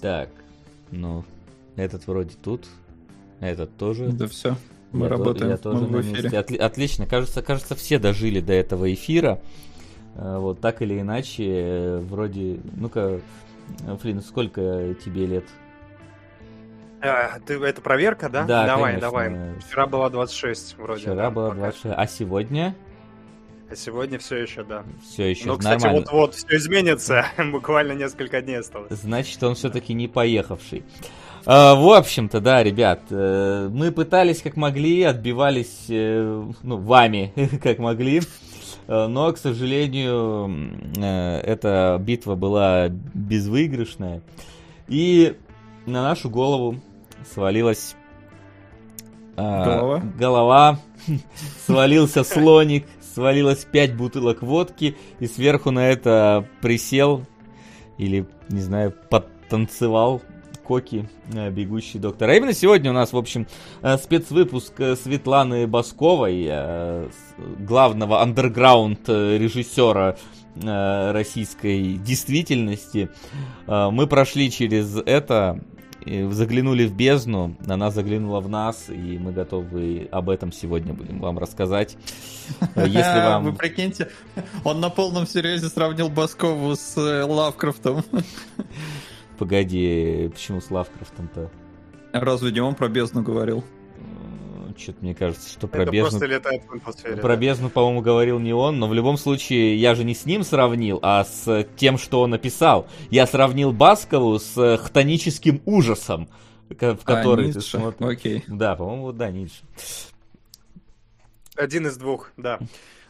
Так, ну, этот вроде тут, этот тоже. Да все, мы Я то- работаем, я тоже мы в на эфире. месте. Отли- отлично, кажется, кажется, все дожили до этого эфира. Э, Вот так или иначе, э, вроде, ну-ка, Флин, сколько тебе лет? А, ты, это проверка, да? Да, давай, конечно. давай. Вчера было 26 вроде. Вчера да, было пока. 26, а сегодня А сегодня все еще, да. все еще Ну, кстати, нормально. вот-вот все изменится. Буквально несколько дней осталось. Значит, он все-таки не поехавший. А, В общем-то, да, ребят, э, мы пытались как могли, отбивались, э, ну, вами как могли, Э, но, к сожалению, эта битва была безвыигрышная. И на нашу голову свалилась Голова? голова, свалился слоник, свалилось пять бутылок водки, и сверху на это присел или, не знаю, подтанцевал Коки, э, бегущий доктор. А именно сегодня у нас, в общем, э, спецвыпуск э, Светланы Басковой, главного андерграунд режиссера российской действительности. Мы прошли через это, заглянули в бездну, она заглянула в нас, и мы готовы об этом сегодня будем вам рассказать. Если вам... Вы прикиньте, он на полном серьезе сравнил Баскову с э, Лавкрафтом. Погоди, почему с Лавкрафтом-то? Разве не он про бездну говорил? Что-то мне кажется, что про Это бездну... просто летает в атмосфере. Про да. бездну, по-моему, говорил не он, но в любом случае я же не с ним сравнил, а с тем, что он написал. Я сравнил Баскову с э, хтоническим ужасом, в который А, ты Ницше? смотришь. Окей. Да, по-моему, да, Ницше. Один из двух, да.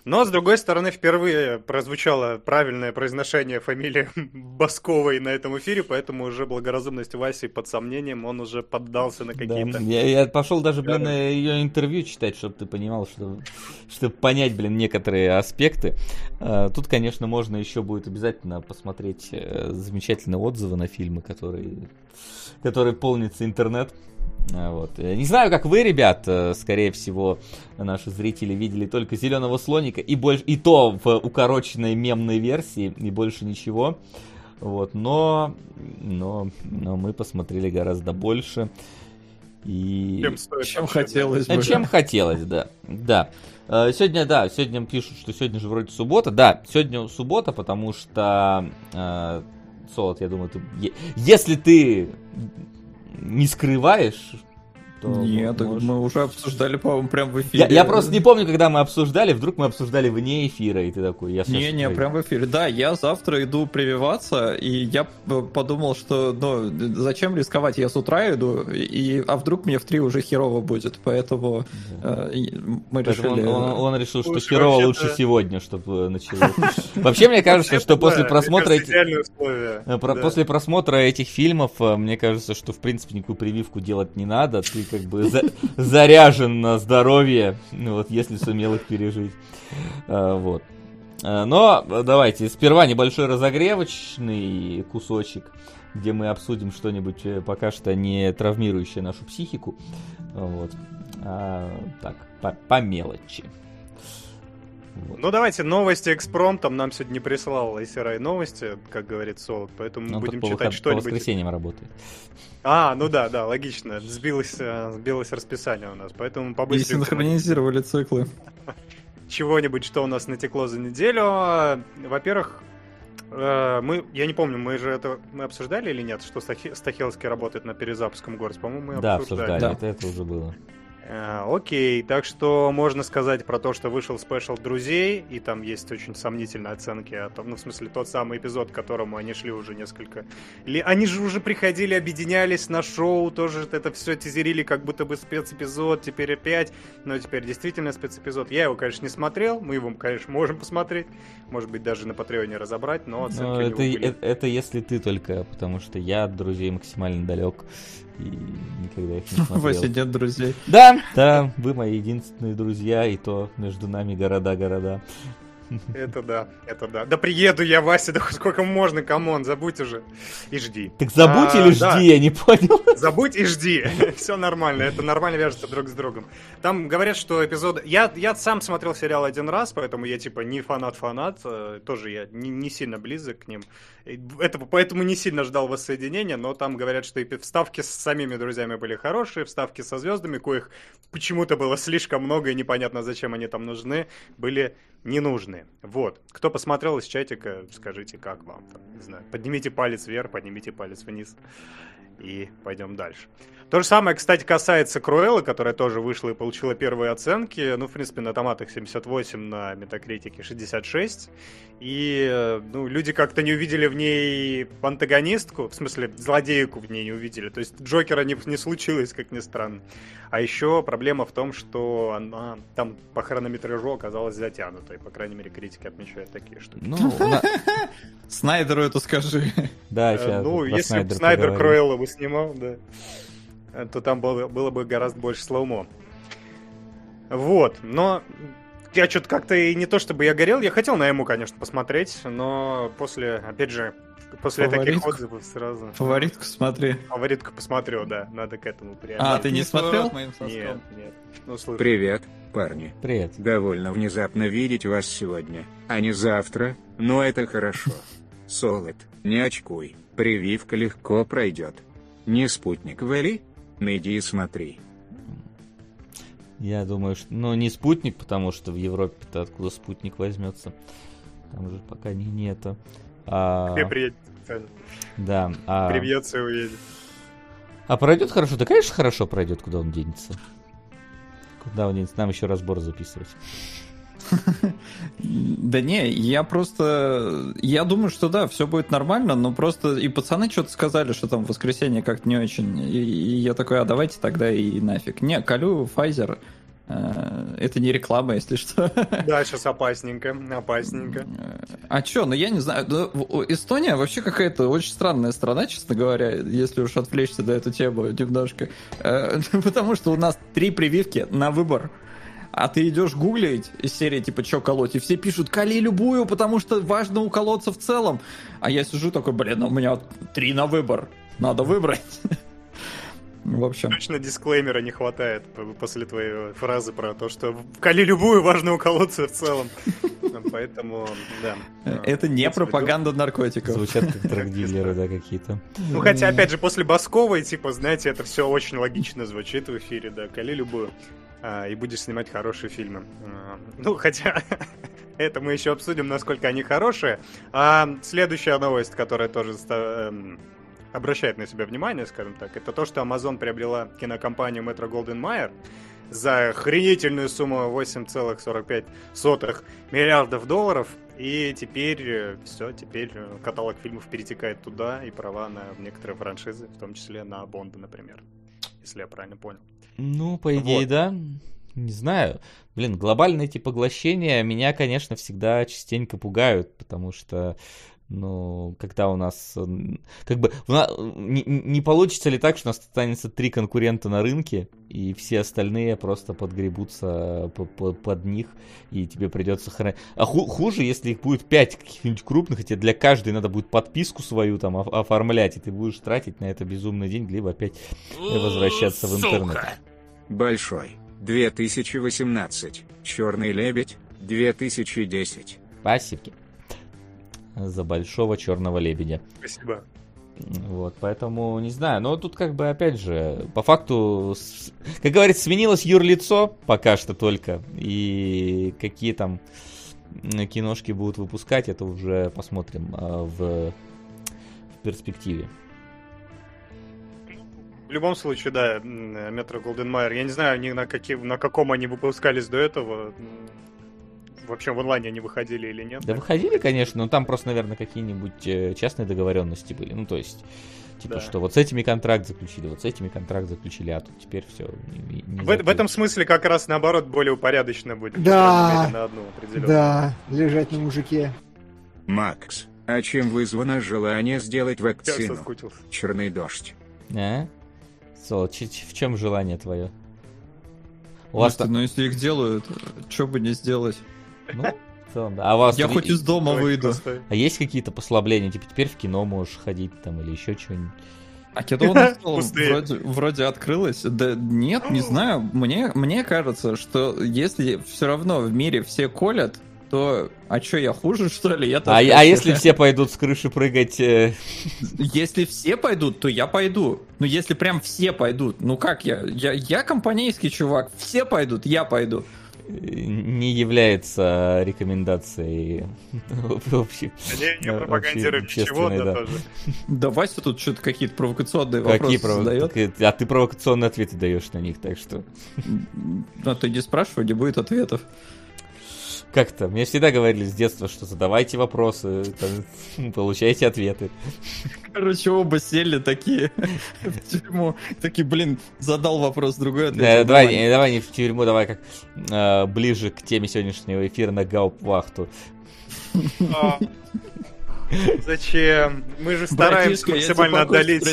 Но, с другой стороны, впервые прозвучало правильное произношение фамилии Басковой на этом эфире, поэтому уже благоразумность Васи под сомнением, он уже поддался на Да. какие-то... Я, я пошел даже, блин, Да. ее интервью читать, чтобы ты понимал, что, чтобы понять, блин, некоторые аспекты. А, Тут, конечно, можно еще будет обязательно посмотреть э, замечательные отзывы на фильмы, которые, которые полнится интернет. А, Вот. Не знаю, как вы, ребят, э, скорее всего, наши зрители видели только зеленого слоника и больше и то в укороченной мемной версии и больше ничего. Вот, но, но, но мы посмотрели гораздо больше. И... Чем, стоит Чем хотелось А бы. Чем хотелось, да. Да. Э, Сегодня, да, сегодня пишут, что сегодня же вроде суббота. Да, сегодня суббота, потому что... э, Солод, я думаю, ты... Если ты не скрываешь, то Нет, можешь- мы уже обсуждали, по-моему, прям в эфире. Я, я просто не помню, когда мы обсуждали, вдруг мы обсуждали вне эфира, и ты такой, я Не-не, скрою. прям в эфире. Да, я завтра иду прививаться, и я подумал, что, ну, зачем рисковать, я с утра иду, и, а вдруг мне в три уже херово будет, поэтому э, и мы Поэтому решили... он, он- он решил, что Лучше херово лучше сегодня, чтобы началось. Вообще, мне кажется, что после Да, просмотра. Э, Да. После просмотра этих фильмов, э, мне кажется, что в принципе никакую прививку делать не надо. Ты как бы за- заряжен на здоровье, ну вот если сумел их пережить. Э, Вот. Э, Но давайте сперва небольшой разогревочный кусочек, где мы обсудим что-нибудь э, пока что не травмирующее нашу психику. Вот. А, так, по, по мелочи. Вот. Ну давайте новости экспромтом нам сегодня не прислал ICRI новости, как говорит Солод, поэтому мы Он будем по, читать выход- по что-нибудь. воскресеньям работает. А, ну да, да, логично. Сбилось, э, сбилось расписание у нас, поэтому И побыстрее синхронизировали циклы. чего-нибудь, что у нас натекло за неделю. Во-первых, э, мы, я не помню, мы же это мы обсуждали или нет, что Стахи- Стахелский работает на перезапуском Горс, по-моему, мы Да, обсуждали. обсуждали, Да. Это, это уже было. Э, Окей, так что можно сказать про то, что вышел спешл друзей, и там есть очень сомнительные оценки о том, ну, в смысле, тот самый эпизод, к которому они шли уже несколько... Или они же уже приходили, объединялись на шоу, тоже это все тизерили, как будто бы спецэпизод, теперь опять, но теперь действительно спецэпизод. Я его, конечно, не смотрел, мы его, конечно, можем посмотреть, может быть, даже на Патреоне разобрать, но оценки него это, были- это, это если ты только, потому что я от друзей максимально далек и никогда их не У Васи смотрел. нет друзей. Да, да, вы мои единственные друзья, и то между нами города-города. Это да, это да. Да приеду я, Вася, да сколько можно, come on, забудь уже. И жди. Так забудь А, или жди, да. я не понял. Забудь и жди. Все нормально, это нормально вяжется друг с другом. Там говорят, что эпизод... Я, я сам смотрел сериал один раз, поэтому я типа не фанат-фанат. э, Тоже я не, не сильно близок к ним. Это, поэтому не сильно ждал воссоединения, но там говорят, что и вставки с самими друзьями были хорошие, вставки со звездами, коих почему-то было слишком много и непонятно, зачем они там нужны, были ненужные. Вот. Кто посмотрел из чатика, скажите, как вам там, не знаю. Поднимите палец вверх, поднимите палец вниз. И пойдем дальше. То же самое, кстати, касается Круэллы, которая тоже вышла и получила первые оценки. Ну, в принципе, на томатах 78, на метакритике 66. И, э, ну, люди как-то не увидели в ней антагонистку, в смысле, злодейку в ней не увидели. То есть Джокера не, не случилось, как ни странно. А еще проблема в том, что она там по хронометражу оказалась затянутой. По крайней мере, критики отмечают такие штуки. Ну, Снайдеру это скажи. да, Э, сейчас. ну, если бы Снайдер Круэлла снимал, да, э, то там было, было бы гораздо больше слоумо. Вот, но я что-то как-то и не то чтобы я горел, я хотел на ему, конечно, посмотреть, но после, опять же, после таких Фаворитку? отзывов сразу... Фаворитку смотри. Фаворитку посмотрю, да, надо к этому А, приобщиться. ты не смотрел? моим Нет, нет, ну слушай. Привет, парни. Привет. Довольно внезапно видеть вас сегодня, а не завтра, но это хорошо. Солод, не очкуй, прививка легко пройдет. Не спутник Вели? Найди и смотри. Я думаю, что... Ну, не спутник, потому что в Европе-то откуда спутник возьмется. Там же пока не нету. А, Тебе приедет специально. да. А, Привьется и уедет. а пройдет хорошо? Да, конечно, хорошо пройдет, куда он денется. Куда он денется? Нам еще разбор записывать. Да не, я просто... Я думаю, что да, все будет нормально, но просто и пацаны что-то сказали, что там в воскресенье как-то не очень. И, и я такой, а давайте тогда и нафиг. Не, колю Pfizer. э, Это не реклама, если что. Да, сейчас опасненько, опасненько. А чё, ну я не знаю. Эстония вообще какая-то очень странная страна, честно говоря, если уж отвлечься до эту тему немножко. Э, Потому что у нас три прививки на выбор. А ты идешь гуглить из серии, типа, что колоть, и все пишут, кали любую, потому что важно уколоться в целом. А я сижу такой, блин, у меня три на выбор. Надо выбрать. В общем, Точно дисклеймера не хватает после твоей фразы про то, что кали любую важно уколоться в целом. Поэтому, да. это не пропаганда наркотиков. Звучат как драгдилеры, да, какие-то. Ну, хотя, опять же, после Басковой, типа, знаете, это все очень логично звучит в эфире, да, кали любую. А, и будешь снимать хорошие фильмы. А, Ну, хотя, это мы еще обсудим, насколько они хорошие. А следующая новость, которая тоже эм, обращает на себя внимание, скажем так, это то, что Amazon приобрела кинокомпанию Metro Golden Mayer за охренительную сумму 8,45 миллиардов долларов. И теперь все, теперь э, каталог фильмов перетекает туда, и права на некоторые франшизы, в том числе на Бонда, например. Если я правильно понял. Ну, по идее, Вот. да. Не знаю. Блин, глобальные эти поглощения меня, конечно, всегда частенько пугают, потому что, ну, когда у нас, как бы, у на- не, не получится ли так, что у нас останется три конкурента на рынке, и все остальные просто подгребутся по- по- под них, и тебе придется хранить. А ху- хуже, если их будет пять каких-нибудь крупных, и тебе для каждой надо будет подписку свою там оф- оформлять, и ты будешь тратить на это безумный деньги, либо опять возвращаться в интернет. Большой. 2018. Черный лебедь. 2010. Спасибо. За большого черного лебедя. Спасибо. Вот, поэтому не знаю. Но тут как бы опять же, по факту, как говорится, сменилось юрлицо пока что только. И какие там киношки будут выпускать, это уже посмотрим а, в, в перспективе. В любом случае, да, Метро Голден Майер. Я не знаю, ни на, какие, на каком они выпускались до этого. Вообще в онлайне они выходили или нет. Да выходили, конечно, но там просто, наверное, какие-нибудь э, частные договоренности были. Ну, то есть, типа, Да. что вот с этими контракт заключили, вот с этими контракт заключили, а тут теперь все. В, в этом смысле как раз наоборот более упорядочено будет. Да. мере, на одну определенную. Да, лежать на мужике. Макс, а чем вызвано желание сделать Я вакцину? Черный дождь. А? Сол, ч- ч- в чем желание твое? У вас Слушайте, там, ну если их делают, что бы не сделать? Ну, В целом, да. А вас Я хоть из дома выйду. А есть какие-то послабления? Типа теперь в кино можешь ходить там или еще что-нибудь? А Пустые. вроде, вроде открылось. Да нет, не знаю. Мне, мне кажется, что если все равно в мире все колят, то а что, я хуже, что ли? Я А, а если все пойдут с крыши прыгать? э, Если все пойдут, то я пойду. Ну, если прям все пойдут, ну как я? Я, я компанейский чувак. Все пойдут, я пойду. Не является рекомендацией общей. Не, не пропагандируем вообще ничего, да, тоже. Да Вася тут что-то какие-то провокационные Какие вопросы задает. А ты провокационные ответы даешь на них, так что... Но ты не спрашивай, не будет ответов. Как-то, мне всегда говорили с детства, что задавайте вопросы, там, получайте ответы. Короче, оба сели такие в тюрьму. Такие, блин, задал вопрос, другой ответил. Э, давай, не- давай не в тюрьму, давай как э, ближе к теме сегодняшнего эфира на гауптвахту. А, Зачем? Мы же стараемся Братишка, максимально отдалить.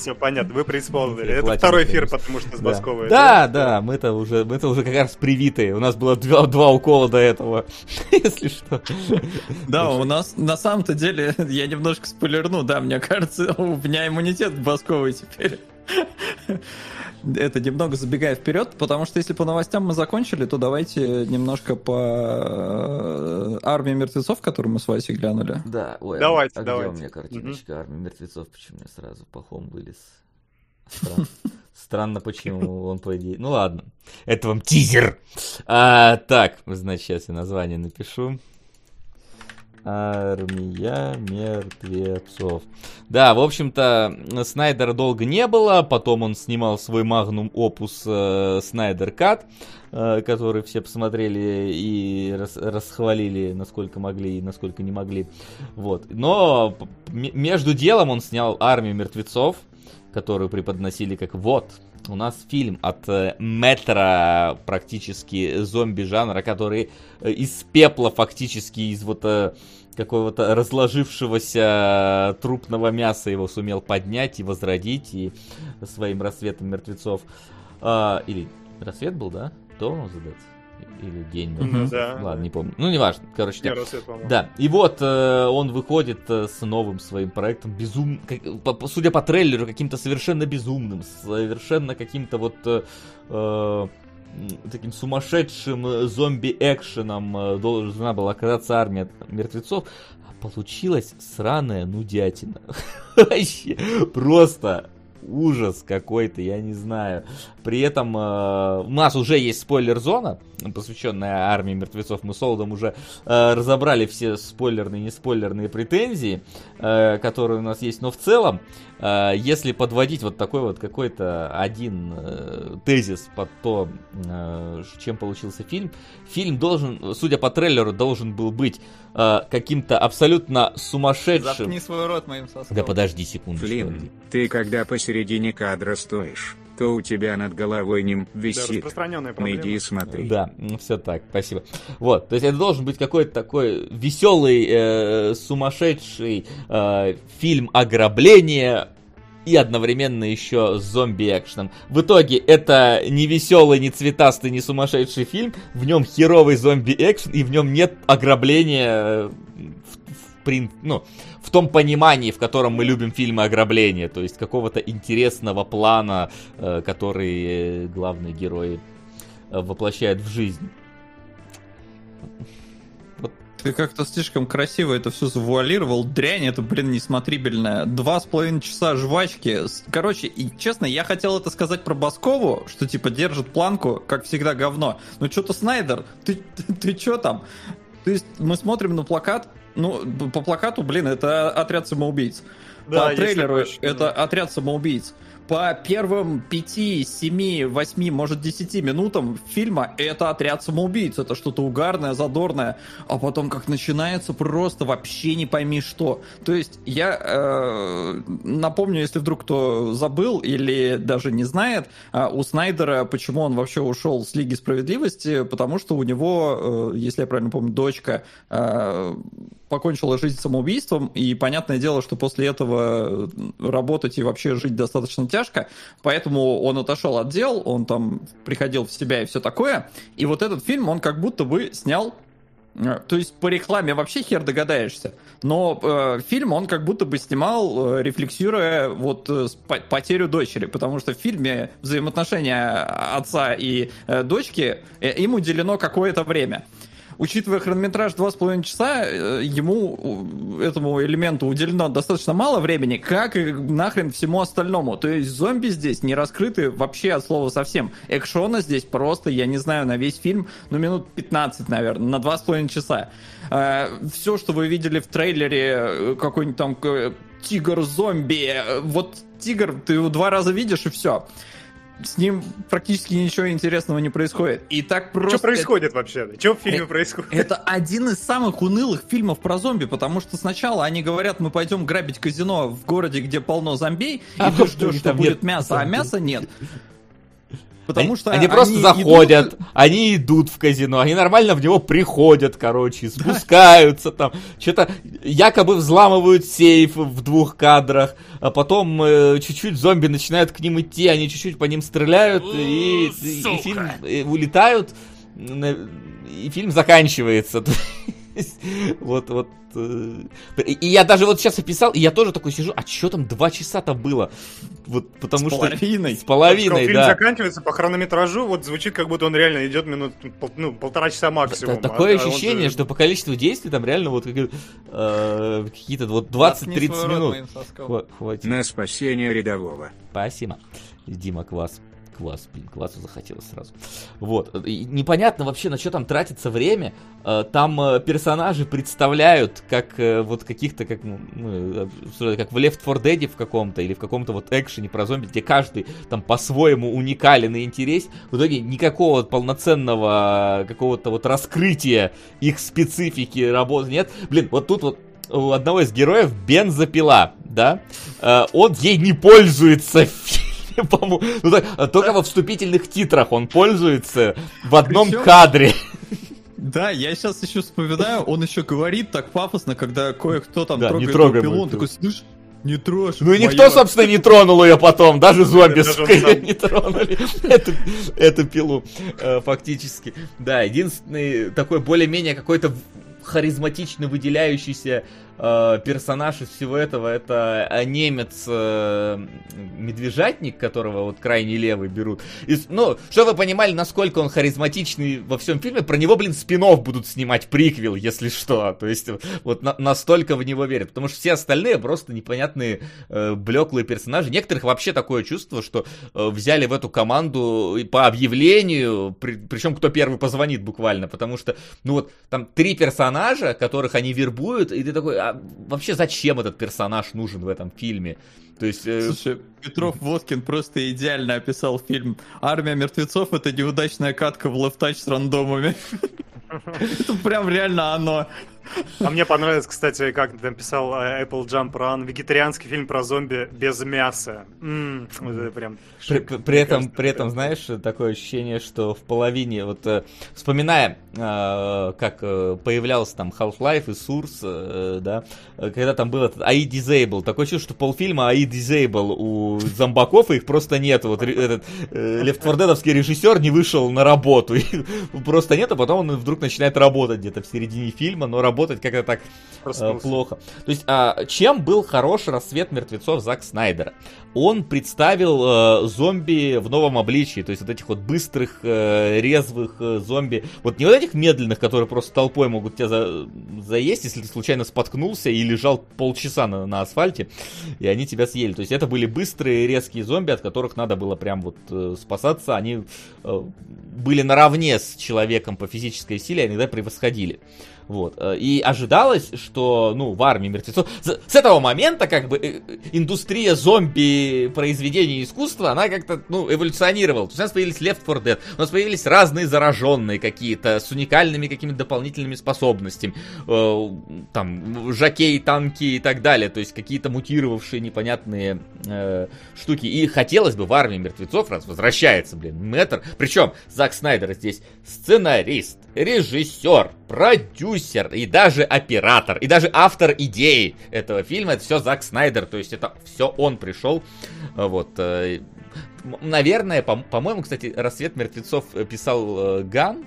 Все понятно, вы преисполнили. Это второй эфир, потому что с Да. Басковой. Да, да, мы-то уже, мы-то уже как раз привитые. У нас было два, два укола до этого, если что. Да, у нас на самом-то деле, я немножко спойлерну, да, мне кажется, у меня иммунитет Басковый теперь. Это немного забегая вперед, потому что если по новостям мы закончили, то давайте немножко по э, армии мертвецов, которую мы с Васей глянули. Да, ой, Давайте, а где давайте. у меня картиночка армии мертвецов? Почему я сразу пахом вылез? Стран- Странно, почему он по идее. Ну ладно, это вам тизер. А, так, значит, сейчас я название напишу. Армия мертвецов. Да, в общем-то, Снайдера долго не было, потом он снимал свой магнум опус э, Снайдер Кат, э, который все посмотрели и рас- расхвалили, насколько могли и насколько не могли. Вот. Но между делом он снял Армию мертвецов, которую преподносили как вот. У нас фильм от э, метра практически зомби жанра, который э, из пепла фактически из вот э, какого-то разложившегося трупного мяса его сумел поднять и возродить и своим рассветом мертвецов. А, или рассвет был, да? Вам задать? Или день был? Да. Ладно, не помню. Ну, неважно. Короче, Не, да. рассвет, по-моему. Да, и вот э, он выходит э, с новым своим проектом, безум... как- по- по- судя по трейлеру, каким-то совершенно безумным, совершенно каким-то вот э, э, таким сумасшедшим э, зомби-экшеном должна была оказаться армия мертвецов, а получилась сраная нудятина. Вообще, просто ужас какой-то, я не знаю. При этом э, у нас уже есть спойлер-зона, посвященная армии мертвецов. Мы с Олдом уже э, разобрали все спойлерные и неспойлерные претензии, э, которые у нас есть. Но в целом, э, если подводить вот такой вот какой-то один э, тезис под то, э, чем получился фильм, фильм должен, судя по трейлеру, должен был быть э, каким-то абсолютно сумасшедшим... Заткни свой рот моим соском. Да подожди секунду. Флинн, ты когда посередине кадра стоишь, то у тебя над головой ним Да, висит. распространенная Найди проблема. и смотри. Да, все так, спасибо. Вот, то есть это должен быть какой-то такой веселый, э, сумасшедший э, фильм ограбления и одновременно еще зомби-экшеном. В итоге это не веселый, не цветастый, не сумасшедший фильм, в нем херовый зомби-экшен и в нем нет ограбления э, в, в прин- ну, в том понимании, в котором мы любим фильмы ограбления, то есть какого-то интересного плана, э, который э, главные герои э, воплощает в жизнь. Ты как-то слишком красиво это все завуалировал. Дрянь, это, блин, несмотрибельная. Два с половиной часа жвачки. Короче, и честно, я хотел это сказать про Баскову, что типа держит планку, как всегда, говно. Но что-то Снайдер, ты, ты, ты чё там? То есть мы смотрим на плакат, ну, по плакату, блин, это отряд самоубийц. Да, по трейлеру ощущение. это отряд самоубийц. По первым 5, 7, 8, может 10 минутам фильма это отряд самоубийц. Это что-то угарное, задорное. А потом как начинается просто вообще не пойми что. То есть я э, напомню, если вдруг кто забыл или даже не знает, а, у Снайдера, почему он вообще ушел с Лиги Справедливости, потому что у него, э, если я правильно помню, дочка э, покончила жизнь самоубийством, и понятное дело, что после этого работать и вообще жить достаточно тяжко, поэтому он отошел от дел, он там приходил в себя и все такое, и вот этот фильм он как будто бы снял Э, то есть по рекламе вообще хер догадаешься. Но э, фильм он как будто бы снимал, э, рефлексируя вот э, потерю дочери, потому что в фильме взаимоотношения отца и э, дочки э, им уделено какое-то время учитывая хронометраж 2,5 часа, э, ему, этому элементу уделено достаточно мало времени, как и нахрен всему остальному. То есть зомби здесь не раскрыты вообще от слова совсем. Экшона здесь просто, я не знаю, на весь фильм, ну, минут 15, наверное, на 2,5 часа. Э, Все, что вы видели в трейлере, э, какой-нибудь там тигр-зомби, вот тигр, ты его два раза видишь и все с ним практически ничего интересного не происходит. И так просто... Что происходит это... вообще? Что в фильме это, происходит? Это один из самых унылых фильмов про зомби, потому что сначала они говорят, мы пойдем грабить казино в городе, где полно зомбей, а и ты ждешь, что будет мясо, а мяса нет. Потому они, что они, они просто заходят, идут... они идут в казино, они нормально в него приходят, короче, спускаются там, что-то якобы взламывают сейф в двух кадрах, а потом э, чуть-чуть зомби начинают к ним идти, они чуть-чуть по ним стреляют и, и, и фильм и улетают, и фильм заканчивается. Вот, вот. Э, и я даже вот сейчас описал, и я тоже такой сижу, а что там два часа-то было? Вот потому с что... Половиной. С половиной, фильм да. заканчивается по хронометражу, вот звучит, как будто он реально идет минут, ну, полтора часа максимум. Да, такое а, ощущение, же... что по количеству действий там реально вот э, какие-то вот 20-30 минут. Хватит. На спасение рядового. Спасибо. Дима Квас класс, блин, классу захотелось сразу. Вот. И непонятно вообще, на что там тратится время. Э, там э, персонажи представляют как э, вот каких-то, как, ну, как в Left 4 Dead в каком-то, или в каком-то вот экшене про зомби, где каждый там по-своему уникален и интерес. В итоге никакого полноценного какого-то вот раскрытия их специфики работы нет. Блин, вот тут вот у одного из героев бензопила, да, он ей не пользуется по-моему. Ну, так, а только во вступительных титрах он пользуется в одном Причем... кадре. Да, я сейчас еще вспоминаю, он еще говорит так пафосно, когда кое-кто там да, трогает не трогай пилу, он такой, слышь, не трожь. Ну и никто, собственно, не тронул ее потом, даже зомби, не тронули эту, эту пилу, э, фактически. Да, единственный такой более-менее какой-то харизматично выделяющийся персонаж из всего этого это э, немец э, медвежатник, которого вот крайне левый берут. И, ну, что вы понимали, насколько он харизматичный во всем фильме, про него, блин, спинов будут снимать приквел, если что. То есть вот на, настолько в него верят. Потому что все остальные просто непонятные э, блеклые персонажи. Некоторых вообще такое чувство, что э, взяли в эту команду по объявлению, при, причем кто первый позвонит буквально, потому что, ну вот, там три персонажа, которых они вербуют, и ты такой, а вообще зачем этот персонаж нужен в этом фильме? То есть... Э... Петров Водкин просто идеально описал фильм «Армия мертвецов» — это неудачная катка в лефтач с рандомами. Это прям реально оно. А мне понравилось, кстати, как написал э, Apple Jump Run, вегетарианский фильм про зомби без мяса. М-м, это прям при, при этом, при этом, знаешь, такое ощущение, что в половине, вот э, вспоминая, э, как э, появлялся там Half-Life и Source, э, да, когда там был этот AI Disable, такое чувство, что полфильма AI Disable у зомбаков, и их просто нет. Вот этот э, Лев Твордедовский режиссер не вышел на работу, просто нет, а потом он вдруг начинает работать где-то в середине фильма, но работает работать как-то так э, плохо. То есть, а, чем был хорош рассвет мертвецов Зак Снайдера? Он представил э, зомби в новом обличии, то есть вот этих вот быстрых, э, резвых э, зомби, вот не вот этих медленных, которые просто толпой могут тебя за, заесть, если ты случайно споткнулся и лежал полчаса на, на асфальте, и они тебя съели. То есть это были быстрые, резкие зомби, от которых надо было прям вот э, спасаться. Они э, были наравне с человеком по физической силе, а иногда превосходили. Вот. Э, и ожидалось, что, ну, в армии мертвецов... С этого момента, как бы, э, индустрия зомби произведений искусства, она как-то, ну, эволюционировала. То есть у нас появились Left 4 Dead, у нас появились разные зараженные какие-то, с уникальными какими-то дополнительными способностями. Э, там, жакей, танки и так далее. То есть какие-то мутировавшие непонятные э, штуки. И хотелось бы в армии мертвецов, раз возвращается, блин, Мэтр. Причем Зак Снайдер здесь сценарист режиссер, продюсер и даже оператор, и даже автор идеи этого фильма. Это все Зак Снайдер, то есть это все он пришел. Вот. Э, наверное, по- по-моему, кстати, «Рассвет мертвецов» писал э, Ган,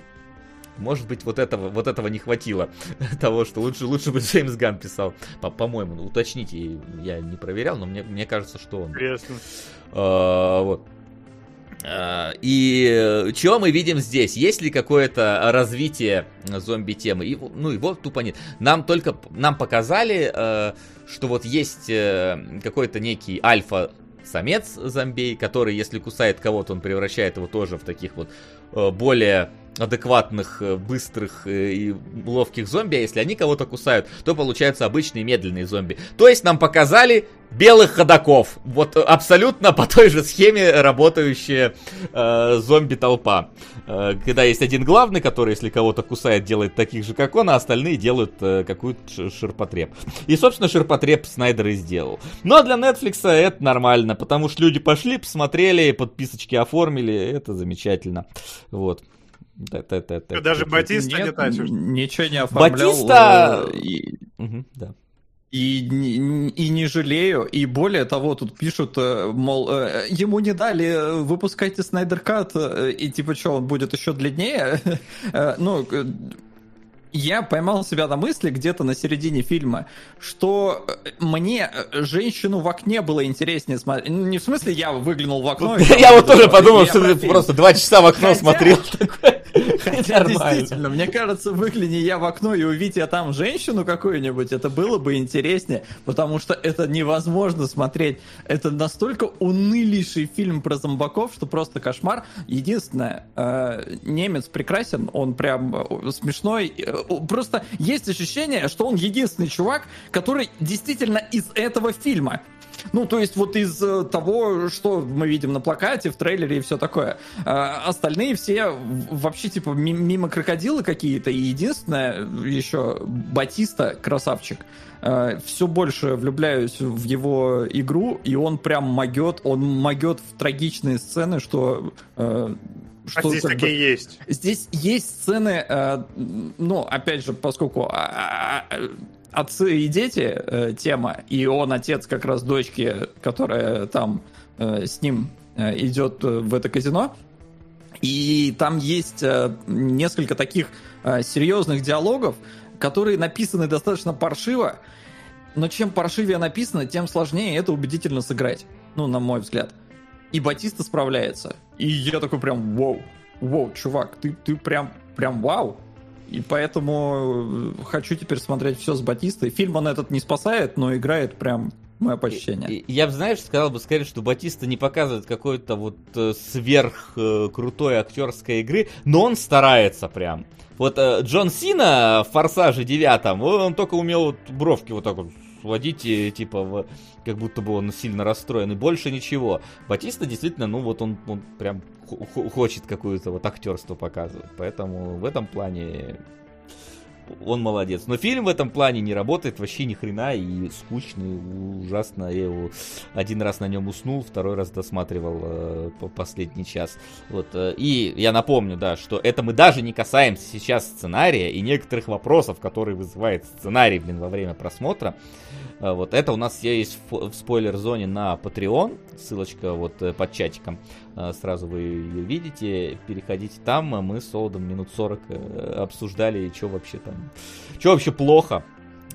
может быть, вот этого, вот этого не хватило. Того, что лучше, лучше бы Джеймс Ган писал. По- по-моему, ну, уточните, я не проверял, но мне, мне кажется, что он. Интересно. А, вот. А, И чего мы видим здесь? Есть ли какое-то развитие зомби-темы? И, ну, его тупо нет. Нам только, нам показали, э, что вот есть э, какой-то некий альфа самец зомбей, который, если кусает кого-то, он превращает его тоже в таких вот э, более адекватных, э, быстрых э, и ловких зомби, а если они кого-то кусают, то получаются обычные медленные зомби. То есть нам показали белых ходаков. Вот абсолютно по той же схеме работающая э, зомби-толпа. Э, когда есть один главный, который, если кого-то кусает, делает таких же, как он, а остальные делают э, какую-то ширпотреб. И, собственно, ширпотреб Снайдер и сделал. Но для Netflix это нормально, потому что люди пошли, посмотрели, подписочки оформили, это замечательно. Вот. Даже Батиста не тащишь. ничего не оформлял. Батиста- э, И, да. и, не- и не жалею. И более того, тут пишут, э, мол, э, ему не дали выпускайте Снайдер Кат, э, и типа что, он будет еще длиннее? Ну, я поймал себя на мысли где-то на середине фильма, что мне женщину в окне было интереснее смотреть. Не в смысле я выглянул в окно. Я вот тоже подумал, что ты просто два часа в окно смотрел. такой. Хотя, действительно, мне кажется, выгляни я в окно и увидеть я там женщину какую-нибудь, это было бы интереснее, потому что это невозможно смотреть. Это настолько унылейший фильм про зомбаков, что просто кошмар. Единственное, э, немец прекрасен, он прям э, смешной. Э, Просто есть ощущение, что он единственный чувак, который действительно из этого фильма. Ну, то есть вот из э, того, что мы видим на плакате, в трейлере и все такое. А остальные все вообще типа ми- мимо крокодилы какие-то. И единственное, еще Батиста, красавчик, все больше влюбляюсь в его игру, и он прям могет, он могет в трагичные сцены, что... э, А что здесь как бы- такие есть. Здесь есть сцены, э, ну, опять же, поскольку а, а, а, отцы и дети э, тема, и он отец как раз дочки, которая там э, с ним э, идет в это казино. И там есть несколько таких серьезных диалогов, которые написаны достаточно паршиво, но чем паршивее написано, тем сложнее это убедительно сыграть. Ну, на мой взгляд. И Батиста справляется. И я такой прям, вау, вау, чувак, ты, ты прям, прям вау. И поэтому э, хочу теперь смотреть все с Батистой. Фильм он этот не спасает, но играет прям мое почтение. Я бы, знаешь, сказал бы скорее, что Батиста не показывает какой-то вот э, сверх э, актерской игры, но он старается прям. Вот Джон Сина в Форсаже 9, он только умел вот бровки вот так вот сводить, типа, в- как будто бы он сильно расстроен, и больше ничего. Батиста действительно, ну вот он, он прям хо- хо- хочет какое-то вот актерство показывать, поэтому в этом плане он молодец. Но фильм в этом плане не работает вообще ни хрена и скучный, ужасно. Я его один раз на нем уснул, второй раз досматривал э, по последний час. Вот, э, и я напомню, да, что это мы даже не касаемся сейчас сценария и некоторых вопросов, которые вызывает сценарий, блин, во время просмотра. Э, вот это у нас есть в, спойлер-зоне на Patreon, ссылочка вот э, под чатиком. Э, Сразу вы ее видите, переходите там. Мы с Солодом минут 40 э, обсуждали, что вообще там, что вообще плохо.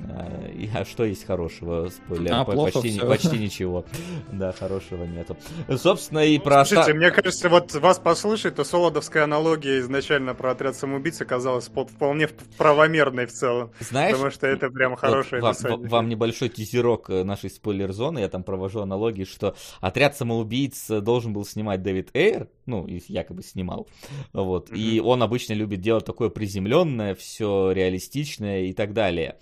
Э, и- А что есть хорошего? Спойлер, А, плохо почти, не- всё. почти ничего. Да, хорошего нету. Собственно, и про... Слушайте, мне кажется, вот вас послушать, то солодовская аналогия изначально про отряд самоубийц оказалась по- вполне правомерной в целом. Знаешь, Потому что это прям хорошее вам, описание. вам- вам небольшой тизерок э, нашей спойлер-зоны. Я там провожу аналогии, что отряд самоубийц э, должен был снимать Дэвид Эйр, ну, и якобы снимал. Вот. И он обычно любит делать такое приземленное, все реалистичное и так далее.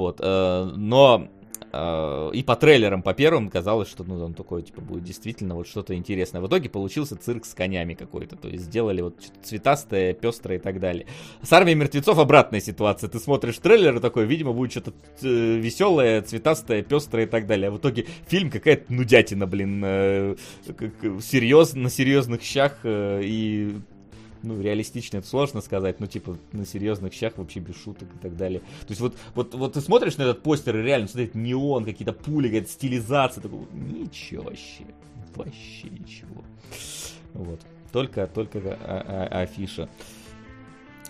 Вот. э, Но э, и по трейлерам, по первым казалось, что ну, он такой, типа, будет действительно вот что-то интересное. В итоге получился цирк с конями какой-то. То есть сделали вот цветастое, пестрое и так далее. С армией мертвецов обратная ситуация. Ты смотришь трейлер и такой, видимо, будет что-то веселое, цветастое, пестрое и так далее. А в итоге фильм какая-то нудятина, блин, э, серьез, на серьезных щах э, и ну, реалистично это сложно сказать, ну, типа, на серьезных щах вообще без шуток и так далее. То есть вот, вот, вот ты смотришь на этот постер и реально смотрит неон, какие-то пули, какая-то стилизация, такой, ничего вообще, вообще ничего. Вот. Только, только а, а, афиша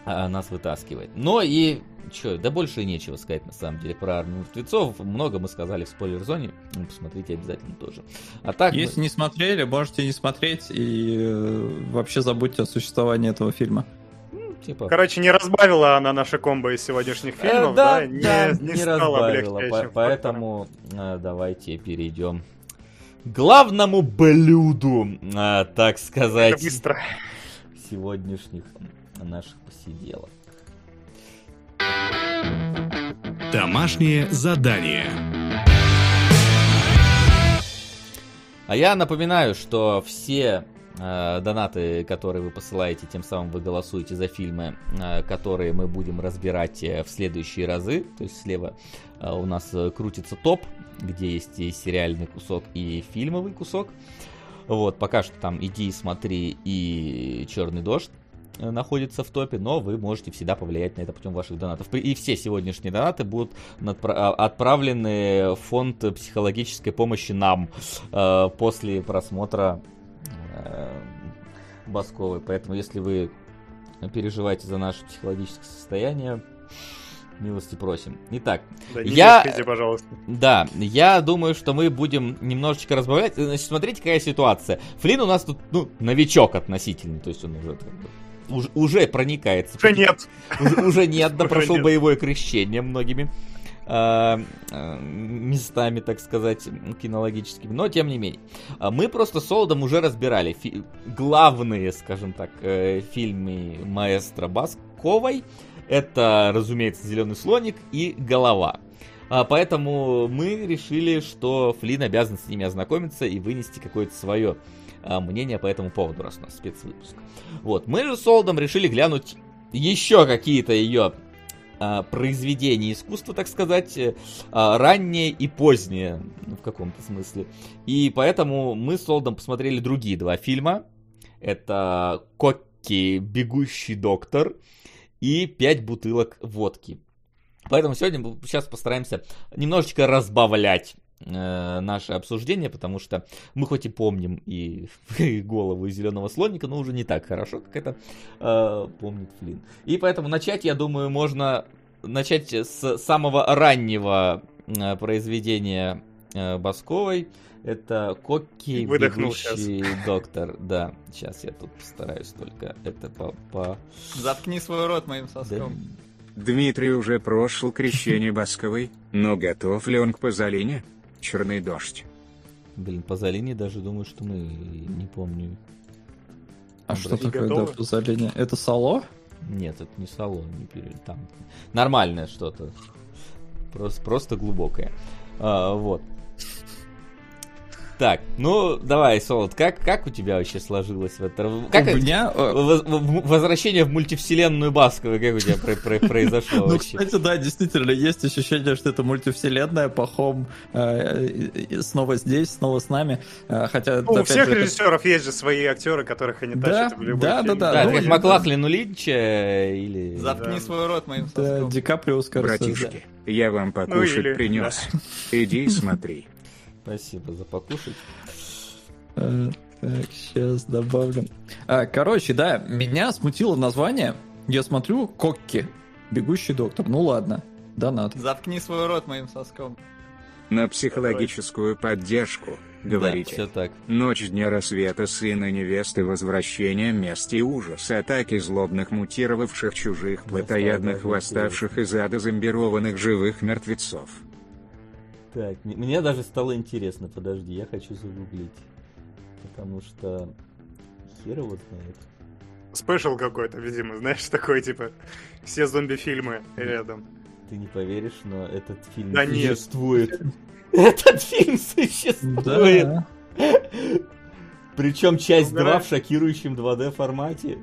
нас вытаскивает. Но и что, да больше и нечего сказать на самом деле про армию мертвецов. Много мы сказали в спойлер-зоне. Посмотрите обязательно тоже. А так Если мы... не смотрели, можете не смотреть и э, вообще забудьте о существовании этого фильма. ну, типа... Короче, не разбавила она наши комбо из сегодняшних Э, фильмов, да, да? Не, да, не не стала разбавила. По- Поэтому э, давайте перейдем к главному блюду, э, так сказать, Это быстро. сегодняшних наших посиделок. Домашнее задание. А я напоминаю, что все э, донаты, которые вы посылаете, тем самым вы голосуете за фильмы, э, которые мы будем разбирать э, в следующие разы. То есть слева э, у нас э, крутится топ, где есть и сериальный кусок, и фильмовый кусок. Вот, пока что там иди, смотри и Черный дождь находится в топе, но вы можете всегда повлиять на это путем ваших донатов. И все сегодняшние донаты будут а, отправлены в фонд психологической помощи нам э, после просмотра э, Басковой. Поэтому, если вы переживаете за наше психологическое состояние, милости просим. Итак, Да, не Я- мешкайте, пожалуйста. да, я думаю, что мы будем немножечко разбавлять. Значит, смотрите, какая ситуация. Флин у нас тут, ну, новичок относительный, то есть он уже как бы уж- уже проникается. Уже нет. Уже, уже нет, да Уже прошел нет. боевое крещение многими а, а, местами, так сказать, кинологическими, но тем не менее. А Мы просто с Солодом уже разбирали фи- главные, скажем так, э, фильмы маэстро Басковой. Это, разумеется, Зеленый слоник и Голова. А, Поэтому мы решили, что Флин обязан с ними ознакомиться и вынести какое-то свое мнение по этому поводу, раз у нас спецвыпуск. Вот, мы же с Солдом решили глянуть еще какие-то ее а, произведения искусства, так сказать, э, а, ранние и поздние, ну, в каком-то смысле. И поэтому мы с Солдом посмотрели другие два фильма. Это Кокки, Бегущий доктор и Пять бутылок водки. Поэтому сегодня сейчас постараемся немножечко разбавлять э, наше обсуждение, потому что мы хоть и помним и, и голову и зеленого слоника, но уже не так хорошо, как это э, помнит Флин. И поэтому начать, я думаю, можно начать с самого раннего э, произведения э, Басковой. Это Кокки, Выдохнул бегущий доктор. Да, сейчас я тут постараюсь только это по... по... Заткни свой рот моим да, соском. Дмитрий уже прошел крещение Басковой, но готов ли он к Пазолине? Черный дождь. Блин, по Залине даже думаю, что мы не помню. А что такое, да, готовы? позоление? Это сало? Нет, это не салон, не пере... там нормальное что-то. Просто, просто глубокое. А, вот. Так, ну давай, Солод, как, как у тебя вообще сложилось в это? Как У меня... э, Возвращение в мультивселенную Басковой, как у тебя про- про- произошло Ну, вообще? кстати, да, действительно, есть ощущение, что это мультивселенная, Пахом э, снова здесь, снова с нами. Э, Хотя, Ну, у всех же, это- режиссеров есть же свои актеры, которых они Да, тащат в любой да, фильм. да, Да, ну, как Маклахлин у Линча или... Заткни Да. свой рот моим Ну, соском. Да, Ди Каприо. Братишки, я вам покушать или- принес. Иди и смотри. Спасибо за покушать. Э, Так, сейчас добавлю. А, Короче, да, меня смутило название. Я смотрю, Кокки, бегущий доктор. Ну ладно, донат. Заткни свой рот моим соском. На психологическую поддержку, Да, говорите. все так. Ночь дня рассвета сына невесты возвращение месть и ужас атаки злобных мутировавших чужих плотоядных да, да, восставших из ада зомбированных живых мертвецов. Так, мне даже стало интересно, подожди, я хочу загуглить. Потому что хер его знает. Спешл какой-то, видимо, знаешь, такой, типа, все зомби-фильмы рядом. Ты не поверишь, но этот фильм Да нет. существует. Этот фильм существует. Да. Причем часть Угораю. 2 в шокирующем 2D формате.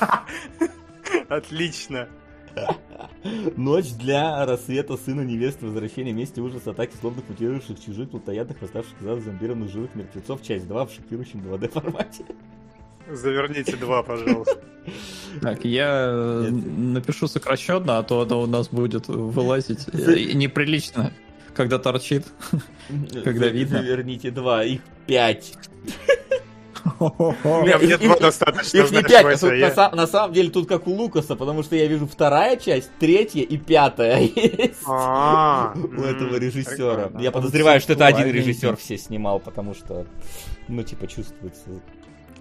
Отлично. Ночь для рассвета сына невесты, возвращение мести ужас, атаки злобных мутировавших чужих, плотоядных, восставших из зомбированных живых мертвецов, часть 2 в шокирующем 2D формате. Заверните два, пожалуйста. Так, я э, Нет. напишу сокращенно, а то оно у нас будет вылазить э, неприлично, когда торчит. Когда За- видно. Заверните два, их пять. Не, Мне Их- два их- достаточно, Их не пять, на, сам- на самом деле тут как у Лукаса, потому что я вижу вторая часть, третья и пятая есть. А, у этого режиссера. Я подозреваю, что это один режиссер все снимал, потому что, ну, типа, чувствуется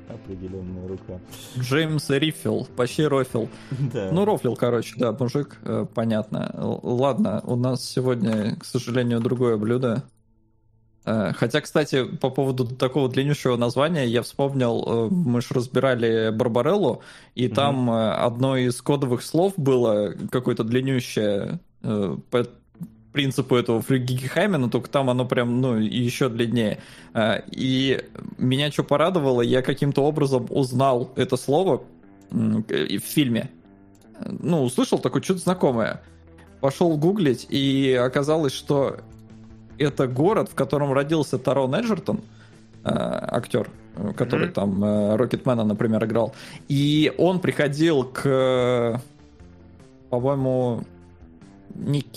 определенная рука. Джеймс Риффил, почти Рофил. Да. Ну, Рофлил, короче, да, мужик, э, понятно. Ладно, у нас сегодня, к сожалению, другое блюдо. Э, Хотя, кстати, по поводу такого длиннющего названия, я вспомнил, э, мы же разбирали Барбареллу, и Мгм. там э, одно из кодовых слов было какое-то длиннющее по принципу этого Фригихаймена, только там оно прям, ну, еще длиннее. И меня что порадовало, я каким-то образом узнал это слово в фильме. Ну, услышал такое что-то знакомое. Пошел гуглить, и оказалось, что это город, в котором родился Тарон Эджертон, э, актер, э, который Мгм. там э, Рокетмена, например, играл. И он приходил к, по-моему, не к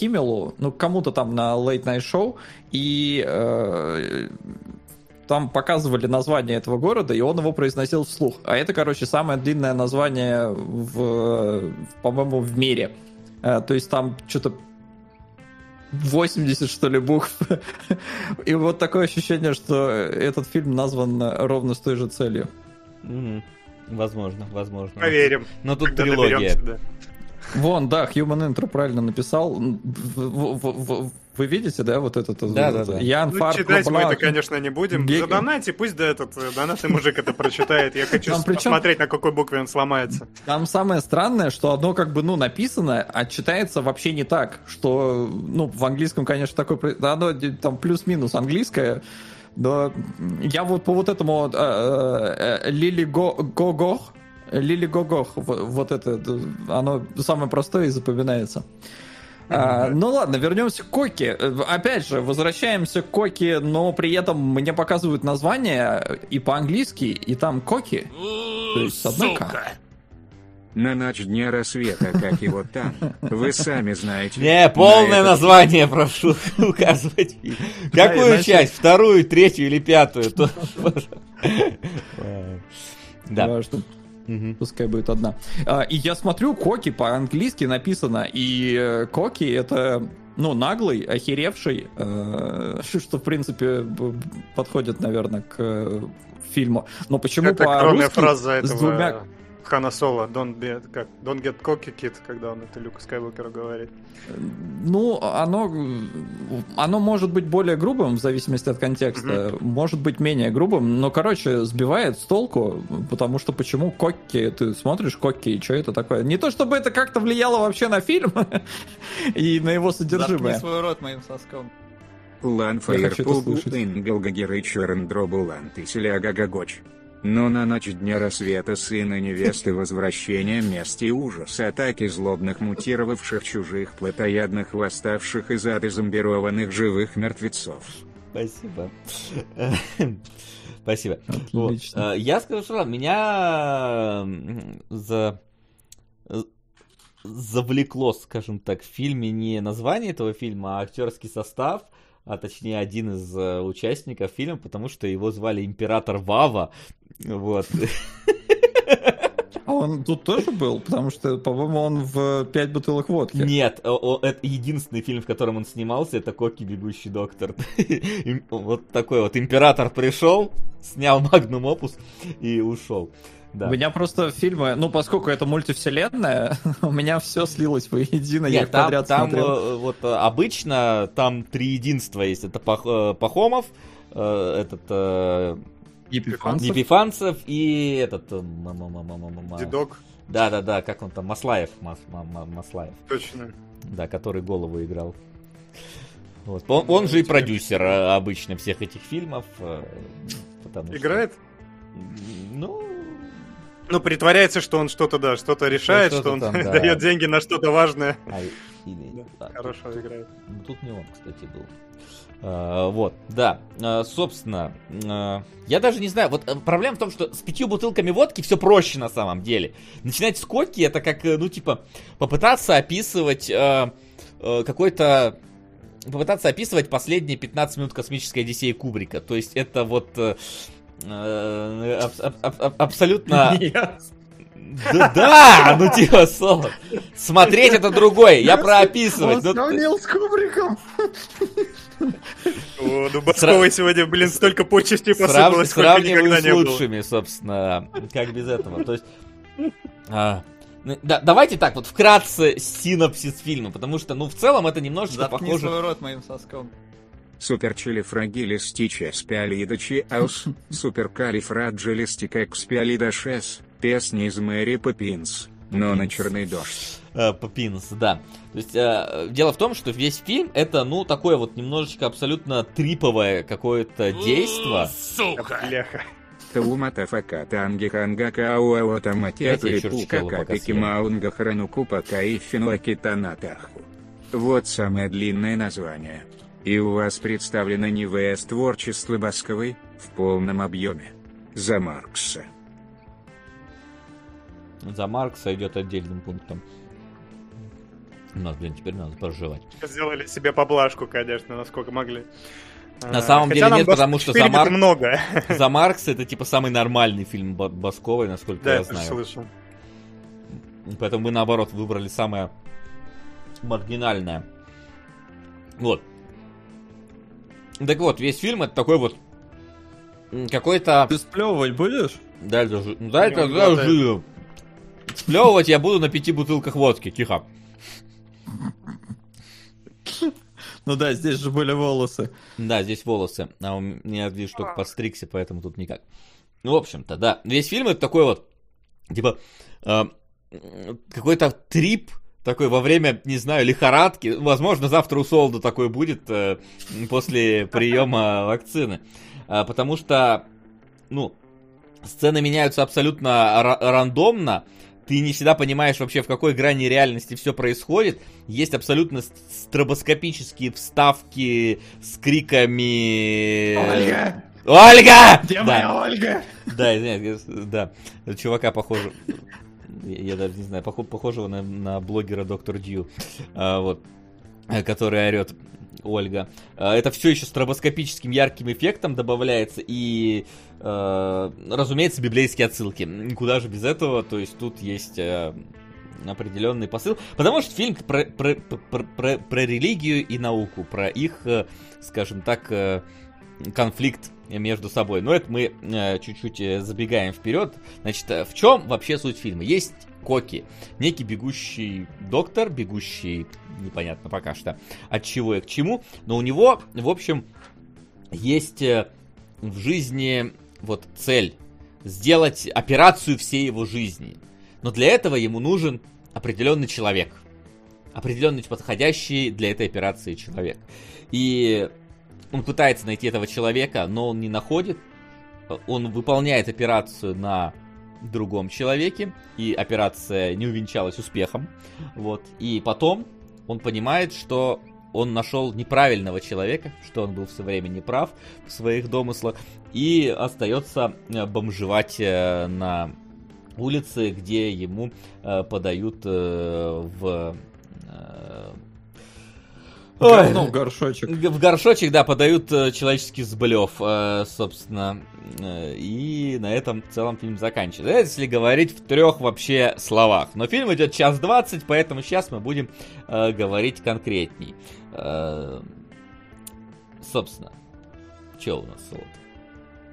ну, кому-то там на Late Night Show, и э, там показывали название этого города, и он его произносил вслух. А это, короче, самое длинное название, в, по-моему, в мире. Э, То есть там что-то 80, что ли, букв. И вот такое ощущение, что этот фильм назван ровно с той же целью. Возможно, возможно. Проверим, Но тут трилогия. да. Вон, да, Human Intro правильно написал. Вы видите, да, вот этот? Да, да, да. Ян Ну, Фарк читать мы это, конечно, не будем. Геге. Задонайте, пусть да этот э, донатный мужик это прочитает. Я хочу Там причем- посмотреть, на какой букве он сломается. Там самое странное, что оно как бы, ну, написано, а читается вообще не так, что, ну, в английском, конечно, такое, да, оно там плюс-минус английское, но я вот по вот этому э, э, э, Лили Го- Гогох, Лили Гогох, вот это, оно самое простое и запоминается. А, ну ладно, вернемся к Коки. Э, Опять же, возвращаемся к Коки, но при этом мне показывают название и по-английски, и там Коки. То есть с одной «К». На ночь дня рассвета, как и вот там. Вы сами знаете. Не, На полное этот- название прошу указывать. Какую иначе- часть? Вторую, третью или пятую? Да. Мгм. Пускай будет одна. А, и я смотрю, Коки по-английски написано, и э, Коки это, ну, наглый, охеревший, э, что, в принципе, подходит, наверное, к э, фильму. Но почему Это по-русски фраза с этого двумя... Хана Соло. Don't, be, как, don't get cocky kid, когда он это Люку Скайуокеру говорит. Ну, оно, оно может быть более грубым в зависимости от контекста, может быть менее грубым, но, короче, сбивает с толку, потому что почему Кокки, ты смотришь Кокки, и что это такое? Не то, чтобы это как-то влияло вообще на фильм и на его Заткни содержимое. свой рот моим соском. Лан Я хочу это Фаерпул слышать. Ингл Гагерычурен Дробулан Тиселягагагоч. Но на ночь дня рассвета сына невесты возвращения мести и ужас атаки злобных мутировавших чужих плотоядных восставших из ада зомбированных живых мертвецов. Спасибо. Спасибо. Вот. Отлично. Э, Я скажу, что меня за завлекло, скажем так, в фильме не название этого фильма, а актерский состав, а точнее один из э, участников фильма, потому что его звали Император Вава. Вот. А он тут тоже был? Потому что, по-моему, он в «Пять бутылок водки». Нет, это единственный фильм, в котором он снимался, это Коки Бегущий доктор. Вот такой вот император пришел, снял Магнум Опус и ушел. Да. У меня просто фильмы, ну, поскольку это мультивселенная, у меня все слилось воедино, я Нет, их там, подряд там смотрел. э, вот э, обычно там три единства есть. Это э, Пахомов, этот Епифанцев. Епифанцев и этот... э, Дедок, Да-да-да, как он там, Маслаев. Мас- ма- ма- Маслаев. точно. Да, который голову играл. Вот. Он, он же и продюсер э, обычно всех этих фильмов. э, потому что- Играет? Ну, Ну, притворяется, что он что-то, да, что-то решает, что-то что он там, да. дает деньги на что-то важное. а, или- Да, а, тут- Хорошо тут- играет. ну, тут не он, кстати, был. Э, Вот, да, Э, собственно, э, я даже не знаю, вот проблема в том, что с пятью бутылками водки все проще на самом деле. Начинать с коки, это как, ну, типа, попытаться описывать какой-то попытаться описывать последние 15 минут космической Одиссеи Кубрика. То есть это вот аб- аб- аб- аб- абсолютно... Да, да, ну типа, Солод. Смотреть это другое, я про описывать. Он Ну, сравнил с Кубриком. О, ну Басковой сегодня, блин, столько почестей посыпалось, сколько никогда с не было. лучшими, собственно, как без этого. То есть, а, ну, да, давайте так вот вкратце синопсис фильма, потому что, ну, в целом это немножечко Заткни похоже... свой рот моим соском. Суперчилифрагилистичеспиалидочи аус, суперкалифраджелистикэкспиалидашес, песня из Мэри Поппинс, но на черный дождь. Э, Поппинс, да. То есть, э, дело в том, что весь фильм это, ну, такое вот немножечко абсолютно триповое какое-то действо. Бляха. Тауматафака тангихангака ауаотаматия Давайте я чурчхеллу турипука пока капикимаунга хранукупака и финуакитанатаху. Вот самое длинное название. И у вас представлено НИВС творчество Басковой в полном объеме. За Маркса. За Маркса идет отдельным пунктом. У нас, блин, теперь надо проживать. Сделали себе поблажку, конечно, насколько могли. На самом хотя деле нет, потому что за Марк- много. За Маркса это типа самый нормальный фильм Ба- Басковой, насколько Да, я знаю. слышал. Поэтому мы наоборот выбрали самое маргинальное. Вот. Так вот, весь фильм это такой вот какой-то... Ты сплевывать будешь? Да, это же- да, это да, да, Сплевывать я буду на пяти бутылках водки, тихо. Ну да, здесь же были волосы. Да, здесь волосы. А у меня, видишь, только подстригся, поэтому тут никак. Ну, в общем-то, да. Весь фильм это такой вот, типа, э, какой-то трип такой во время, не знаю, лихорадки. Возможно, завтра у Солда такой будет э, после приема вакцины. А, потому что, ну, сцены меняются абсолютно ра- рандомно. Ты не всегда понимаешь вообще, в какой грани реальности все происходит. Есть абсолютно стробоскопические вставки с криками... Ольга! Ольга! Где Да. моя Ольга? Да, извиняюсь, да. Чувака похоже. Я я даже не знаю, похо- похожего на, на блогера Доктор Дью. А, вот. Который орет Ольга. А, Это все еще стробоскопическим ярким эффектом добавляется. И, э, разумеется, библейские отсылки. Куда же без этого? То есть тут есть э, определенный посыл. Потому что фильм про, про, про, про- про религию и науку, про их, э, скажем так, э, конфликт между собой. Но это мы э, чуть-чуть э, забегаем вперед. Значит, э, в чем вообще суть фильма? Есть Коки, некий бегущий доктор, бегущий, непонятно пока что, от чего и к чему, но у него, в общем, есть э, в жизни вот цель сделать операцию всей его жизни. Но для этого ему нужен определенный человек. Определенный подходящий для этой операции человек. И он пытается найти этого человека, но он не находит. Он выполняет операцию на другом человеке, и операция не увенчалась успехом. Вот. И потом он понимает, что он нашел неправильного человека, что он был все время неправ в своих домыслах, и остается э, бомжевать э, на улице, где ему э, подают в... ой, Ну, горшочек. Г- В горшочек, да, подают э, человеческий сблев, э, собственно. Э, и на этом в целом фильм заканчивается. Если говорить в трех вообще словах. Но фильм идет час двадцать, поэтому сейчас мы будем э, говорить конкретней. Э, собственно, что у нас, Солод?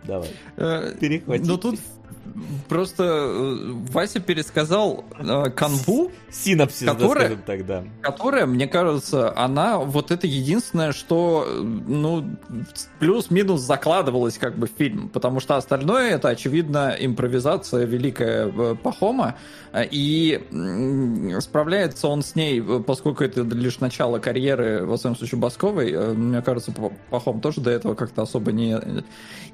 Давай, Э, перехвати. Ну тут просто э, Вася пересказал э, канву, Синапсис, да, Которая- скажем так, да. которая, мне кажется, она вот это единственное, что, э, ну, плюс-минус закладывалось как бы в фильм, потому что остальное это, очевидно, импровизация великая э, Пахома, и справляется он с ней, поскольку это лишь начало карьеры, во всяком случае, Басковой, мне кажется, Пахом тоже до этого как-то особо не...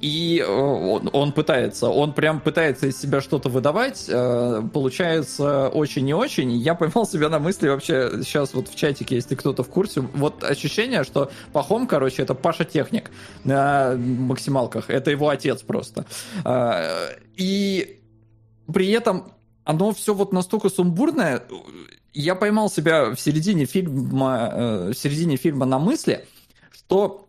И он, он пытается, он прям пытается пытается из себя что-то выдавать, э, получается очень и очень. Я поймал себя на мысли вообще сейчас вот в чатике, если кто-то в курсе, вот ощущение, что Пахом, короче, это Паша Техник на максималках. Это его отец просто. Э, и при этом оно все вот настолько сумбурное. Я поймал себя в середине фильма, э, в середине фильма на мысли, что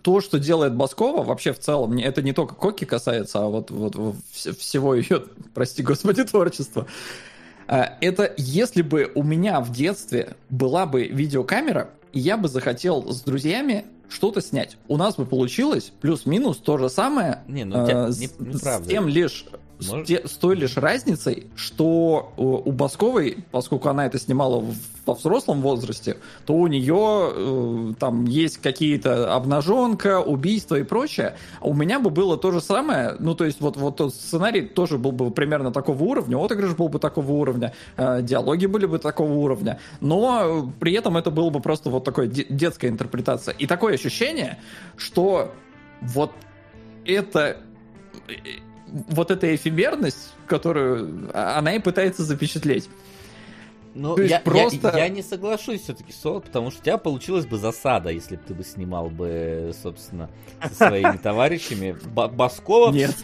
то, что делает Баскова, вообще в целом, это не только Коки касается, а вот, вот, всего ее, прости господи, творчества. Э, это если бы у меня в детстве была бы видеокамера, я бы захотел с друзьями что-то снять. У нас бы получилось плюс-минус то же самое. Не, ну, тебя, э, не, не с тем лишь с, те, с той лишь разницей, что у, у Басковой, поскольку она это снимала во взрослом возрасте, то у нее э, там есть какие-то обнаженка, убийства и прочее. У меня бы было то же самое, ну то есть вот, вот тот сценарий тоже был бы примерно такого уровня, отыгрыш был бы такого уровня, э, диалоги были бы такого уровня, но при этом это было бы просто вот такое детская интерпретация. И такое ощущение, что вот это э, вот эта эфемерность, которую она и пытается запечатлеть. Ну, я, просто... я, я не соглашусь все-таки, Сол, потому что у тебя получилась бы засада, если бы ты бы снимал бы, собственно, со своими товарищами. Баскова... Нет.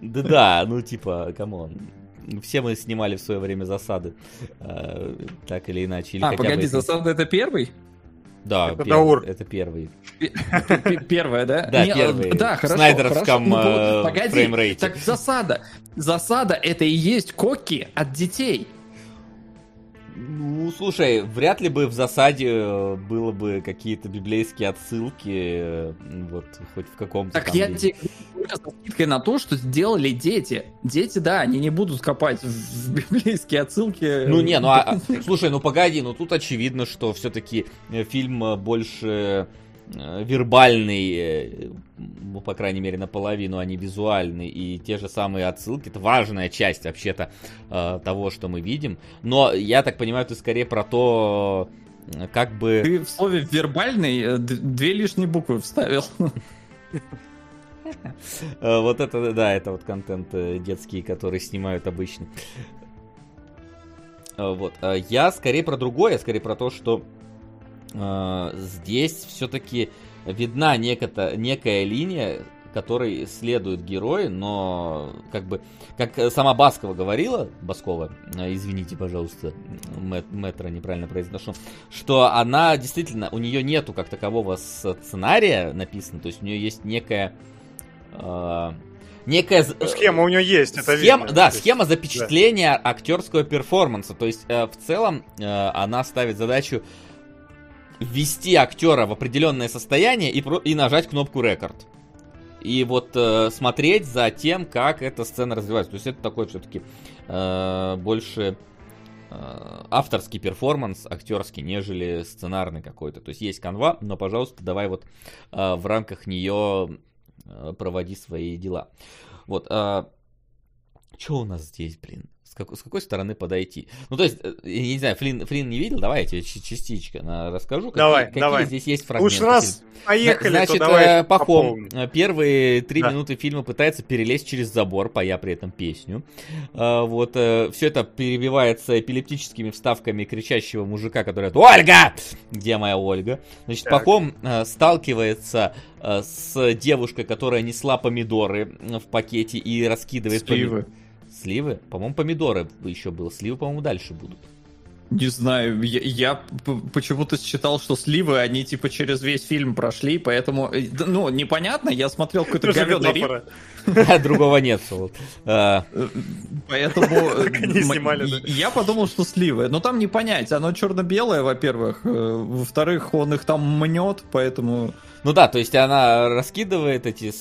Да-да, ну типа, come on. Все мы снимали в свое время засады, э, так или иначе. Или а, погоди, бы... засада это первый? Да, это, пер... это первый. Первая, да? Да, первый. Да, хорошо. В снайдеровском ну, э, Погоди, так засада. Засада это и есть коки от детей. Ну, слушай, вряд ли бы в засаде э, было бы какие-то библейские отсылки, э, вот, хоть в каком-то Так я тебе со скидкой на то, что сделали дети. Дети, да, они не будут копать в библейские отсылки. Ну, не, ну, а, слушай, ну, погоди, ну, тут очевидно, что все-таки э, фильм больше Э, вербальный, э, ну, по крайней мере, наполовину, а не визуальный, и те же самые отсылки, это важная часть вообще-то э, того, что мы видим. Но я так понимаю, ты скорее про то, как бы... Ты в слове вербальный две лишние буквы вставил. Вот это, да, это вот контент детский, который снимают обычно. Вот. Я скорее про другое, скорее про то, что э, здесь все-таки видна некая, некая линия, которой следуют герои, но как бы, как сама Баскова говорила, Баскова, э, извините, пожалуйста, мэт, метро неправильно произношу, что она действительно, у нее нету как такового сценария написано, то есть у нее есть некая э, некая... Ну, схема у нее есть, это схема, видно. Да, схема запечатления да. актерского перформанса. То есть, э, в целом, э, она ставит задачу ввести актера в определенное состояние и, и нажать кнопку рекорд. И вот э, смотреть за тем, как эта сцена развивается. То есть это такой все-таки э, больше э, авторский перформанс, актерский, нежели сценарный какой-то. То есть есть канва, но, пожалуйста, давай вот э, в рамках нее э, проводи свои дела. Вот. Э, что у нас здесь, блин? Как, с какой стороны подойти. Ну, то есть, э, я не знаю, Флин, Флин не видел, давай я тебе частичка расскажу, какие, давай, какие давай. здесь есть фрагменты. Уж раз поехали, Значит, то давай э, Пахом э, первые три да. минуты фильма пытается перелезть через забор, поя при этом песню. Вот, все это перебивается эпилептическими вставками кричащего мужика, который говорит «Ольга!» Где моя Ольга? Значит, так. Пахом сталкивается с девушкой, которая несла помидоры в пакете и раскидывает помидоры. Сливы? По-моему, помидоры еще было. Сливы, по-моему, дальше будут. Не знаю, я, я почему-то считал, что сливы, они типа через весь фильм прошли, поэтому, э, ну, непонятно, я смотрел какой-то говёный рип. Другого нет. А. Поэтому э, я подумал, что сливы. Но там не понять, оно черно-белое, во-первых. Э, во-вторых, он их там мнет, поэтому... Ну да, то есть она раскидывает эти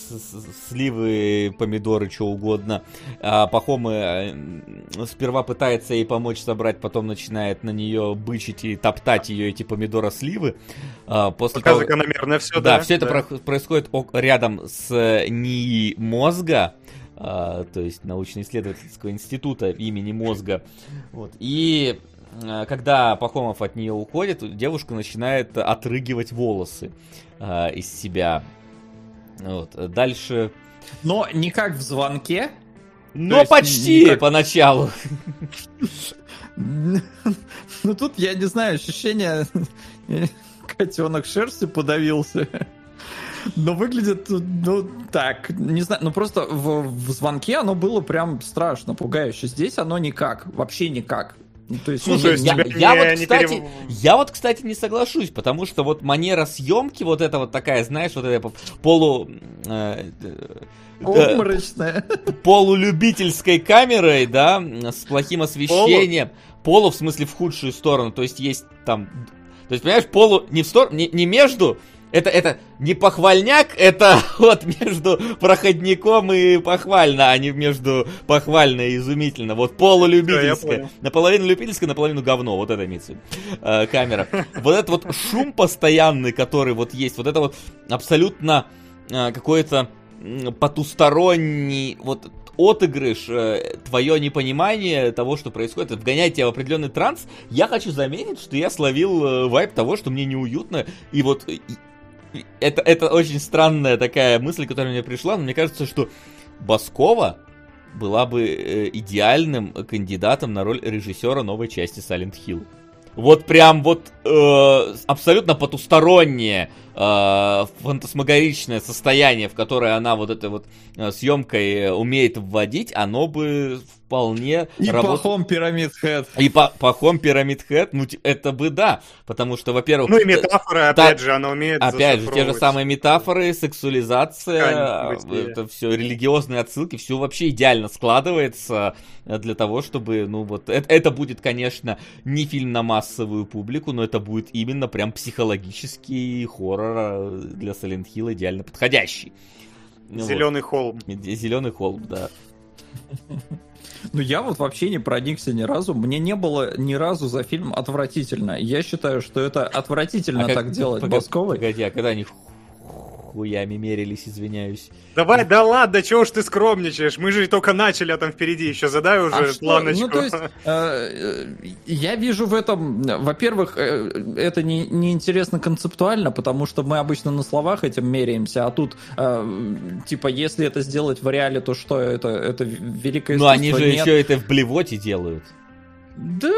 сливы, помидоры, что угодно. А Пахомы э, сперва пытается ей помочь собрать, потом начинает на нее бычить и топтать ее эти помидоры сливы. А после Пока того... закономерно все, да? Да, все да. это происходит рядом с НИИ мозга. Uh, то есть научно-исследовательского института имени мозга. Вот. И uh, когда Пахомов от нее уходит, девушка начинает отрыгивать волосы э, из себя. Вот. Дальше... Но не как в звонке, Но есть почти никак. поначалу. Ну тут, я не знаю, ощущение... Котенок шерстью подавился. Но выглядит, ну, так, не знаю, ну просто в, в звонке оно было прям страшно, пугающе. Здесь оно никак, вообще никак. Ну, То есть, Ну, ну, я, тебя я не- вот, кстати, перев- я вот, кстати, не соглашусь, потому что вот манера съемки вот эта вот такая, знаешь, вот эта полу... э, э, обморочная. полулюбительской камерой, да, с плохим освещением. Полу, в смысле, в худшую сторону. То есть есть там... То есть, понимаешь, полу не в сторону, не, не между... Это, это не похвальняк, это вот между проходником и похвально, а не между похвально и изумительно. Вот Да, полулюбительская. я понял. наполовину любительская, наполовину говно. Вот это имеется э, камера. Вот этот вот шум постоянный, который вот есть, вот это вот абсолютно э, какое-то потусторонний вот отыгрыш, э, твое непонимание того, что происходит, вгоняет тебя в определенный транс. Я хочу заметить, что я словил э, вайп того, что мне неуютно, и вот это, это очень странная такая мысль, которая мне пришла, но мне кажется, что Баскова была бы э, идеальным кандидатом на роль режиссера новой части Silent Hill. Вот прям вот э, абсолютно потустороннее, э, фантасмагоричное состояние, в которое она вот этой вот э, съемкой э, умеет вводить, оно бы вполне И работало. пахом пирамид хэт. И по пахом Pyramid Head, ну это бы да, потому что, во-первых, Ну и метафоры, да, опять же, она умеет Опять же, те же самые метафоры, сексуализация, это все религиозные отсылки, все вообще идеально складывается э, для того, чтобы, ну вот, это, это будет, конечно, не фильм на массовую публику, но это будет именно прям психологический хоррор э, для Silent Hill идеально подходящий. Ну вот. Зеленый холм. Зеленый холм, да. Ну, я вот вообще не проникся ни разу. Мне не было ни разу за фильм отвратительно. Я считаю, что это отвратительно А как- так делать пога- Басковой. Погоди, а когда они хуями мерились, извиняюсь. Давай, да ладно, чего уж ты скромничаешь? Мы же только начали, а там впереди еще задай уже А что? планочку. Ну, то есть, э, э, я вижу в этом, во-первых, э, это не, неинтересно концептуально, потому что мы обычно на словах этим меряемся, а тут, э, типа, если это сделать в реале, то что это? Это великое Ну они же Нет. еще это в блевоте делают. Да,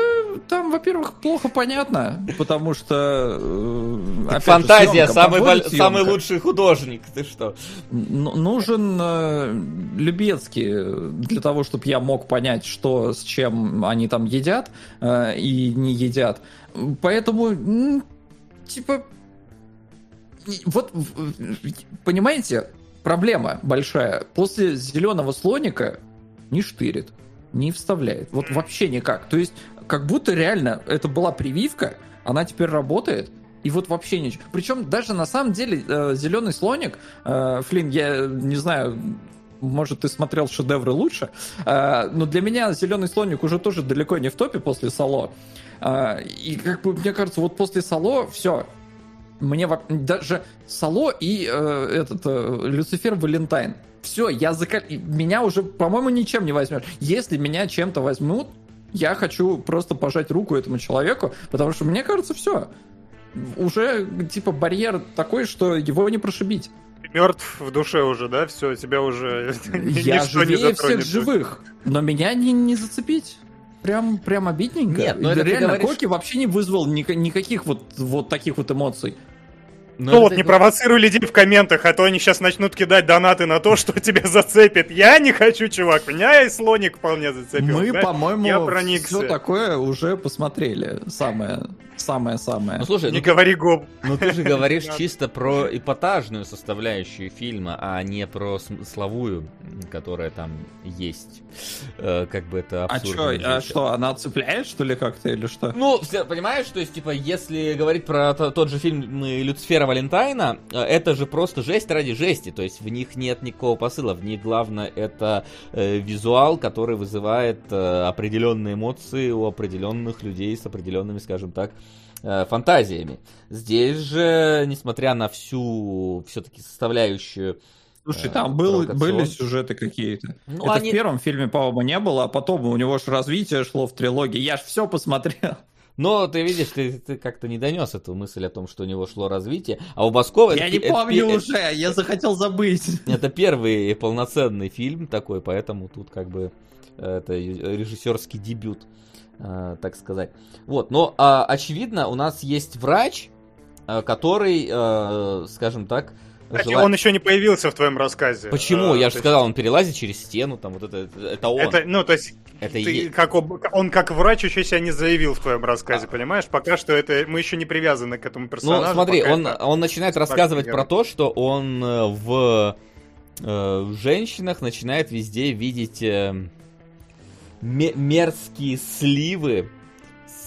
там, во-первых, плохо понятно, потому что... э, опять же, Фантазия, съемка, самый, боль- самый лучший художник, ты что? Ну, нужен э, Любецкий для того, чтобы я мог понять, что с чем они там едят э, и не едят. Поэтому, м, типа, вот, понимаете, проблема большая. После зеленого слоника не штырит, не вставляет. Вот вообще никак. То есть, как будто реально это была прививка, она теперь работает, и вот вообще ничего. Причем даже на самом деле зеленый слоник, э, Флинн, я не знаю, может, ты смотрел шедевры лучше, э, но для меня зеленый слоник уже тоже далеко не в топе после Сало. Э, и как бы мне кажется, вот после Сало все. Мне даже Сало и э, этот э, Люцифер Валентайн. Все, я зака... меня уже, по-моему, ничем не возьмешь. Если меня чем-то возьмут, я хочу просто пожать руку этому человеку, потому что мне кажется, все. Уже, типа, барьер такой, что его не прошибить. Мертв в душе уже, да? Все, тебя уже Я живее всех живых, но меня не, не зацепить. Прям, прям обидненько. Нет, ну И это реально, говоришь- Коки вообще не вызвал ника- никаких вот, вот таких вот эмоций. Ну вот, не провоцируй людей в комментах, а то они сейчас начнут кидать донаты на то, что тебя зацепит. Я не хочу, чувак, меня и слоник вполне зацепил. Мы, Да? по-моему, все такое уже посмотрели. Самое, самое-самое. Ну слушай, Не ну, говори гоп. ну ты же говоришь чисто про эпатажную составляющую фильма, а не про словую, которая там есть. Э, как бы это а абсурдно. чё, не а что, она цепляет, что ли, как-то, или что? Ну, все, понимаешь, то есть, типа, если говорить про то- тот же фильм Люцифера Валентайна, э, это же просто жесть ради жести, то есть в них нет никакого посыла, в них главное это э, визуал, который вызывает э, определенные эмоции у определенных людей с определенными, скажем так, фантазиями. Здесь же, несмотря на всю все-таки составляющую Слушай, э, там был, были сюжеты какие-то. Ну, Это они- в первом фильме, по-моему, не было, а потом у него же развитие шло в трилогии. Я ж все посмотрел. Но ты видишь, ты, ты как-то не донес эту мысль о том, что у него шло развитие. А у Баскова... Я это не это помню пе- уже, я захотел забыть. Это первый полноценный фильм такой, поэтому тут как бы э, это режиссерский дебют, э, так сказать. Вот, но а, очевидно, у нас есть врач, э, который, э, скажем так, Кстати, желает- он еще не появился в твоем рассказе. Почему? Э, Я же есть сказал, он перелазит через стену, там вот это, это, он. Это, ну, то есть, Это ты есть. как он как врач еще себя не заявил в твоем рассказе, А. понимаешь? Пока что это мы еще не привязаны к этому Ну, персонажу. смотри, пока он, это- он начинает рассказывать про то, что он э, в, э, в женщинах начинает везде видеть э, ме- мерзкие сливы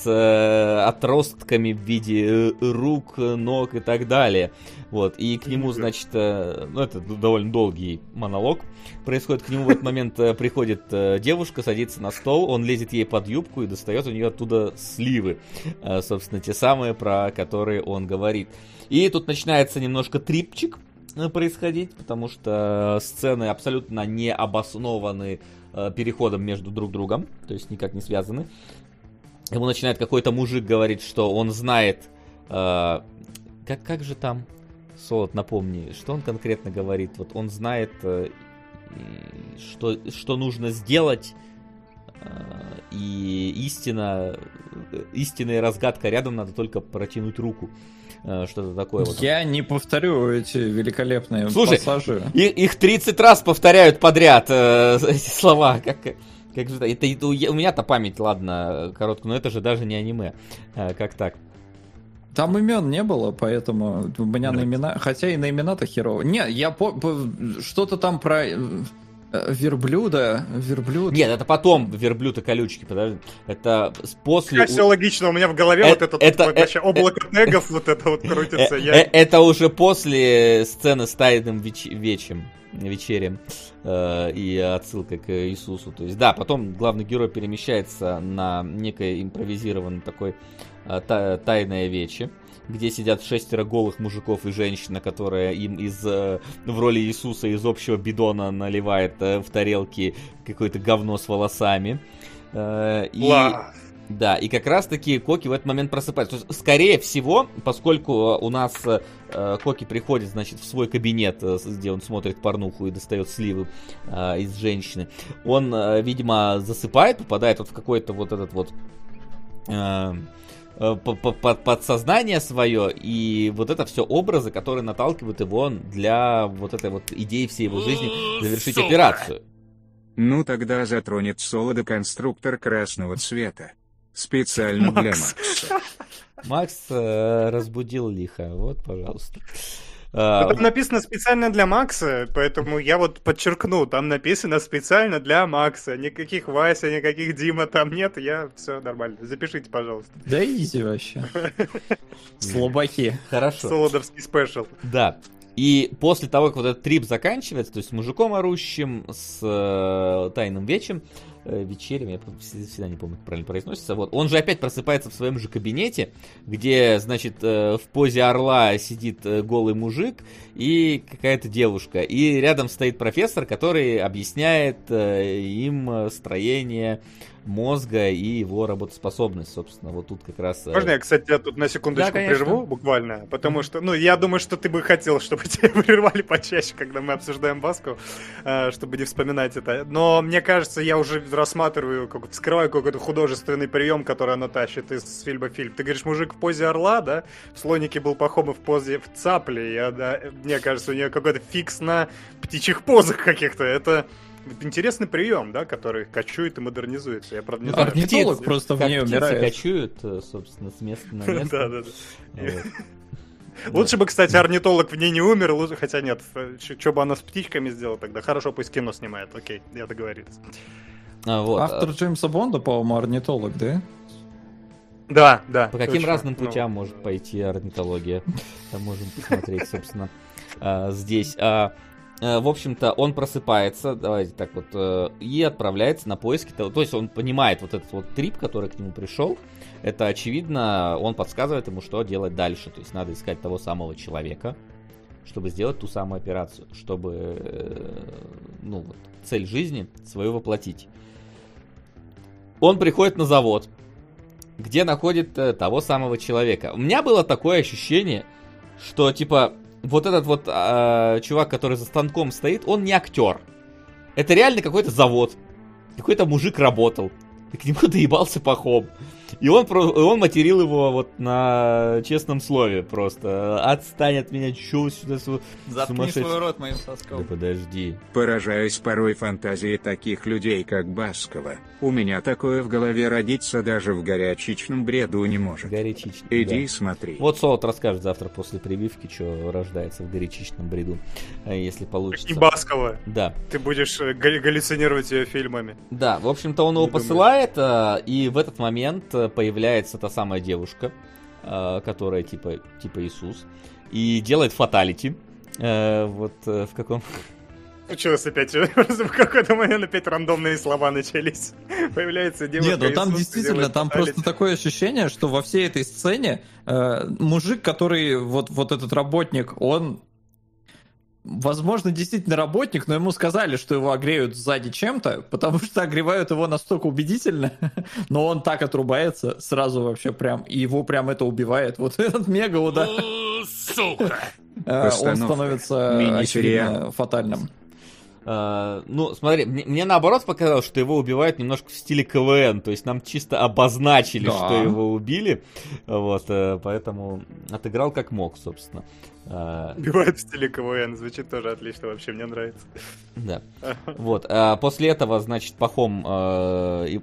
с э, отростками в виде э, рук, ног и так далее. Вот, и к нему, значит, э, ну, это довольно долгий монолог происходит. К нему в этот момент э, приходит э, девушка, садится на стол, он лезет ей под юбку и достает у нее оттуда сливы. Э, собственно, те самые, про которые он говорит. И тут начинается немножко трипчик э, происходить, потому что сцены абсолютно не обоснованы э, переходом между друг другом, то есть никак не связаны. Ему начинает какой-то мужик говорить, что он знает... э, как, как же там? Солод, напомни, что он конкретно говорит? Вот он знает, э, что, что нужно сделать, э, и истина, э, истинная разгадка рядом, надо только протянуть руку. Э, Что-то такое вот. Я не повторю эти великолепные Слушай, пассажи. И- их 30 раз повторяют подряд э, эти слова. Как, как же это? это у у меня-то память, ладно, короткая, но это же даже не аниме. Э, Как так? Там имен не было, поэтому у меня Да. на имена... Хотя и на имена-то херово. Не, я по... что-то там про э, э, верблюда, верблюд. Нет, это потом верблюд и колючки, подожди. Это после... все логично, у меня в голове Э, вот это, это- вот э, вообще облако тегов вот это вот Э, крутится. э, Я- Это уже после сцены с тайным веч- вечем, вечерем э, и отсылка к Иисусу. То есть, да, потом главный герой перемещается на некое импровизированное такой э, та- тайное вече, где сидят шестеро голых мужиков и женщина, которая им из э, в роли Иисуса из общего бидона наливает э, в тарелки какое-то говно с волосами. Э, и... Ла. Да, и как раз таки Коки в этот момент просыпается. То есть, скорее всего, поскольку у нас э, Коки приходит, значит, в свой кабинет, э, где он смотрит порнуху и достает сливы э, из женщины, он, э, видимо, засыпает, попадает вот в какой-то вот этот вот э, подсознание свое, и вот это все образы, которые наталкивают его для вот этой вот идеи всей его жизни завершить операцию. Ну тогда затронет солода конструктор красного цвета. Специально для Макс. Макса. Макс э, разбудил лихо, вот, пожалуйста. А, Там написано специально для Макса, поэтому я вот подчеркну, там написано специально для Макса. Никаких Вася, никаких Дима там нет, я все нормально. Запишите, пожалуйста. Да изи вообще. Слабаки. Хорошо. Солодовский спешл. Да. И после того, как вот этот трип заканчивается, то есть с мужиком орущим, с э, тайным вечем, э, вечерем, я вс- всегда не помню, как правильно произносится, вот, он же опять просыпается в своем же кабинете, где, значит, э, в позе орла сидит э, голый мужик и какая-то девушка. И рядом стоит профессор, который объясняет э, им э, строение мозга и его работоспособность, собственно. Вот тут как раз... э, Можно я, кстати, тебя тут на секундочку Да, конечно. прерву, буквально? Потому что, ну, я думаю, что ты бы хотел, чтобы тебя прервали почаще, когда мы обсуждаем Баску, э, чтобы не вспоминать это. Но мне кажется, я уже рассматриваю, как, вскрываю какой-то художественный прием, который она тащит из фильма фильм. Ты говоришь, мужик в позе орла, да? В слонике был Пахомов в позе в цапле. Я, да, мне кажется, у нее какой-то фикс на птичьих позах каких-то. Это интересный прием, да, который кочует и модернизуется. Я, правда, не знаю. Орнитолог просто в ней умирает. кочуют, э, собственно, с места на место. Да, да, да. Лучше бы, кстати, орнитолог в ней не умер, лучше, хотя нет, что бы она с птичками сделала тогда? Хорошо, пусть кино снимает, окей, я договорился. А, вот, Автор Джеймса Бонда, по-моему, орнитолог, да? Да, да. По каким точно. разным Ну, путям может пойти орнитология? Там можем посмотреть, собственно, а, здесь. А, В общем-то, он просыпается, давайте так вот, э, и отправляется на поиски того. То есть он понимает вот этот вот трип, который к нему пришел. Это очевидно, он подсказывает ему, что делать дальше. То есть надо искать того самого человека, чтобы сделать ту самую операцию, чтобы, э, ну вот, цель жизни свою воплотить. Он приходит на завод, где находит э, того самого человека. У меня было такое ощущение, что типа вот этот вот э, чувак, который за станком стоит, он не актер. Это реально какой-то завод. Какой-то мужик работал. И к нему доебался пахом. И он, про- он материл его вот на честном слове просто. Отстань от меня, чё сюда су- Заткни сумасшедший». свой рот моим Да соском. подожди. Поражаюсь порой фантазии таких людей, как Баскова. У меня такое в голове родиться даже в горячечном бреду не может. Горячичный. Иди да. смотри. Вот Солод расскажет завтра после прививки, что рождается в горячичном бреду, э, если И получится. Баскова. Да. Ты будешь э, га- галлюцинировать ее фильмами. Да, в общем-то он его Не думаю. посылает, а, и в этот момент э, появляется та самая девушка, а, которая типа, типа Иисус, и делает фаталити. Э, Вот э, в каком... Случилось опять, в какой-то момент опять рандомные слова начались. Появляется девушка. Нет, ну там Иисус, действительно, там фаталити. просто такое ощущение, что во всей этой сцене э, мужик, который вот, вот этот работник, он Возможно, действительно работник, но ему сказали, что его огреют сзади чем-то, потому что огревают его настолько убедительно, но он так отрубается сразу вообще прям, и его прям это убивает. Вот этот мега удар. Сука! Э, Он становится очевидно фатальным. Э, Ну, смотри, мне, мне наоборот показалось, что его убивают немножко в стиле КВН, то есть нам чисто обозначили, Да. что его убили, вот, э, поэтому отыграл как мог, собственно. Э, Убивает в стиле КВН, звучит тоже отлично, вообще мне нравится. Да. Вот. а после этого, значит, Пахом э, и-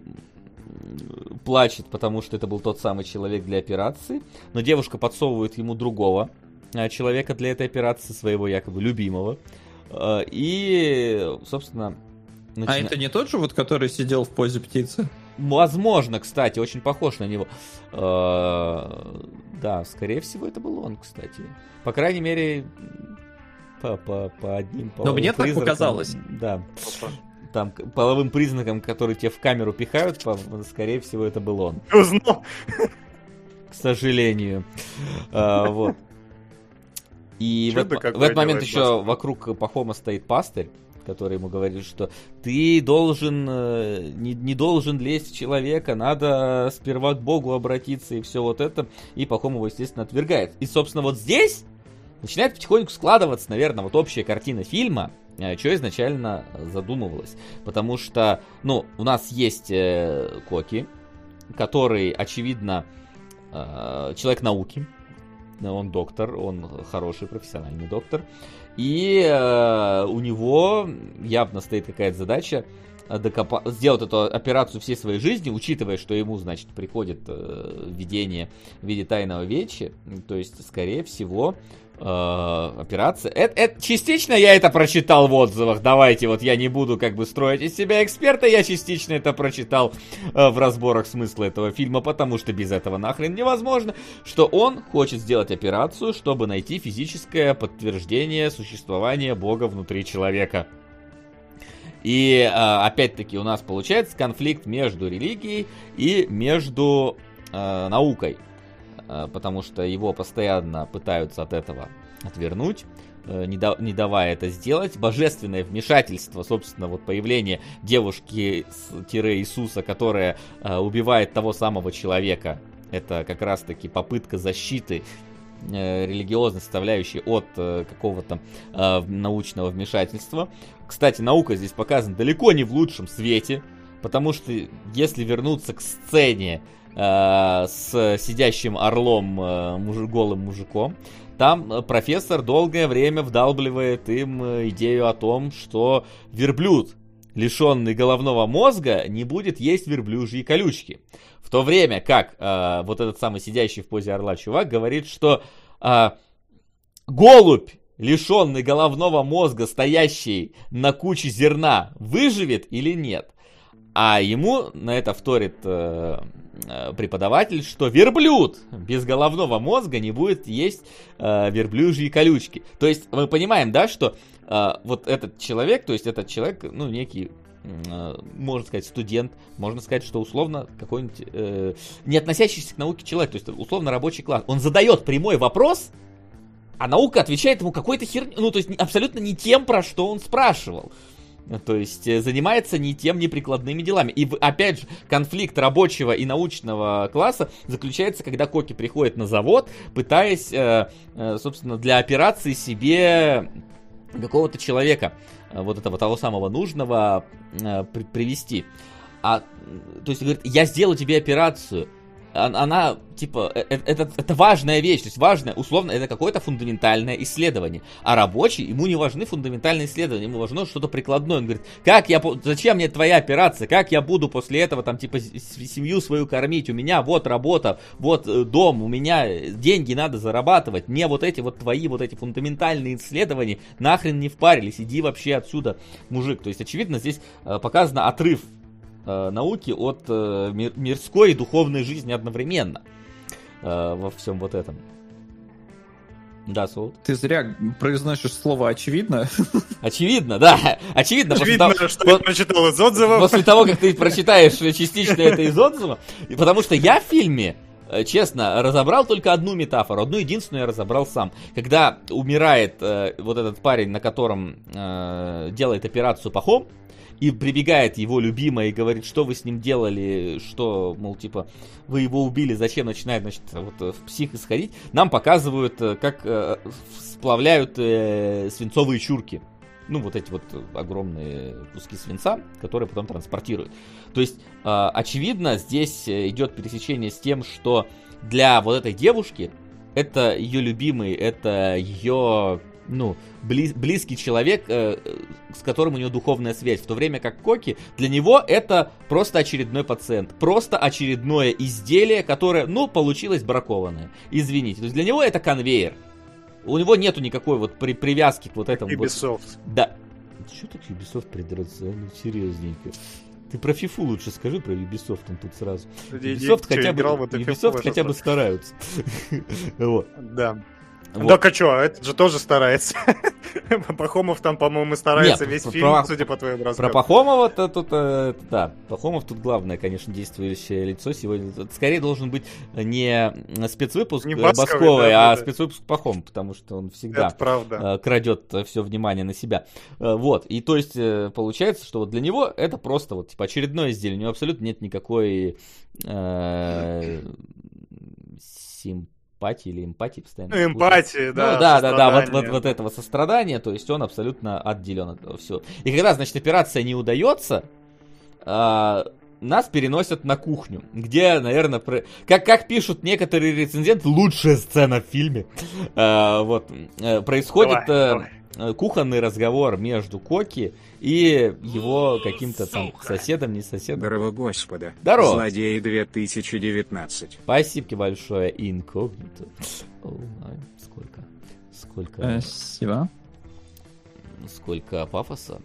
плачет, потому что это был тот самый человек для операции. Но девушка подсовывает ему другого человека для этой операции, своего якобы любимого. Э, И, собственно, А начина- это не тот же вот, который сидел в позе птицы? Возможно, кстати, очень похож на него. Э, Да, скорее всего, это был он, кстати. По крайней мере, по, по, по одним Но мне так показалось. Да. Там половым признакам, которые тебе в камеру пихают, по- скорее всего, это был он. Узнал? К сожалению. А, Вот. И в Чудо в этот момент еще Басков. вокруг Пахома стоит пастырь, который ему говорит, что ты должен, э, не, не должен лезть в человека, надо сперва к Богу обратиться и все вот это. И Пахом его, естественно, отвергает. И, собственно, вот здесь начинает потихоньку складываться, наверное, вот общая картина фильма, э, что изначально задумывалось. Потому что, ну, у нас есть э, Коки, который, очевидно, э, человек науки. Он доктор, он хороший профессиональный доктор. И э, у него явно стоит какая-то задача э, докопа- сделать эту операцию всей своей жизни, учитывая, что ему, значит, приходит э, видение в виде тайного вечи. То есть, скорее всего, операция. Это, это- частично я это прочитал в отзывах. Давайте, вот я не буду как бы строить из себя эксперта, я частично это прочитал э, в разборах смысла этого фильма, потому что без этого нахрен невозможно, что он хочет сделать операцию, чтобы найти физическое подтверждение существования Бога внутри человека. И э, опять-таки у нас получается конфликт между религией и между э, наукой, Э, потому что его постоянно пытаются от этого отвернуть, э, не, да- не давая это сделать. Божественное вмешательство, собственно, вот появление девушки-Иисуса, которая э, убивает того самого человека, это как раз-таки попытка защиты э, религиозной составляющей от э, какого-то э, научного вмешательства. Кстати, наука здесь показана далеко не в лучшем свете, потому что если вернуться к сцене э, с сидящим орлом э, голым мужиком, там э, профессор долгое время вдалбливает им э, идею о том, что верблюд, лишенный головного мозга, не будет есть верблюжьи колючки. В то время как э, вот этот самый сидящий в позе орла чувак говорит, что э, голубь, лишенный головного мозга, стоящий на куче зерна, выживет или нет. А ему на это вторит э, преподаватель, что верблюд без головного мозга не будет есть э, верблюжьи колючки. То есть мы понимаем, да, что э, вот этот человек, то есть этот человек, ну, некий э, можно сказать, студент, можно сказать, что условно какой-нибудь э, не относящийся к науке человек, то есть условно рабочий класс. Он задает прямой вопрос, а наука отвечает ему какой-то херню, ну, то есть абсолютно не тем, про что он спрашивал. То есть э, занимается не тем неприкладными делами. И опять же, конфликт рабочего и научного класса заключается, когда Коки приходит на завод, пытаясь, э, э, собственно, для операции себе какого-то человека, вот этого того самого нужного, при- привести. А, то есть говорит, я сделаю тебе операцию. Он- Она, типа, э- э- это, это важная вещь, то есть важное, условно, это какое-то фундаментальное исследование. А рабочий, ему не важны фундаментальные исследования, ему важно что-то прикладное. Он говорит, как я, зачем мне твоя операция, как я буду после этого, там, типа, семью свою кормить, у меня вот работа, вот э, дом, у меня деньги надо зарабатывать, мне вот эти вот твои вот эти фундаментальные исследования нахрен не впарились, иди вообще отсюда, мужик. То есть, очевидно, здесь показано отрыв науки от э, мир- мирской и духовной жизни одновременно э, во всем вот этом. Да, Сол. Ты зря произносишь слово очевидно. Очевидно, да, очевидно. после Очевидно, того- что я прочитал из отзывов. После того, как ты прочитаешь частично это из отзыва, и потому что я в фильме, э, честно, разобрал только одну метафору, одну единственную я разобрал сам. Когда умирает э, вот этот парень, на котором э, делает операцию пахом, и прибегает его любимая и говорит, что вы с ним делали, что, мол, типа, вы его убили, зачем начинает, значит, вот э, в псих исходить, нам показывают, э, как э, сплавляют э, свинцовые чурки. Ну, вот эти вот огромные куски свинца, которые потом транспортируют. То есть, э, очевидно, здесь э, идет пересечение с тем, что для вот этой девушки это ее любимый, это ее, ну, бли- близкий человек, э, с которым у нее духовная связь. В то время как Коки, для него это просто очередной пациент. Просто очередное изделие, которое, ну, получилось бракованное. Извините. То есть для него это конвейер. У него нету никакой вот при- привязки к вот этому. вот- Ubisoft. да. Что так Ubisoft придраться? Ну, серьезненько. Ты про фифу лучше скажи, про Ubisoft он тут сразу. Я Ubisoft хотя бы, Ubisoft хотя бы стараются. Да. Вот. Так а чё, этот же тоже старается. Пахомов там, по-моему, старается Нет, весь про- фильм, про- судя по твоему Про рассказу. Пахомова-то тут, э, да, Пахомов тут главное, конечно, действующее лицо сегодня. Скорее должен быть не спецвыпуск Не э, Басковый, Басковой, да, а да, спецвыпуск Пахом, потому что он всегда э, крадет все внимание на себя. Э, Вот, и то есть э, получается, что вот для него это просто вот типа очередное изделие, у него абсолютно нет никакой э, симпатии или эмпатии постоянно. Ну, эмпатии, Ну, да. да, да, да, вот, вот, вот этого сострадания, то есть он абсолютно отделен от этого всего. И когда, значит, операция не удается, а, нас переносят на кухню, где, наверное, про- как, как пишут некоторые рецензенты, лучшая сцена в фильме. А, вот, э, происходит Давай, э, давай. Э, кухонный разговор между Коки и его каким-то там соседом, не соседом. Здорово, господа. Здорово. Злодеи 2019. Спасибо большое, инкогнито. Сколько, сколько, Спасибо. сколько пафоса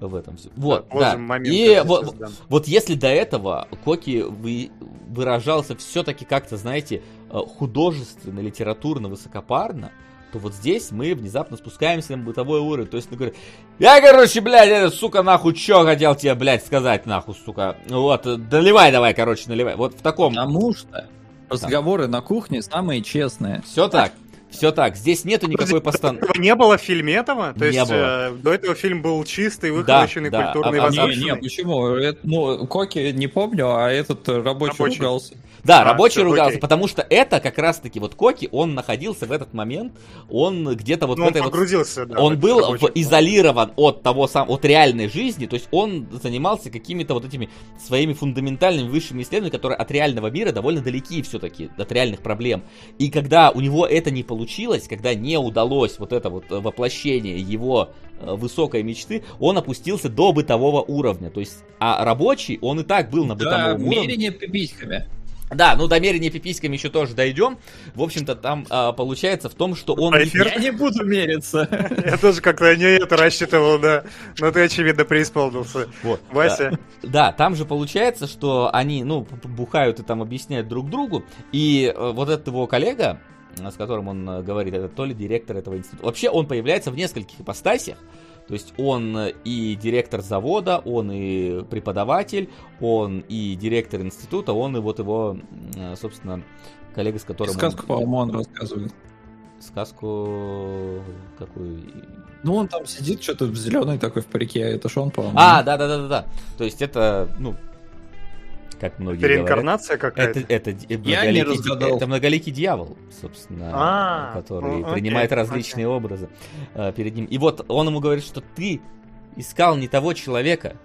в этом все. Вот, да. момент И вот, дам. вот если до этого Коки вы, выражался все-таки как-то, знаете, э, художественно, литературно, высокопарно, то вот здесь мы внезапно спускаемся на бытовой уровень. То есть, ну, говорит, я, короче, блядь, это, сука, нахуй, чё хотел тебе, блядь, сказать, нахуй, сука. Вот, наливай давай, короче, наливай. Вот в таком... Потому что разговоры на кухне самые честные. Все так, все так. Здесь нету никакой постановки. Этого не было в фильме этого? То Не есть было. э, до этого фильм был чистый, выхолощенный, да, культурный, а- а- Не, не, почему? Это, ну, Коки не помню, а этот рабочий, Рабочий. ругался. Да, А, рабочий всё, ругался, окей. потому что это как раз-таки вот Коки, он находился в этот момент, он где-то вот Ну, в он этой вот погрузился, да. он был рабочий в- изолирован от того сам, от реальной жизни, то есть он занимался какими-то вот этими своими фундаментальными высшими исследованиями, которые от реального мира довольно далеки все-таки, от реальных проблем. И когда у него это не получилось, когда не удалось вот это вот воплощение его э, высокой мечты, он опустился до бытового уровня. То есть, а рабочий, он и так был на Да, бытовом уровне. мерение пиписьками. Да, ну до мерения пиписьками еще тоже дойдем. В общем-то, там а, получается в том, что он... А эфир? Я не буду мериться. Я тоже как-то не это рассчитывал, да. Но ты, очевидно, преисполнился. Вот, Вася. Да, там же получается, что они, ну, бухают и там объясняют друг другу, и э, вот этот его коллега, с которым он э, говорит, это то ли директор этого института. Вообще он появляется в нескольких ипостасях, то есть он э, и директор завода, он и преподаватель, он и директор института, он и вот его, э, собственно, коллега, с которым... он- Сказку, по-моему, он рассказывает. Сказку какую? Ну, он там сидит, что-то зеленый такой в парике, а это ж он, по-моему. А, да, да, да, да, да. То есть это, ну, как многие реинкарнация говорят, какая-то? это, это, Я многоликий, не разгадал. это многоликий дьявол, собственно, А, который ну, окей, принимает различные образы э, перед ним. И вот он ему говорит, что ты искал не того человека,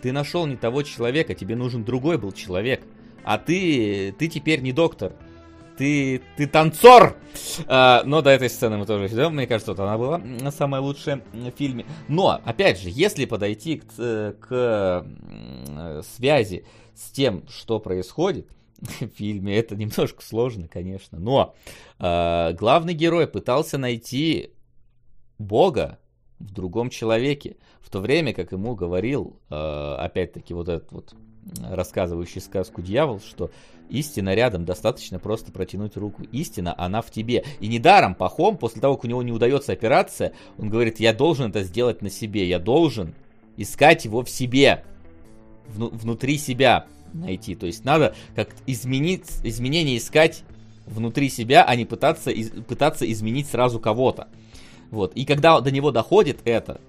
ты нашел не того человека, тебе нужен другой был человек, а ты, ты теперь не доктор, ты, ты танцор! А, но до этой сцены мы тоже идем. Мне кажется, вот она была самая лучшая в фильме. Но, опять же, если подойти к, ц- к связи с тем, что происходит в фильме, это немножко сложно, конечно. Но а, главный герой пытался найти Бога в другом человеке, в то время как ему говорил, э, опять-таки, вот этот вот рассказывающий сказку дьявол, что истина рядом, достаточно просто протянуть руку. Истина, она в тебе. И недаром Пахом, после того, как у него не удается операция, он говорит, я должен это сделать на себе, я должен искать его в себе, вну- внутри себя найти. То есть надо как изменить, изменения искать внутри себя, а не пытаться, из- пытаться изменить сразу кого-то. Вот. И когда до него доходит это,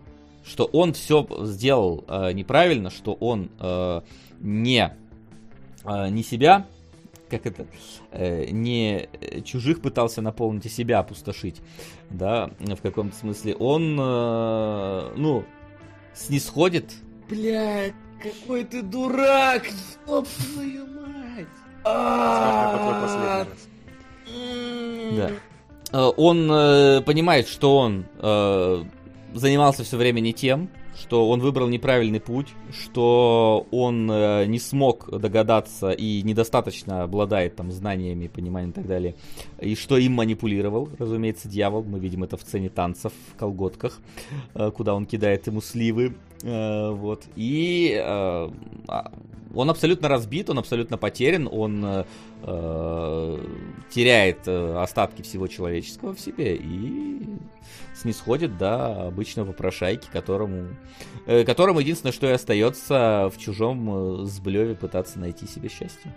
что он все сделал э, неправильно, что он э, не, э, не себя, как это, э, не чужих пытался наполнить, а себя опустошить, да, в каком-то смысле, он, э, ну, снисходит. Блядь, какой ты дурак, ёб твою мать. Раз. Да. Э, Он э, понимает, что он э, занимался все время не тем, что он выбрал неправильный путь, что он э, не смог догадаться и недостаточно обладает там знаниями, пониманием и так далее, и что им манипулировал, разумеется, дьявол. Мы видим это в сцене танцев в колготках, э, куда он кидает ему сливы, вот. И э, а, он абсолютно разбит, он абсолютно потерян, он э, э, теряет э, остатки всего человеческого в себе и снисходит до обычного попрошайки, которому, э, которому единственное, что и остается в чужом э, сблеве пытаться найти себе счастье.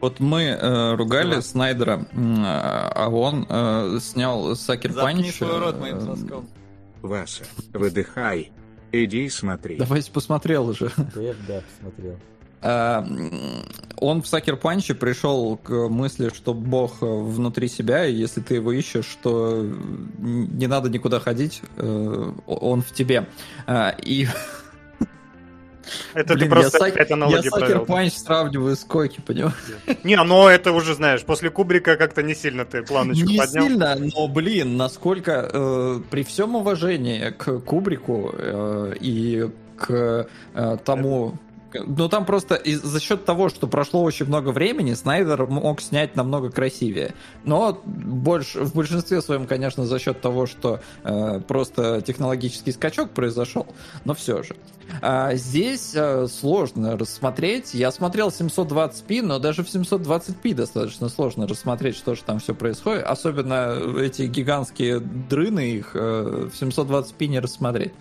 Вот мы э, ругали Да. Снайдера, а он э, снял Сакер Заткни Панч. свой рот моим э, соском. Васа, выдыхай. Иди смотри. Давайте посмотрел уже. Да, я да, посмотрел. А, Он в Сакер Панче пришел к мысли, что Бог внутри себя, и если ты его ищешь, то н- не надо никуда ходить, э, он в тебе. А, И Это блин, ты просто я, опять я аналогии Сакер провел. Панч сравниваю с Коки, понимаешь? Не, но это уже, знаешь, после Кубрика как-то не сильно ты планочку Не поднял. сильно, но, блин, насколько э, при всем уважении к Кубрику э, и к э, тому... Ну, там просто из- за счет того, что прошло очень много времени, Снайдер мог снять намного красивее. Но больше, в большинстве своем, конечно, за счет того, что э, просто технологический скачок произошел. Но все же. А здесь э, сложно рассмотреть. Я смотрел 720p, но даже в 720p достаточно сложно рассмотреть, что же там все происходит. Особенно эти гигантские дрыны, их э, в 720p не рассмотреть.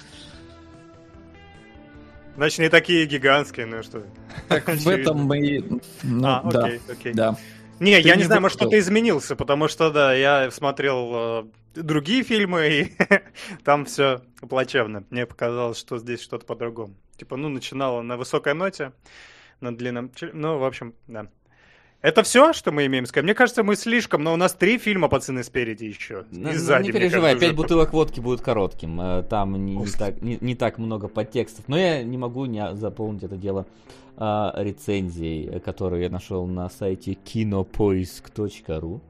Значит, не такие гигантские, ну что. Так в этом мы... Ну, А, да, окей, окей. да. Не, Ты я не не знаю, может, что-то изменился, потому что, да, я смотрел э, другие фильмы, и там все плачевно. Мне показалось, что здесь что-то по-другому. Типа, ну, начинало на высокой ноте, на длинном... Ну, в общем, да. Это все, что мы имеем сказать? Мне кажется, мы слишком, но у нас три фильма «Пацаны спереди» еще. Ну, И ну, сзади, не переживай, кажется, пять уже бутылок водки будет коротким. э, Там не, не так, не, не так много подтекстов. Но я не могу не заполнить это дело а, рецензией, э, которую я нашел на сайте кинопоиск.ру.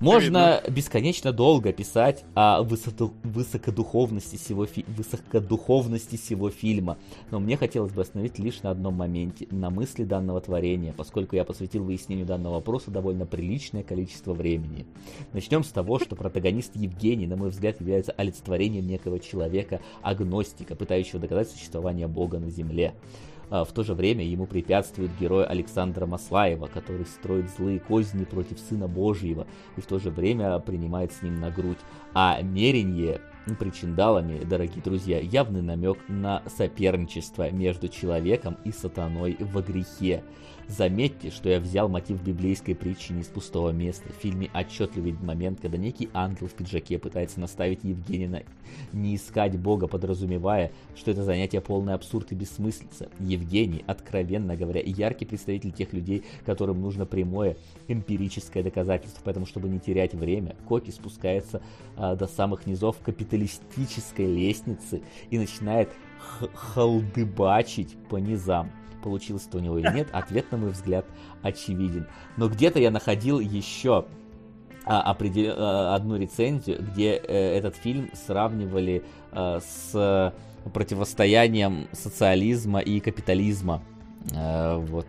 Можно бесконечно долго писать о высоту- высокодуховности сего, фи- высокодуховности сего фильма, но мне хотелось бы остановить лишь на одном моменте, на мысли данного творения, поскольку я посвятил выяснению данного вопроса довольно приличное количество времени. Начнем с того, что протагонист Евгений, на мой взгляд, является олицетворением некого человека, агностика, пытающего доказать существование Бога на Земле. А В то же время ему препятствует герой Александра Маслаева, который строит злые козни против Сына Божьего и в то же время принимает с ним на грудь. А Меренье причиндалами, дорогие друзья, явный намек на соперничество между человеком и сатаной во грехе. Заметьте, что я взял мотив библейской притчи не из пустого места. В фильме отчетливый момент, когда некий ангел в пиджаке пытается наставить Евгения на не искать Бога, подразумевая, что это занятие полный абсурд и бессмыслица. Евгений, откровенно говоря, яркий представитель тех людей, которым нужно прямое эмпирическое доказательство. Поэтому, чтобы не терять время, Коки спускается а, до самых низов капиталистической лестницы и начинает халдыбачить по низам получилось это у него или нет, ответ, на мой взгляд, очевиден. Но где-то я находил еще а, определ... а, одну рецензию, где а, этот фильм сравнивали а, с противостоянием социализма и капитализма. А, вот.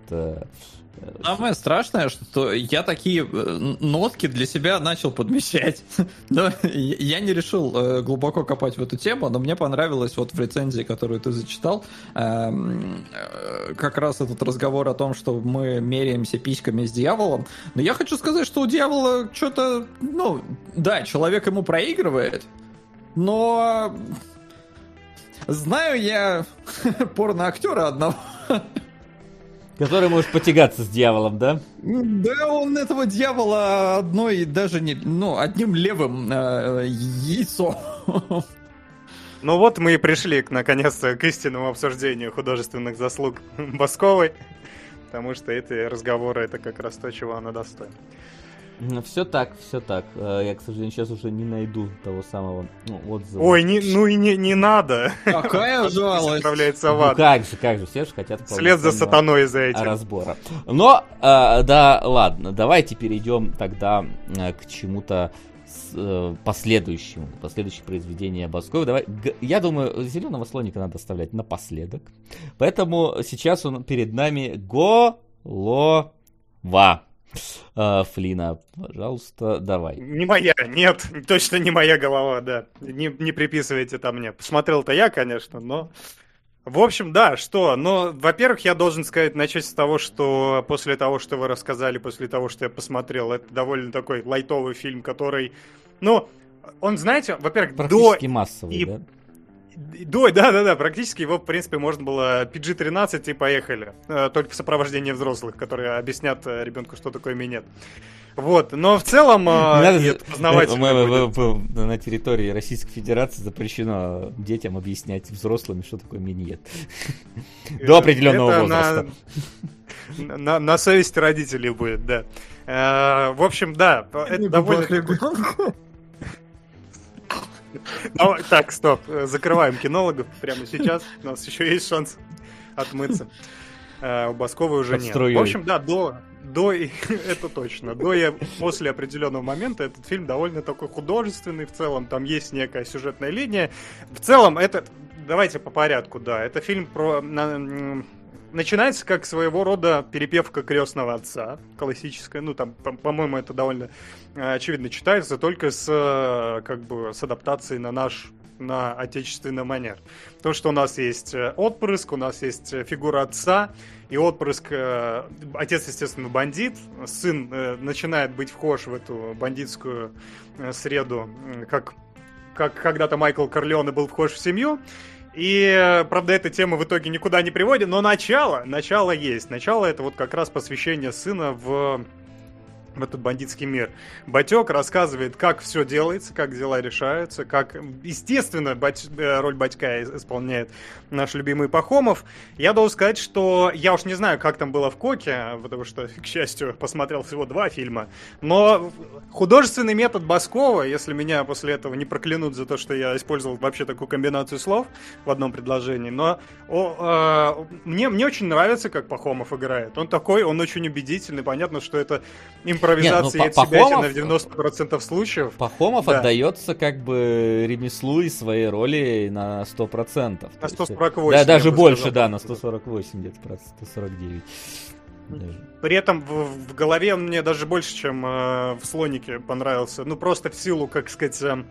Самое страшное, что я такие э, нотки для себя начал подмещать. Но я не решил э, глубоко копать в эту тему, но мне понравилось вот в рецензии, которую ты зачитал, эм, э, как раз этот разговор о том, что мы меряемся письками с дьяволом. Но я хочу сказать, что у дьявола что-то, ну, да, человек ему проигрывает, но знаю я порноактера одного, Который может потягаться с дьяволом, да? Да, он этого дьявола одной, даже не, ну, одним левым э, яйцом. Ну вот мы и пришли, наконец-то, к истинному обсуждению художественных заслуг Басковой, потому что эти разговоры это как раз то, чего она достойна. Все так, все так. Э, я, к сожалению, сейчас уже не найду того самого ну, отзыва. Ой, не, ну и не, не надо. Какая жалость. Отправляется в ад. Ну как же, как же, все же хотят След за сатаной за этим. разбора. Но, э, да, ладно, давайте перейдем тогда э, к чему-то последующему, последующее произведение Баскова. Давай, я думаю, зеленого слоника надо оставлять напоследок. Поэтому сейчас он перед нами Голова. Э, Флина, пожалуйста, давай. Не моя, нет, точно не моя голова, да. Не, не приписывайте это мне. Посмотрел-то я, конечно, но... В общем, да, что? Но, во-первых, я должен сказать, начать с того, что после того, что вы рассказали, после того, что я посмотрел, это довольно такой лайтовый фильм, который, ну, он, знаете, во-первых, до... Практически массовый, и- да? До, да, да, да, практически его, в принципе, можно было PG-13 и поехали. Э, Только в сопровождении взрослых, которые объяснят э, ребенку, что такое минет. Вот, но в целом э, надо- познавательно На территории Российской Федерации запрещено детям объяснять взрослым, что такое миньет. До определенного возраста. На, совесть родителей будет, да. Э, в общем, да, это довольно... Давай, Так, стоп, э, закрываем кинологов прямо сейчас. У нас еще есть шанс отмыться. Э, У Басковой уже нет. В общем, да, до, до, и- это точно, до и после определенного момента этот фильм довольно такой художественный в целом, там есть некая сюжетная линия. В целом, это, давайте по порядку, да, это фильм про... Начинается как своего рода перепевка крестного отца, классическая, ну там, по- по-моему, это довольно э, очевидно читается, только с, э, как бы, с адаптацией на наш на отечественный манер. То, что у нас есть э, отпрыск, у нас есть фигура отца, и отпрыск, э, отец, естественно, бандит, сын э, начинает быть вхож в эту бандитскую э, среду, как, как когда-то Майкл Корлеоне был вхож в семью, и, э, правда, эта тема в итоге никуда не приводит, но начало, начало есть. Начало это вот как раз посвящение сына в в этот бандитский мир. Батек рассказывает, как все делается, как дела решаются, как, естественно, бать- э, роль батька исполняет наш любимый Пахомов. Я должен сказать, что я уж не знаю, как там было в Коке, потому что, к счастью, посмотрел всего два фильма, но художественный метод Баскова, если меня после этого не проклянут за то, что я использовал вообще такую комбинацию слов в одном предложении, но о, э, мне, мне очень нравится, как Пахомов играет. Он такой, он очень убедительный, понятно, что это импровизация Па- от себя на Пахомов- 90% случаев. Пахомов Да. отдается как бы ремеслу и своей роли на 100%. На То есть, 148, Да, я даже больше, сказал. да, на 148 где-то, процентов, 149. Даже. При этом в, в голове он мне даже больше, чем э, в слонике понравился. Ну, просто в силу, как сказать, э,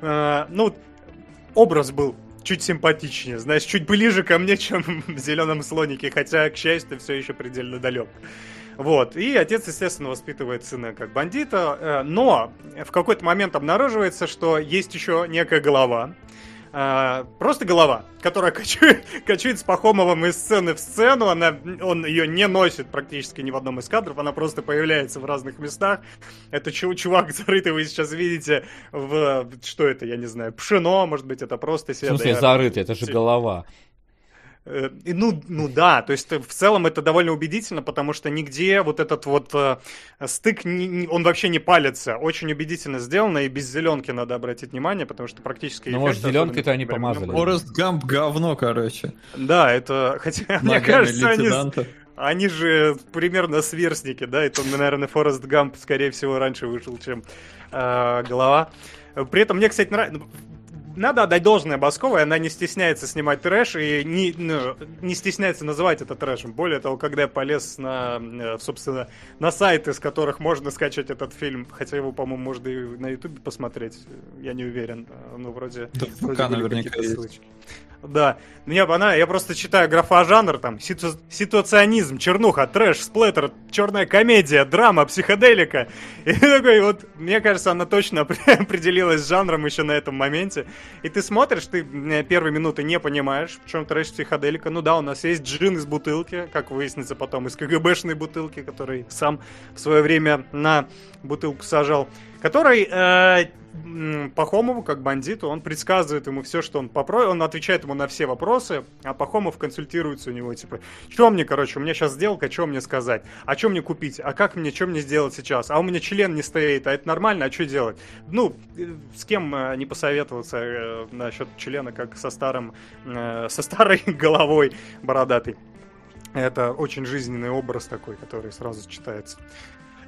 э, ну, образ был чуть симпатичнее, знаешь, чуть ближе ко мне, чем в зеленом слонике, хотя, к счастью, все еще предельно далек. Вот. И отец, естественно, воспитывает сына как бандита. э, Но в какой-то момент обнаруживается, что есть еще некая голова. э, Просто голова, которая кочует, кочует с Пахомовым из сцены в сцену. Она, он ее не носит практически ни в одном из кадров. Она просто появляется в разных местах. Это чу- чувак, зарытый вы сейчас видите в... Что это, я не знаю, пшено, может быть, это просто В себе... смысле, да, зарыт, это же голова. Э, и Ну, ну да, то есть э, в целом это довольно убедительно, потому что нигде вот этот вот э, стык, он вообще не палится. Очень убедительно сделано, и без зеленки надо обратить внимание, потому что практически... Ну, может, зеленкой-то они помазали. Форест Гамп говно, короче. Да, это... Хотя, мне кажется, они, они же примерно сверстники, да, это, наверное, Форест Гамп, скорее всего, раньше вышел, чем э, голова. При этом мне, кстати, нравится... Надо отдать должное Басковой, она не стесняется снимать трэш и не, ну, не стесняется называть это трэшем. Более того, когда я полез на, э, собственно, на сайты, с которых можно скачать этот фильм, хотя его, по-моему, можно и на Ютубе посмотреть, я не уверен, э, ну, вроде... Да, вроде были наверняка есть. ссылочки. Да, мне она, я просто читаю графа-жанр, там, ситу- ситуационизм, чернуха, трэш, сплэттер, черная комедия, драма, психоделика. И такой вот, мне кажется, она точно опре- определилась с жанром еще на этом моменте. И ты смотришь, ты э, первые минуты не понимаешь, в чем трэш, психоделика. Ну да, у нас есть джин из бутылки, как выяснится потом, из КГБшной бутылки, который сам в свое время на бутылку сажал который э, Пахомову, как бандиту, он предсказывает ему все, что он попросит, он отвечает ему на все вопросы, а Пахомов консультируется у него, типа, что мне, короче, у меня сейчас сделка, что мне сказать, а что мне купить, а как мне, что мне сделать сейчас, а у меня член не стоит, а это нормально, а что делать? Ну, э, с кем э, не посоветоваться э, насчет члена, как со старым, со старой головой бородатой. Это очень жизненный образ такой, который сразу читается.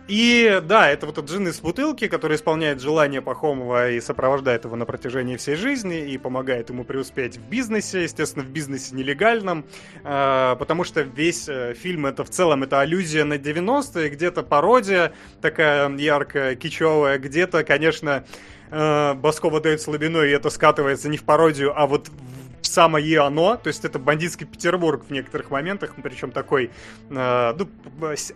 И да, это вот этот джин из бутылки, который исполняет желание Пахомова и сопровождает его на протяжении всей жизни и помогает ему преуспеть в бизнесе, естественно, в бизнесе нелегальном, э, потому что весь э, фильм это в целом это аллюзия на 90-е, где-то пародия такая яркая, кичевая, где-то, конечно, э, Баскова дает слабину, и это скатывается не в пародию, а вот самое оно, то есть это бандитский Петербург в некоторых моментах, причем такой, э, ну,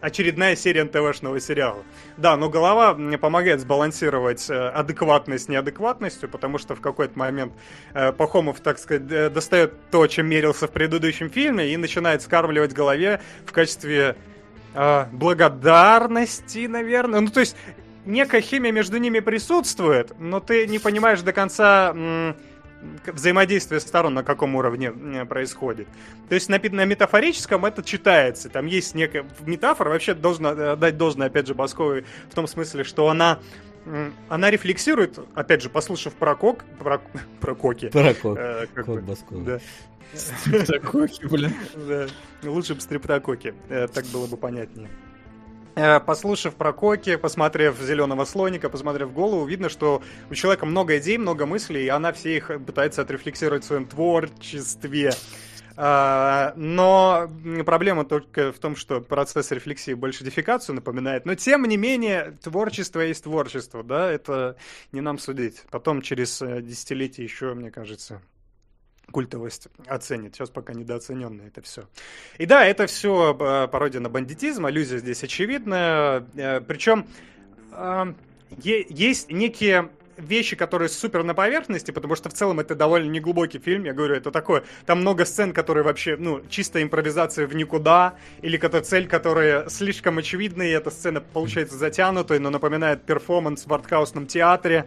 очередная серия НТВшного сериала. Да, но голова мне помогает сбалансировать э, адекватность с неадекватностью, потому что в какой-то момент э, Пахомов, так сказать, достает то, чем мерился в предыдущем фильме, и начинает скармливать голове в качестве э, благодарности, наверное. Ну, то есть некая химия между ними присутствует, но ты не понимаешь до конца м, взаимодействие сторон на каком уровне происходит. То есть на, на метафорическом это читается. Там есть некая метафора, вообще должна э, дать должное, опять же, Басковой в том смысле, что она она рефлексирует, опять же, послушав про кок, про, про коки. Паракок. э, как Кот бы, Баскова. да. Такой, блин. Да, лучше бы стриптококи, э, так было бы понятнее. Э, Послушав про коки, посмотрев зеленого слоника, посмотрев голову, видно, что у человека много идей, много мыслей, и она все их пытается отрефлексировать в своем творчестве. А, Но проблема только в том, что процесс рефлексии больше дефикацию напоминает. Но тем не менее, творчество есть творчество, да, это не нам судить. Потом через э, десятилетия еще, мне кажется, культовость оценит. Сейчас пока недооцененно это все. И да, это все пародия на бандитизм, аллюзия здесь очевидная. Э, Причем э, есть некие вещи, которые супер на поверхности, потому что в целом это довольно неглубокий фильм, я говорю, это такое, там много сцен, которые вообще, ну, чисто импровизация в никуда, или какая-то цель, которая слишком очевидна, и эта сцена получается затянутой, но напоминает перформанс в артхаусном театре.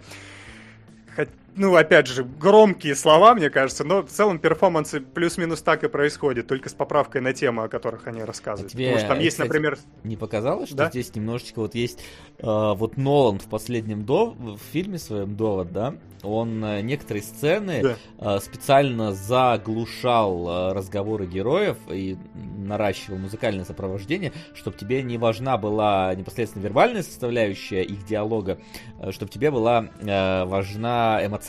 Хот- Ну, опять же, громкие слова, мне кажется, но в целом перформансы плюс-минус так и происходит, только с поправкой на темы, о которых они рассказывают. А тебе, Потому что там есть, кстати, например... Не показалось, что Да? здесь немножечко вот есть э, вот Нолан в последнем до в фильме своем довод, да, он э, некоторые сцены Да. э, специально заглушал э, разговоры героев и наращивал музыкальное сопровождение, чтобы тебе не важна была непосредственно вербальная составляющая их диалога, чтобы тебе была э, важна эмоциональная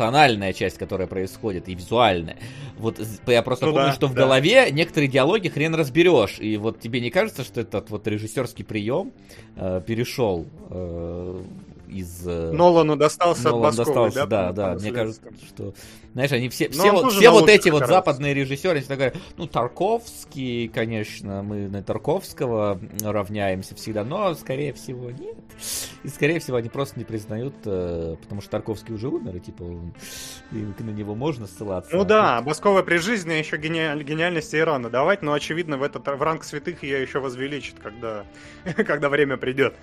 часть, которая происходит, и визуальная. Вот я просто Ну помню, да, что в да. голове некоторые диалоги хрен разберешь, и вот тебе не кажется, что этот вот режиссерский прием э, перешел э, из... э, Нолану достался Нолан от Басковой, достался, да, да. по Мне кажется, что, знаешь, они все, все, вот, все вот эти вот западные режиссеры, они такая, ну, Тарковский, конечно, мы на Тарковского равняемся всегда, но, скорее всего, нет. И, скорее всего, они просто не признают, э, потому что Тарковский уже умер, и, типа, и на него можно ссылаться. Ну да, Баскова при жизни еще гениаль- гениальности и рано давать, но очевидно в этот в ранг святых ее еще возвеличит, когда, когда время придет.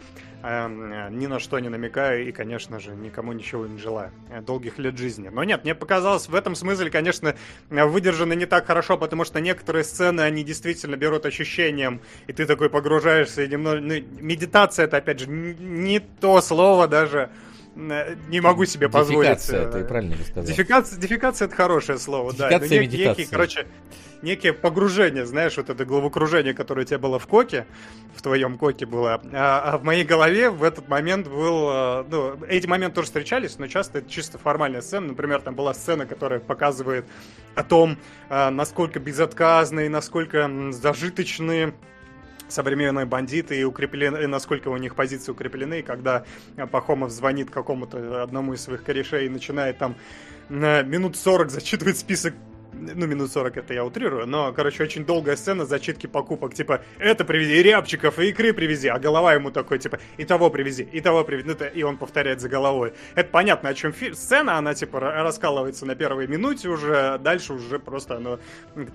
Эм, э, Ни на что не намекаю и, конечно же, никому ничего не желаю. Э, Долгих лет жизни. Но нет, мне показалось в этом смысле, конечно, э, выдержано не так хорошо, потому что некоторые сцены, они действительно берут ощущением, и ты такой погружаешься, и немного... ну, медитация это, опять же, не то слово даже. Не могу себе позволить. Дефекация, э, ты правильно сказал. Дефекация, дефекация это хорошее слово, да. Дефекация Ну, медитация. некие, короче, некие погружения, знаешь, вот это головокружение, которое у тебя было в коке, в твоем коке было, а, а в моей голове в этот момент был, э, ну, эти моменты тоже встречались, но часто это чисто формальная сцена. Например, там была сцена, которая показывает о том, э, насколько безотказны и насколько м, зажиточны современные бандиты и укреплены, и насколько у них позиции укреплены, когда э, Пахомов звонит какому-то одному из своих корешей и начинает там на минут 40 зачитывать список ну, минут 40 это я утрирую, но, короче, очень долгая сцена зачитки покупок, типа, это привези, и рябчиков, и икры привези, а голова ему такой, типа, и того привези, и того привези, ну, и он повторяет за головой. Это понятно, о чем фильм. Сцена, она, типа, ра- раскалывается на первой минуте уже, дальше уже просто оно,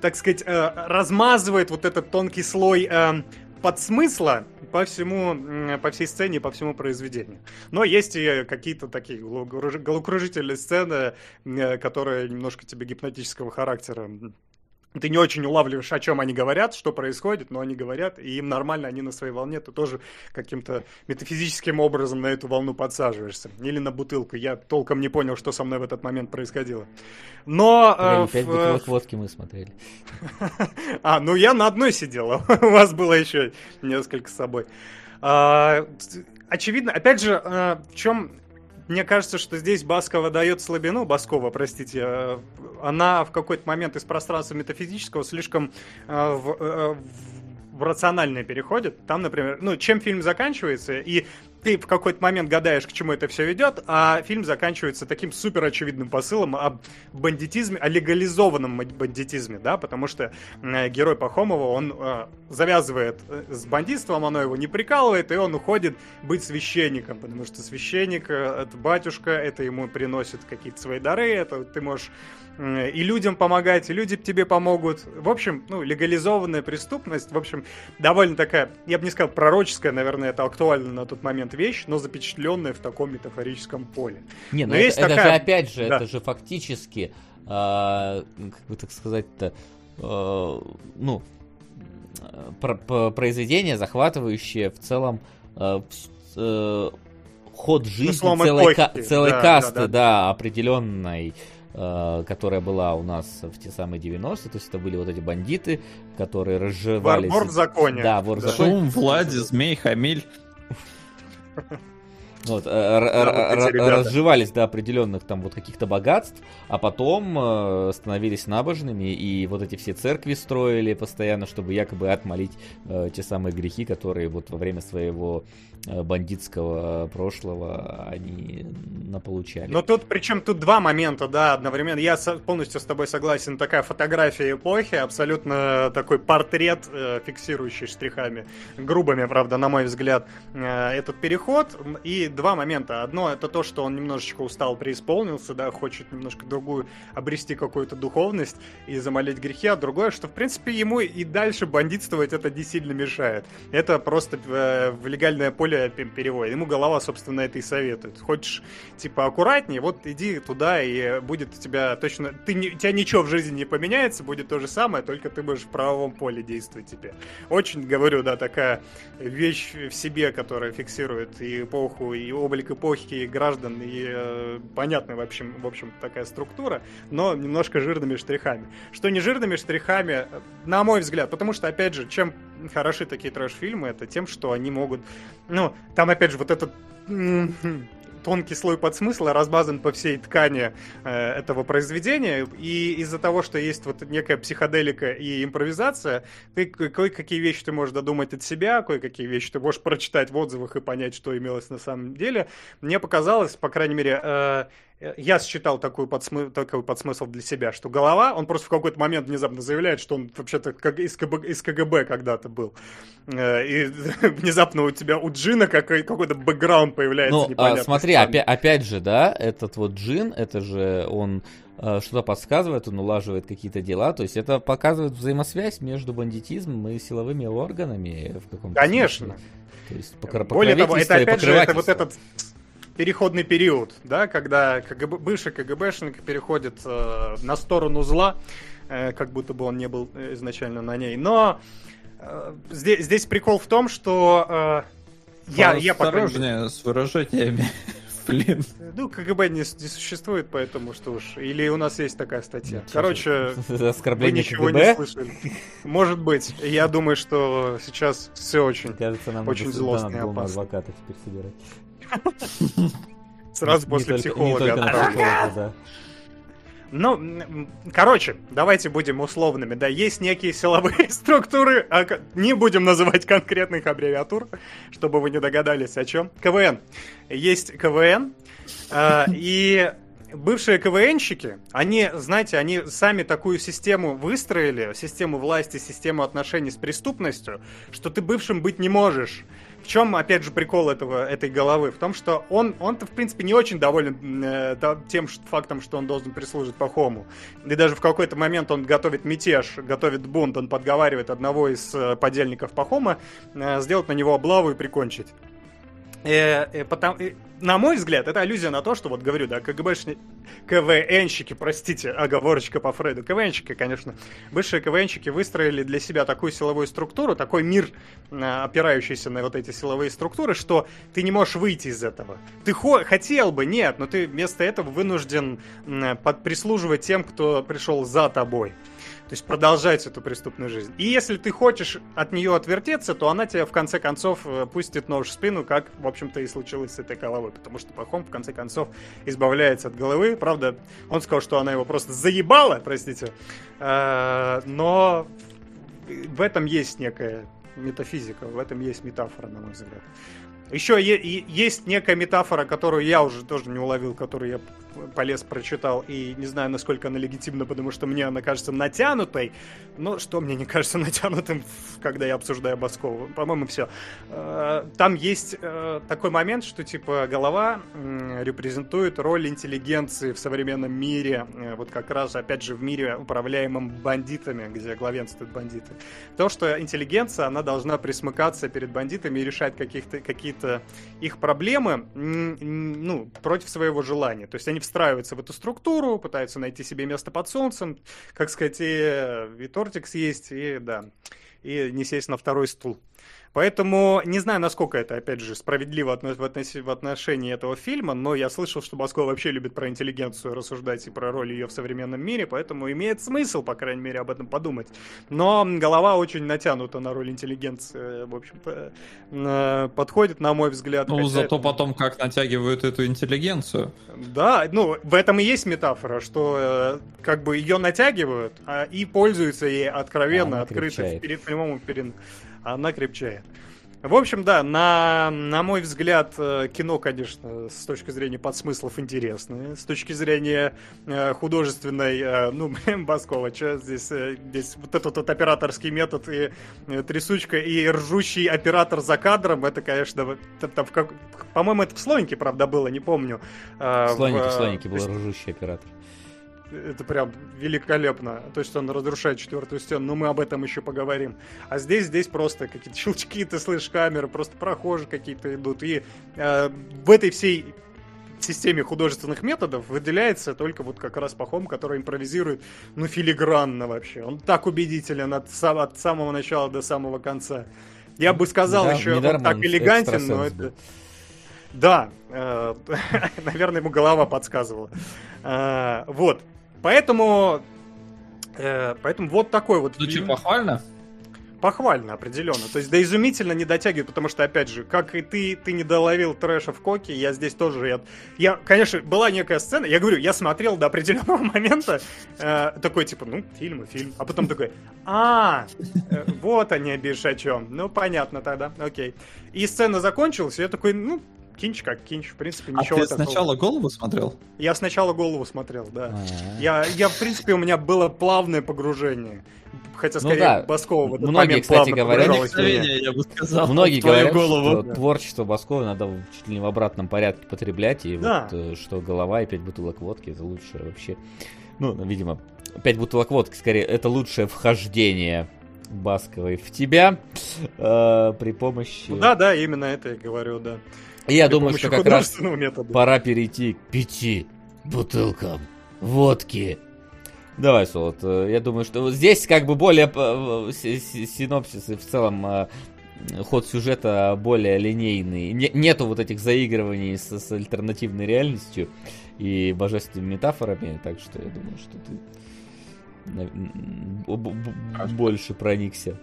так сказать, э, размазывает вот этот тонкий слой э, подсмысла по всему, по всей сцене, по всему произведению. Но есть и какие-то такие головокруж- головокружительные сцены, э, которые немножко тебе гипнотического характера. Ты не очень улавливаешь, о чем они говорят, что происходит, но они говорят, и им нормально, они на своей волне, ты тоже каким-то метафизическим образом на эту волну подсаживаешься. Или на бутылку. Я толком не понял, что со мной в этот момент происходило. Но... э, Погоди, в- Пять э, бутылок водки мы смотрели. а, ну я на одной сидел, а у вас было еще несколько с собой. А, очевидно, опять же, а, в чем мне кажется, что здесь Баскова дает слабину, Баскова, простите, э, она в какой-то момент из пространства метафизического слишком э, в, э, в рациональное переходит. Там, например, ну, чем фильм заканчивается, и ты в какой-то момент гадаешь, к чему это все ведет, а фильм заканчивается таким супер очевидным посылом о бандитизме, о легализованном бандитизме, да, потому что э, герой Пахомова, он э, завязывает э, с бандитством, оно его не прикалывает, и он уходит быть священником, потому что священник это батюшка, это ему приносит какие-то свои дары, это ты можешь и людям помогать, и люди тебе помогут. В общем, ну, легализованная преступность, в общем, довольно такая, я бы не сказал пророческая, наверное, это актуально на тот момент вещь, но запечатленная в таком метафорическом поле. Не, ну Но это, есть это такая- же опять же, Да. это же фактически, а, как бы так сказать-то, а, ну, э, про- про- произведение, захватывающее в целом э, э, ход жизни слом целой, эпохи. ка- целой Да, касты, да, да, да. определенной, э, которая была у нас в те самые 90-е, то есть это были вот эти бандиты, которые Вор, разжевались. вор в законе. Да, вор в законе. Шум, Влади, Змей, Хамиль. Вот, э, Да, вот разживались до определенных там вот каких-то богатств, а потом э, становились набожными, и вот эти все церкви строили постоянно, чтобы якобы отмолить э, те самые грехи, которые вот во время своего бандитского прошлого они наполучали. Но тут, причем тут два момента, да, одновременно. Я полностью с тобой согласен. Такая фотография эпохи, абсолютно такой портрет, э, фиксирующий штрихами, грубыми, правда, на мой взгляд, э, этот переход. И два момента. Одно это то, что он немножечко устал, преисполнился, да, хочет немножко другую обрести какую-то духовность и замолить грехи, а другое, что, в принципе, ему и дальше бандитствовать это не сильно мешает. Это просто э, в легальное поле пе- переводит. Ему голова, собственно, это и советует. Хочешь, типа, аккуратнее, вот иди туда, и будет у тебя точно... Ты, не- у тебя ничего в жизни не поменяется, будет то же самое, только ты будешь в правовом поле действовать теперь. Очень, говорю, да, такая вещь в себе, которая фиксирует и эпоху, и облик эпохи, и граждан, и э, понятная, в общем, в общем, такая структура, но немножко жирными штрихами. Что не жирными штрихами, э, на мой взгляд, потому что, опять же, чем хороши такие трэш-фильмы, это тем, что они могут... Ну, там, опять же, вот этот... тонкий слой подсмысла размазан по всей ткани э, этого произведения, и из-за того, что есть вот некая психоделика и импровизация, ты кое-какие вещи ты можешь додумать от себя, кое-какие вещи ты можешь прочитать в отзывах и понять, что имелось на самом деле. Мне показалось, по крайней мере, э, я считал такой, подсмы... такой подсмысл для себя, что голова, он просто в какой-то момент внезапно заявляет, что он вообще-то как из, КБ... из КГБ когда-то был. Э, И внезапно у тебя у Джина какой- какой-то бэкграунд появляется Ну, а, непонятный, смотри, странный. опя- опять же, да, этот вот Джин, это же он э, что-то подсказывает, он улаживает какие-то дела, то есть это показывает взаимосвязь между бандитизмом и силовыми органами в каком-то Конечно. смысле. То есть покро- Более того, это опять же это вот этот переходный период, да, когда КГБ, бывший КГБшник переходит э, на сторону зла, э, как будто бы он не был э, изначально на ней. Но э, здесь, здесь прикол в том, что э, я, я по крайней с выражениями. Блин. ну, КГБ не, не существует, поэтому что уж. Или у нас есть такая статья. Короче, вы ничего КГБ. не слышали. Может быть. Я думаю, что сейчас все очень. Кажется, нам Очень злостно и опасно. адвоката теперь собирать. Сразу после психолога. Ну, короче, давайте будем условными. Да, есть некие силовые структуры, а не будем называть конкретных аббревиатур, чтобы вы не догадались о чем. КВН. Есть КВН, а, и бывшие КВНщики, они, знаете, они сами такую систему выстроили, систему власти, систему отношений с преступностью, что ты бывшим быть не можешь. В чем, опять же, прикол этого, этой головы? В том, что он, он-то, в принципе, не очень доволен э, тем ш- фактом, что он должен прислужить Пахому. И даже в какой-то момент он готовит мятеж, готовит бунт, он подговаривает одного из э, подельников Пахома э, сделать на него облаву и прикончить. Э, э, потом- э, на мой взгляд, это аллюзия на то, что, вот говорю, да, КГБшни... КВНщики, простите, оговорочка по Фрейду, КВНщики, конечно, бывшие КВНщики выстроили для себя такую силовую структуру, такой мир, э, опирающийся на вот эти силовые структуры, что ты не можешь выйти из этого. Ты хо- хотел бы, нет, но ты вместо этого вынужден м, под- прислуживать тем, кто пришел за тобой. То есть продолжать эту преступную жизнь. И если ты хочешь от нее отвертеться, то она тебя в конце концов э, пустит нож в спину, как, в общем-то, и случилось с этой головой. Потому что Пахом, в конце концов, избавляется от головы. Правда, он сказал, что она его просто заебала, простите. Э, Но в этом есть некая метафизика, в этом есть метафора, на мой взгляд. Еще есть некая метафора, которую я уже тоже не уловил, которую я полез прочитал, и не знаю, насколько она легитимна, потому что мне она кажется натянутой. Но что мне не кажется натянутым, когда я обсуждаю Баскову? По-моему, все. Там есть э, такой момент, что типа голова репрезентует роль интеллигенции в современном мире, э, вот как раз, опять же, в мире, управляемом бандитами, где главенствуют бандиты. То, что интеллигенция, она должна присмыкаться перед бандитами и решать каких-то, какие-то их проблемы, ну, против своего желания. То есть они встраиваются в эту структуру, пытаются найти себе место под солнцем, как сказать, и, и тортик съесть, и, да, и не сесть на второй стул. Поэтому не знаю, насколько это, опять же, справедливо в, отношении этого фильма, но я слышал, что Баскова вообще любит про интеллигенцию рассуждать и про роль ее в современном мире, поэтому имеет смысл, по крайней мере, об этом подумать. Но голова очень натянута на роль интеллигенции, в общем-то, э, подходит, на мой взгляд. Ну, хотя зато это- потом как натягивают эту интеллигенцию. Да, ну, в этом и есть метафора, что э, как бы ее натягивают а, и пользуются ей откровенно, А открыто, перед прямому перед... Она крепчает. В общем, да, на, на мой взгляд, э, кино, конечно, с точки зрения подсмыслов интересное, с точки зрения э, художественной, э, ну, Баскова, что здесь, э, здесь вот этот вот операторский метод и э, трясучка, и ржущий оператор за кадром, это, конечно, там- там в как- по-моему, это в Слонике, правда, было, не помню. э, в, Слоники, э, слоники то был ржущий оператор. Это прям великолепно. То есть он разрушает четвертую стену, но мы об этом еще поговорим. А здесь, здесь просто какие-то щелчки, ты слышишь камеры, просто прохожие какие-то идут. И э, в этой всей системе художественных методов выделяется только вот как раз Пахом, который импровизирует, ну, филигранно вообще. Он так убедителен от, от самого начала до самого конца. Я бы сказал Да, еще, он так элегантен, но это... был. Да, э, наверное, ему голова подсказывала. Э, Вот, поэтому, э, поэтому вот такой вот Ну, что, похвально? Похвально, определенно. То есть до изумительно не дотягивает, потому что, опять же, как и ты, ты не доловил трэша в Коке, я здесь тоже... Я, я конечно, была некая сцена, я говорю, я смотрел до определенного момента, э, такой, типа, ну, фильм и фильм, а потом такой, а, э, вот они, обиж о чем. Ну, понятно тогда, окей. И сцена закончилась, и я такой, ну, кинч как кинч, в принципе, А ничего ты такого. сначала голову смотрел? Я сначала голову смотрел, да. А. Я, я, в принципе, у меня было плавное погружение. Хотя, Ну скорее, да. Баскова в этот Многие, момент кстати, говорят, меня. я бы сказал. Многие говорят, голову. что творчество Баскова надо чуть ли не в обратном порядке потреблять, и Да. вот э, что голова и пять бутылок водки это лучшее вообще. Ну, видимо, пять бутылок водки скорее это лучшее вхождение Басковой в тебя э, при помощи. Ну Да, да, именно это я говорю, да. Я думаю, что как раз метода. пора перейти к пяти бутылкам водки. Давай, Солод. э, Я думаю, что вот здесь как бы более э, си- си- синопсис и в целом э, ход сюжета более линейный. Не- нету вот этих заигрываний с, с альтернативной реальностью и божественными метафорами, так что я думаю, что ты б- больше проникся.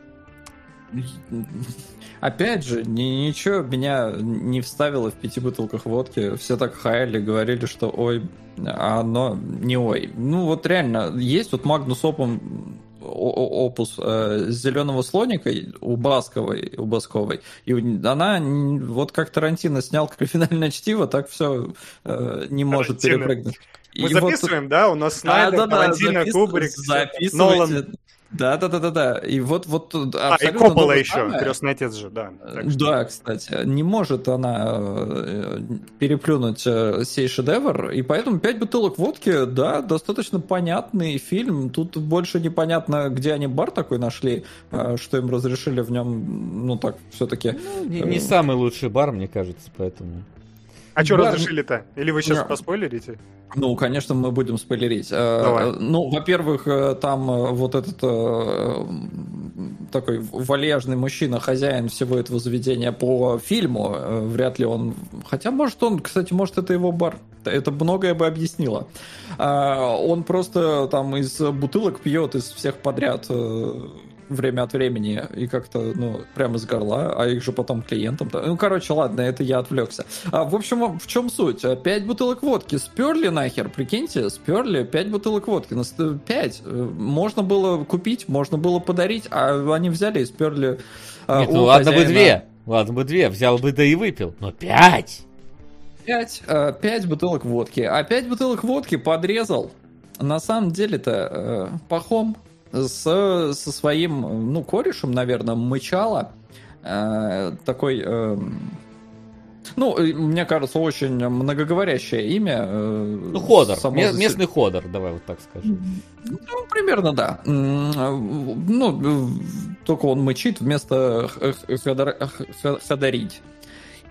Опять же, ни- ничего меня не вставило в пяти бутылках водки. Все так хаяли, говорили, что ой, а оно не ой. Ну вот реально, есть вот Магнус Опум опус э, зеленого слоника у Басковой, у Басковой. И она вот как Тарантино снял криминальное чтиво, так все не может Тарантино. перепрыгнуть. Мы И вот- записываем, да? У нас Снайдер, да, да, Тарантино, запис- Кубрик, записывайте. Нолан. Да, да, да, да, да. И вот, вот А, и Коппола же еще, самое. крестный отец же, да. Так что- Да, кстати, не может она э, переплюнуть э, сей шедевр, и поэтому пять бутылок водки, да, достаточно понятный фильм. Тут больше непонятно, где они бар такой нашли, э, что им разрешили в нем, ну так, все-таки. Ну, не, не самый лучший бар, мне кажется, поэтому. А что Бар- разрешили-то? Или вы сейчас Да. поспойлерите? Ну, конечно, мы будем спойлерить. Э, Давай. Ну, во-первых, э, там э, вот этот такой вальяжный мужчина, хозяин всего этого заведения по фильму, вряд ли он... Хотя, может, он, кстати, может, это его бар. Это многое бы объяснило. Он просто там из бутылок пьет из всех подряд время от времени и как-то, ну, прямо из горла, а их же потом клиентам. Ну, короче, ладно, это я отвлекся. А, в общем, в чем суть? Пять бутылок водки сперли нахер, прикиньте, сперли пять бутылок водки. Ст- Пять. Э, Можно было купить, можно было подарить, а они взяли и сперли. а, Нет, ну ладно бы две. Ладно бы две, взял бы да и выпил. Но пять! Пять, э, пять бутылок водки. А пять бутылок водки подрезал. На самом деле-то э, пахом с, со своим, ну, корешем, наверное, мычало. Э, такой, э, ну, мне кажется, очень многоговорящее имя. э, Ну, ходор. се- местный ходор, давай вот так скажем. Ну, примерно, да. М, Ну, только он мычит вместо ходорить.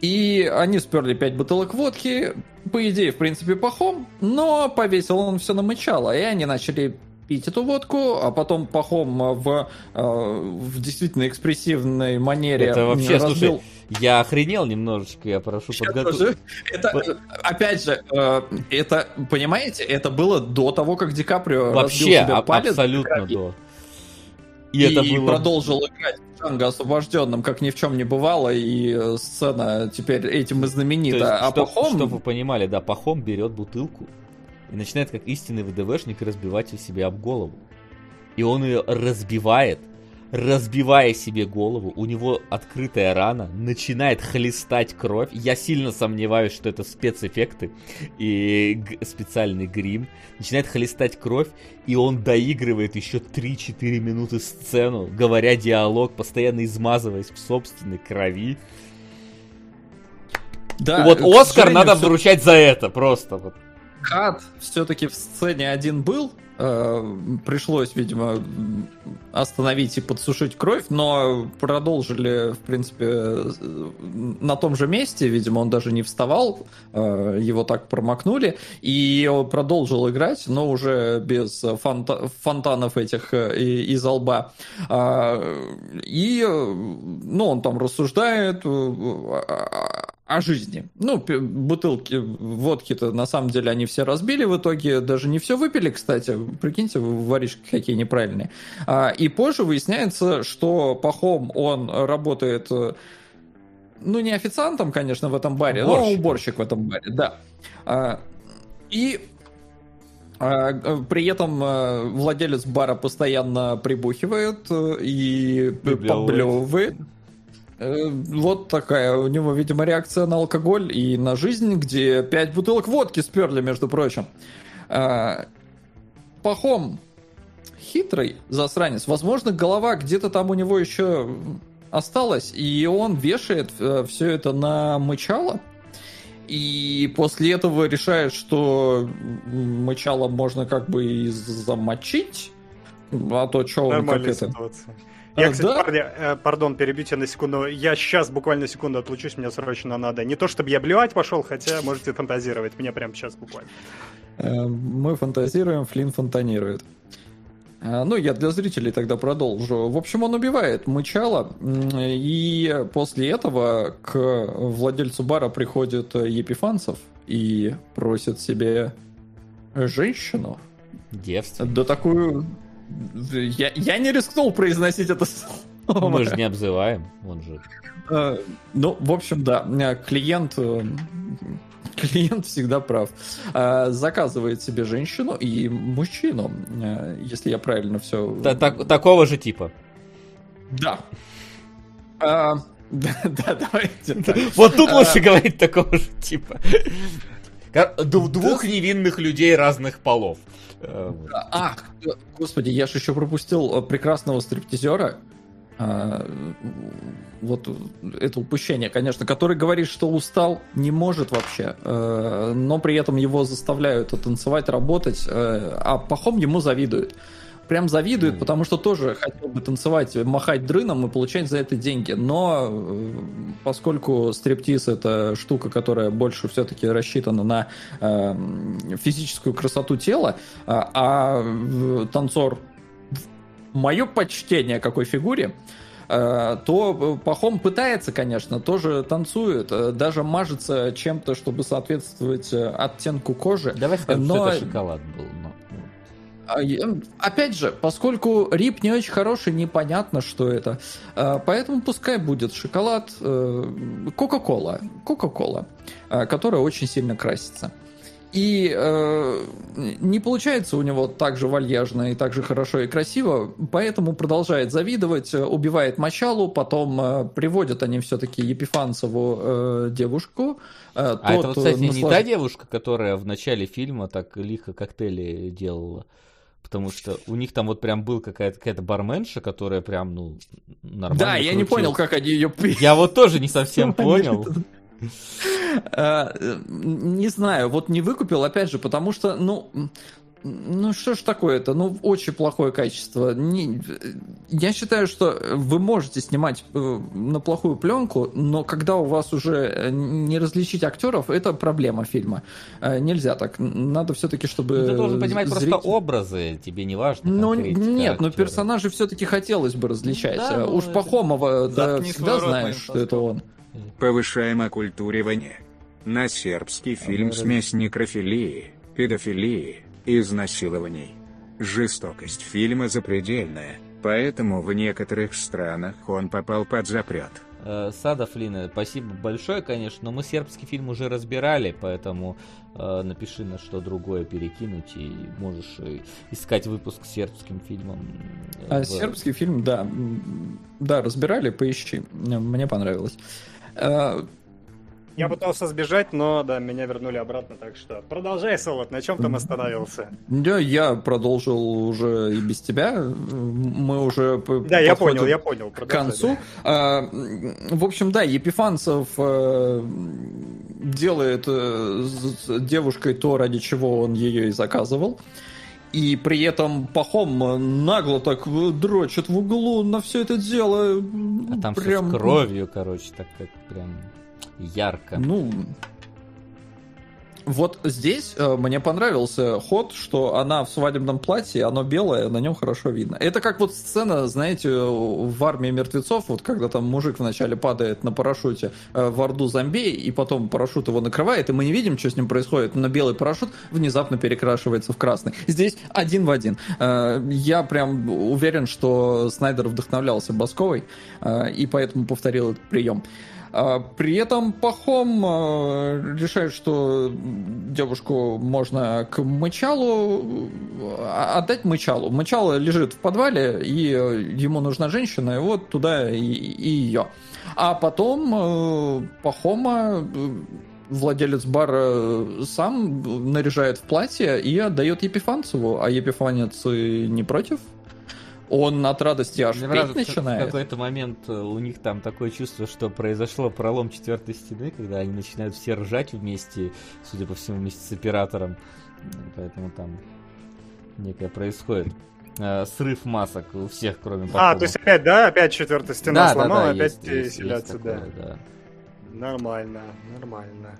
И они сперли пять бутылок водки, по идее, в принципе, пахом, но повесил он все на мычало, и они начали пить эту водку, а потом пахом в, э, в действительно экспрессивной манере Это вообще, разбил- слушай, я охренел немножечко, я прошу подготовить. Это, э, опять же, э, это, понимаете, это было до того, как Ди Каприо разбил Вообще, себе а- палец абсолютно до. И, И, это было... продолжил играть в Джанго освобожденным, как ни в чем не бывало, и э, сцена теперь этим и То знаменита. есть, а чтоб- Пахом... Чтобы вы понимали, да, Пахом берет бутылку и начинает как истинный ВДВшник разбивать ее себе об голову. И он ее разбивает, разбивая себе голову, у него открытая рана, начинает хлестать кровь. Я сильно сомневаюсь, что это спецэффекты и специальный грим. Начинает хлестать кровь, и он доигрывает еще 3-4 минуты сцену, говоря диалог, постоянно измазываясь в собственной крови. Да, вот Оскар надо всё- вручать за это просто. Вот. Кат все-таки в сцене один был. Э, Пришлось, видимо, остановить и подсушить кровь, но продолжили, в принципе, э, на том же месте. Видимо, он даже не вставал, э, его так промокнули. И продолжил играть, но уже без фонта- фонтанов этих из лба. А, И, ну, он там рассуждает, э, а о жизни. Ну, бутылки водки-то на самом деле они все разбили в итоге, даже не все выпили, кстати. Прикиньте, воришки какие неправильные. А, и позже выясняется, что Пахом, он работает, э, ну, не официантом, конечно, в этом баре, но Уборщиком. уборщик в этом баре, да. А, и а, При этом э, владелец бара постоянно прибухивает э, и поблевывает. Э, Вот такая у него, видимо, реакция на алкоголь и на жизнь, где пять бутылок водки сперли, между прочим. А, Пахом хитрый засранец. Возможно, голова где-то там у него еще осталась, и он вешает все это на мычало. И после этого решает, что мычало можно как бы и замочить. А то что он как это... ситуация. Я, А, кстати, да? парни, э, пардон, перебью тебя на секунду. Я сейчас буквально секунду отлучусь, мне срочно надо. Не то, чтобы я блевать пошел, хотя можете фантазировать. Меня прямо сейчас буквально. Э, Мы фантазируем, Флинн фонтанирует. А, Ну, я для зрителей тогда продолжу. В общем, он убивает мычало, м, и после этого к владельцу бара приходит э, Епифанцев и просит себе женщину. Девственность. Да такую... Я, я не рискнул произносить это слово. Мы же не обзываем, он же... Э, Ну, в общем, да, э, клиент, э, клиент всегда прав. Заказывает себе женщину и мужчину, если я правильно все... Та- так- такого же типа. Да. А, Да, да, давайте. так. Вот тут А. лучше говорить такого же типа. Кор- д- Двух невинных людей разных полов. Э, вот. Ах, господи, я же еще пропустил э, прекрасного стриптизера. А, Вот это упущение, конечно, который говорит, что устал, не может вообще, э, но при этом его заставляют танцевать, работать, э, а Пахом ему завидует. Прям завидует, потому что тоже хотел бы танцевать, махать дрыном и получать за это деньги. Но э, поскольку стриптиз это штука, которая больше все-таки рассчитана на э, физическую красоту тела, а, а э, танцор мое почтение какой фигуре, э, то Пахом пытается, конечно, тоже танцует, э, даже мажется чем-то, чтобы соответствовать э, оттенку кожи. Давай скажем, Но- что это шоколад был. но, Опять же, поскольку рип не очень хороший, непонятно, что это. А, Поэтому пускай будет шоколад, э, Кока-Кола, Кока-Кола, а, которая очень сильно красится. И э, не получается у него так же вальяжно и так же хорошо и красиво, поэтому продолжает завидовать, э, убивает Мочалу, потом э, приводят они все-таки Епифанцеву э, девушку. э, А это, вот, кстати, э, не наслаж- та девушка, которая в начале фильма так лихо коктейли делала. Потому что у них там вот прям был какая-то какая барменша, которая прям, ну, нормально Да, я не крутилась. понял, как они ее Я вот тоже не совсем понял. А, э, Не знаю, вот не выкупил, опять же, потому что, ну, ну что ж такое-то, ну очень плохое качество. Не- я считаю, что вы можете снимать э, на плохую пленку, но когда у вас уже э, не различить актеров, это проблема фильма. Э, Нельзя так. Надо все-таки, чтобы Ну, Ты должен понимать просто зритель- образы, тебе не важно. Ну, нет, но актера. персонажей все-таки хотелось бы различать. Да, ну, Уж это- Пахомова, да, всегда знаешь, что это он. Повышаем оккультуривание. На сербский фильм смесь некрофилии, педофилии изнасилований. Жестокость фильма запредельная, поэтому в некоторых странах он попал под запрет. Э, Сада Флина, спасибо большое, конечно, но мы сербский фильм уже разбирали, поэтому э, напиши на что другое перекинуть и можешь э, искать выпуск с сербским фильмом. э, А в- сербский фильм, да, да, разбирали, поищи, мне понравилось. Я пытался сбежать, но да, меня вернули обратно, так что продолжай, Солод, на чем там остановился? Да, я продолжил уже и без тебя. Мы уже Да, я понял, я понял. к концу. А, В общем, да, Епифанцев э, делает э, с девушкой то, ради чего он ее и заказывал. И при этом Пахом нагло так э, дрочит в углу на все это дело. А там прям... с кровью, короче, так как прям ярко. Ну, Вот здесь э, мне понравился ход, что она в свадебном платье, оно белое, на нем хорошо видно. Это как вот сцена, знаете, в армии мертвецов, вот когда там мужик вначале падает на парашюте э, в орду зомби, и потом парашют его накрывает, и мы не видим, что с ним происходит, но белый парашют внезапно перекрашивается в красный. Здесь один в один. Э, я прям уверен, что Снайдер вдохновлялся Басковой, э, и поэтому повторил этот прием. А, При этом Пахом э, решает, что девушку можно к Мычалу э, отдать Мычалу. Мычало лежит в подвале, и ему нужна женщина, и вот туда и, ее. А потом э, Пахома э, владелец бара сам наряжает в платье и отдает Епифанцеву, а Епифанец э, не против. Он от радости аж Мне петь нравится, В начинает. какой-то момент э, у них там такое чувство, что произошло пролом четвертой стены, когда они начинают все ржать вместе, судя по всему, вместе с оператором. Поэтому там некое происходит. э, срыв масок у всех, кроме А, Пахома. то есть опять, да, опять четвертая стена Да, да, сломала, да, опять есть- селятся, есть да. такое, да. Нормально, нормально.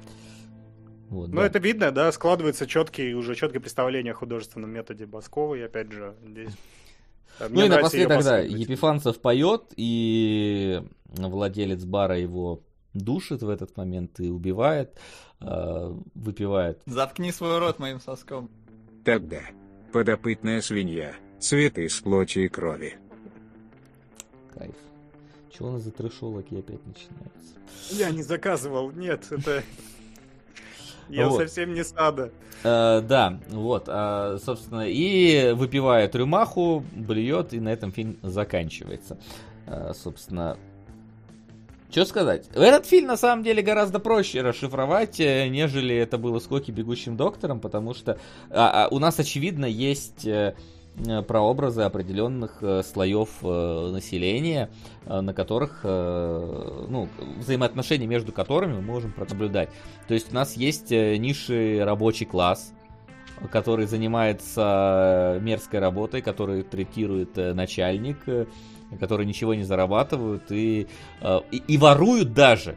Вот, Ну, да. это видно, да, складывается четкий, уже четкое представление о художественном методе Басковой, опять же, здесь. Э, Ну мне и напоследок, да. Епифанцев поет, и владелец бара его душит в этот момент и убивает, э, выпивает. Заткни свой рот моим соском. Тогда. Подопытная свинья. Цветы с плоти и крови. Кайф. Чего у нас за трешологи опять начинается? Я не заказывал, нет, это... Я Вот. совсем не сада. Э, да, вот, а, собственно, и выпивает рюмаху, блюет, и на этом фильм заканчивается. Э, собственно, что сказать? Этот фильм на самом деле гораздо проще расшифровать, э, нежели это было с Коки Бегущим Доктором, потому что а, а, у нас, очевидно, есть прообразы определенных э, слоев э, населения, э, на которых, э, ну, взаимоотношения между которыми мы можем наблюдать. То есть у нас есть э, низший рабочий класс, который занимается мерзкой работой, который третирует э, начальник, э, которые ничего не зарабатывают и, э, и, и воруют даже.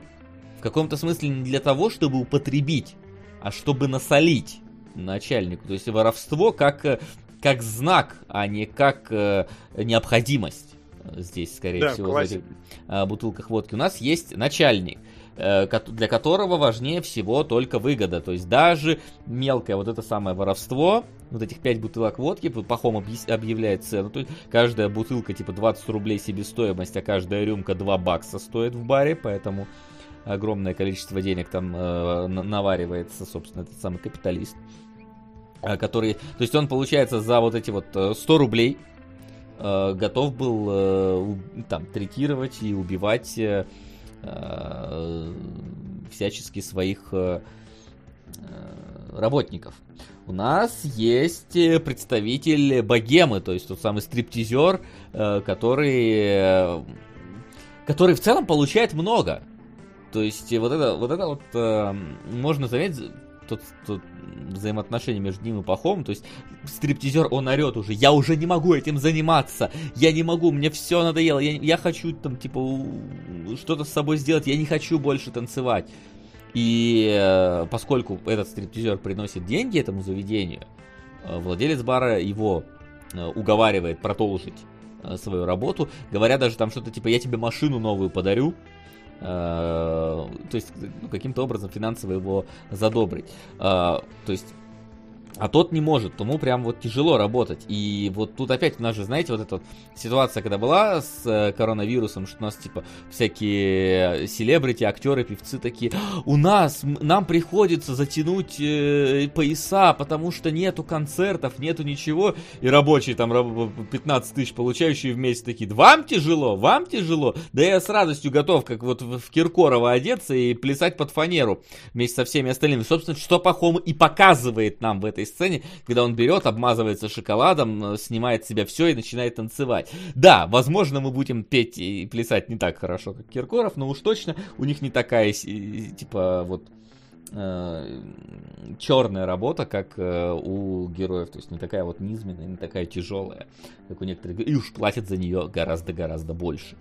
В каком-то смысле не для того, чтобы употребить, а чтобы насолить начальнику. То есть воровство как, э, как знак, а не как э, необходимость. Здесь, скорее Да, всего, в классика. этих э, бутылках водки. У нас есть начальник, э, для которого важнее всего только выгода. То есть даже мелкое вот это самое воровство, вот этих 5 бутылок водки, Пахом объявляет цену. То есть каждая бутылка типа 20 рублей себестоимость, а каждая рюмка 2 бакса стоит в баре, поэтому огромное количество денег там э, на- наваривается, собственно, этот самый капиталист. э, Который, то есть он, получается, за вот эти вот э, 100 рублей э, готов был э, там третировать и убивать э, э, всячески своих э, э, работников. У нас есть э, представитель богемы, то есть тот самый стриптизер, э, который, э, который в целом получает много. То есть э, вот это вот, это вот э, можно заметить, тот, тот взаимоотношения между ним и Пахом, то есть стриптизер, он орет уже, я уже не могу этим заниматься, я не могу, мне все надоело, я, я хочу там, типа, что-то с собой сделать, я не хочу больше танцевать. И э, поскольку этот стриптизер приносит деньги этому заведению, э, владелец бара его э, уговаривает продолжить э, свою работу, говоря даже там что-то типа, я тебе машину новую подарю, то есть ну, каким-то образом финансово его задобрить. Э, То есть а тот не может, тому прям вот тяжело работать. И вот тут опять у нас же, знаете, вот эта вот ситуация, когда была с э, коронавирусом, что у нас типа всякие селебрити, актеры, певцы такие, у нас, нам приходится затянуть э, пояса, потому что нету концертов, нету ничего. И рабочие там раб- 15 тысяч получающие в месяц такие, вам тяжело, вам тяжело. Да я с радостью готов, как вот в Киркорова одеться и плясать под фанеру вместе со всеми остальными. Собственно, что Пахом и показывает нам в этой сцене, когда он берет, обмазывается шоколадом, э, снимает с себя все и начинает танцевать. Да, возможно, мы будем петь и плясать не так хорошо, как Киркоров, но уж точно у них не такая, типа, вот э, черная работа, как э, у героев, то есть не такая вот низменная, не такая тяжелая, как у некоторых, и уж платят за нее гораздо-гораздо больше.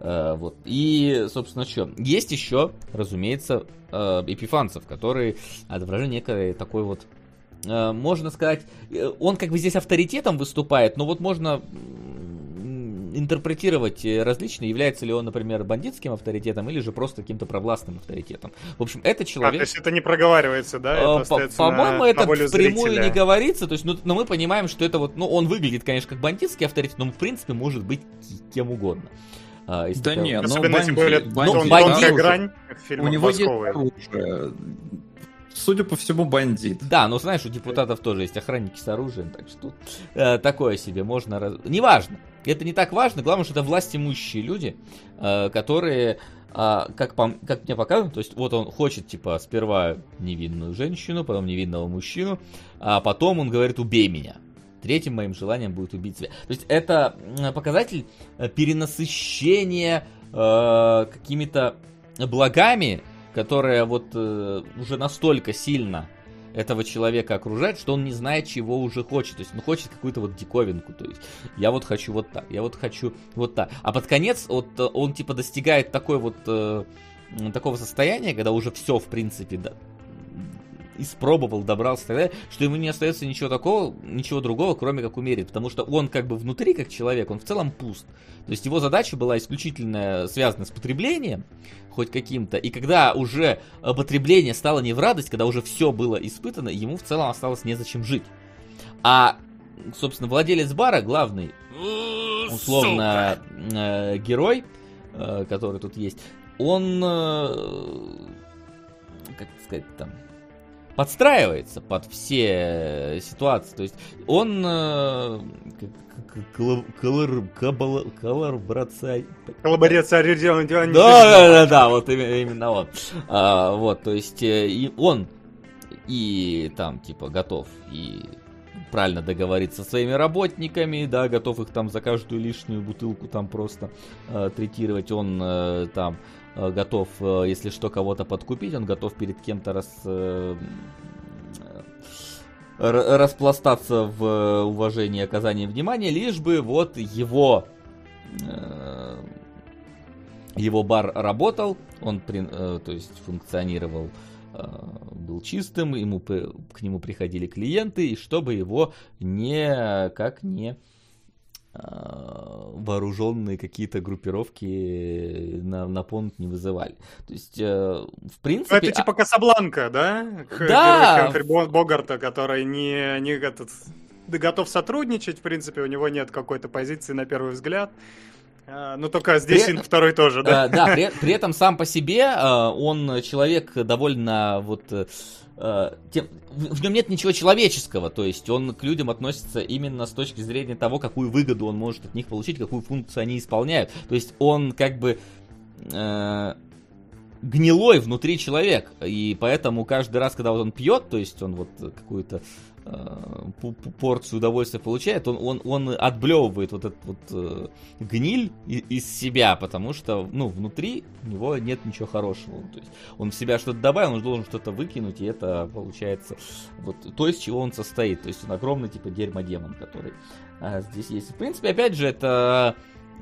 Вот. И, собственно, что? Есть еще, разумеется, эпифанцев, которые отображают некое такой вот можно сказать, э, он как бы здесь авторитетом выступает, но вот можно интерпретировать э, различно, является ли он, например, бандитским авторитетом или же просто каким-то провластным авторитетом. В общем, это человек... А, то есть это не проговаривается, да? Это По-моему, это впрямую зрителя. не говорится, то есть, ну, но мы понимаем, что это вот, ну, он выглядит, конечно, как бандитский авторитет, но в принципе может быть кем угодно. А, да нет, но бандит, более, бандит, бандит, грань у него есть оружие. Судя по всему, бандит. Да, но знаешь, у депутатов тоже есть охранники с оружием, так что э, такое себе можно... Раз... Неважно. Это не так важно, главное, что это власть имущие люди, э, которые, э, как, по, как мне показывают, то есть вот он хочет, типа, сперва невинную женщину, потом невинного мужчину, а потом он говорит, убей меня. Третьим моим желанием будет убить себя. То есть это показатель э, перенасыщения э, какими-то благами, которые вот э, уже настолько сильно этого человека окружает, что он не знает, чего уже хочет. То есть он хочет какую-то вот диковинку. То есть я вот хочу вот так, я вот хочу вот так. А под конец вот э, он типа достигает такой вот э, такого состояния, когда уже все в принципе да, испробовал, добрался и так далее, что ему не остается ничего такого, ничего другого, кроме как умереть, потому что он как бы внутри, как человек, он в целом пуст. То есть его задача была исключительно связана с потреблением, хоть каким-то, и когда уже потребление стало не в радость, когда уже все было испытано, ему в целом осталось незачем жить. А, собственно, владелец бара, главный, условно, э, герой, э, который тут есть, он, э, как сказать там, подстраивается под все ситуации. То есть он э, коллаборация... Коллаборация Да, да, да, да, вот именно вот. А, вот, то есть э, и он и там типа готов и правильно договориться со своими работниками, да, готов их там за каждую лишнюю бутылку там просто э, третировать, он э, там Э, готов, э, если что, кого-то подкупить, он готов перед кем-то рас, э, распластаться в уважении и оказании внимания, лишь бы вот его его бар работал, он то есть функционировал был чистым, ему, к нему приходили клиенты, и чтобы его не, как не Э, вооруженные какие-то группировки на, на понт не вызывали. То есть, э, в принципе... Это типа Касабланка, да? Да! Богарта, который не, не этот, готов сотрудничать, в принципе, у него нет какой-то позиции на первый взгляд. А, ну, только здесь при... второй тоже, да? А, да, при, при этом сам по себе он человек довольно вот Э, тем, в нем нет ничего человеческого, то есть он к людям относится именно с точки зрения того, какую выгоду он может от них получить, какую функцию они исполняют. То есть он как бы э, гнилой внутри человек, и поэтому каждый раз, когда вот он пьет, то есть он вот какую-то Э, порцию удовольствия получает, он, он, он отблевывает вот этот вот э, гниль из себя, потому что, ну, внутри у него нет ничего хорошего. То есть он в себя что-то добавил, он должен что-то выкинуть, и это получается вот то, из чего он состоит. То есть он огромный, типа, дерьмодемон, который а, здесь есть. В принципе, опять же, это Э,